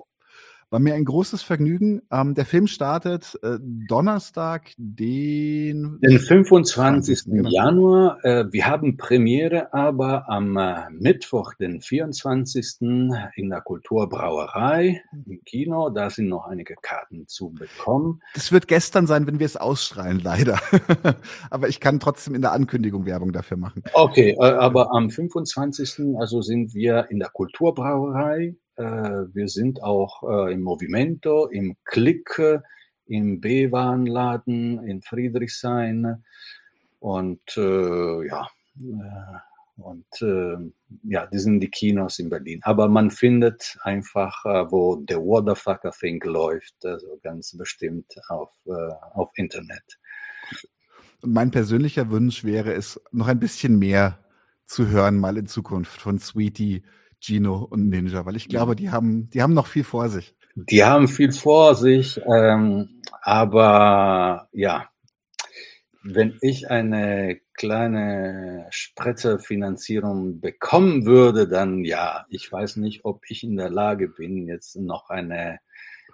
War mir ein großes Vergnügen. Ähm, der Film startet äh, Donnerstag, den, den 25. 20. Genau. Januar. Äh, wir haben Premiere aber am äh, Mittwoch, den 24. in der Kulturbrauerei im Kino. Da sind noch einige Karten zu bekommen. Das wird gestern sein, wenn wir es ausstrahlen, leider. aber ich kann trotzdem in der Ankündigung Werbung dafür machen. Okay, äh, aber am 25. also sind wir in der Kulturbrauerei wir sind auch äh, im Movimento, im Klick, im B-Warenladen in Friedrichshain und äh, ja, und äh, ja, die sind die Kinos in Berlin. Aber man findet einfach, äh, wo The Waterfucker Thing läuft, also ganz bestimmt auf, äh, auf Internet. Mein persönlicher Wunsch wäre es, noch ein bisschen mehr zu hören, mal in Zukunft von Sweetie Gino und Ninja, weil ich glaube, die haben, die haben noch viel vor sich. Die haben viel vor sich, ähm, aber ja, wenn ich eine kleine Spretzerfinanzierung bekommen würde, dann ja, ich weiß nicht, ob ich in der Lage bin, jetzt noch eine,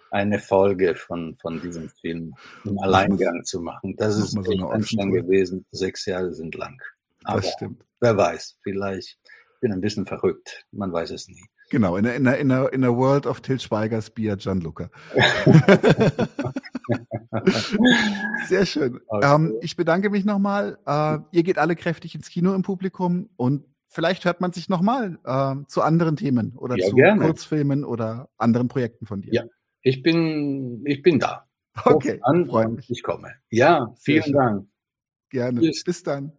eine Folge von, von diesem Film im Alleingang zu machen. Das ist so echt anstrengend gewesen. Sechs Jahre sind lang. Aber das stimmt. Wer weiß, vielleicht bin ein bisschen verrückt. Man weiß es nie. Genau, in der, in der, in der, in der World of Til Schweigers Bier Gianluca. Sehr schön. Okay. Ähm, ich bedanke mich nochmal. Äh, ihr geht alle kräftig ins Kino im Publikum und vielleicht hört man sich nochmal äh, zu anderen Themen oder ja, zu gerne. Kurzfilmen oder anderen Projekten von dir. Ja, ich bin, ich bin da. Okay, an, freue mich. Ich komme. Ja, vielen Dank. Gerne. Tschüss. Bis dann.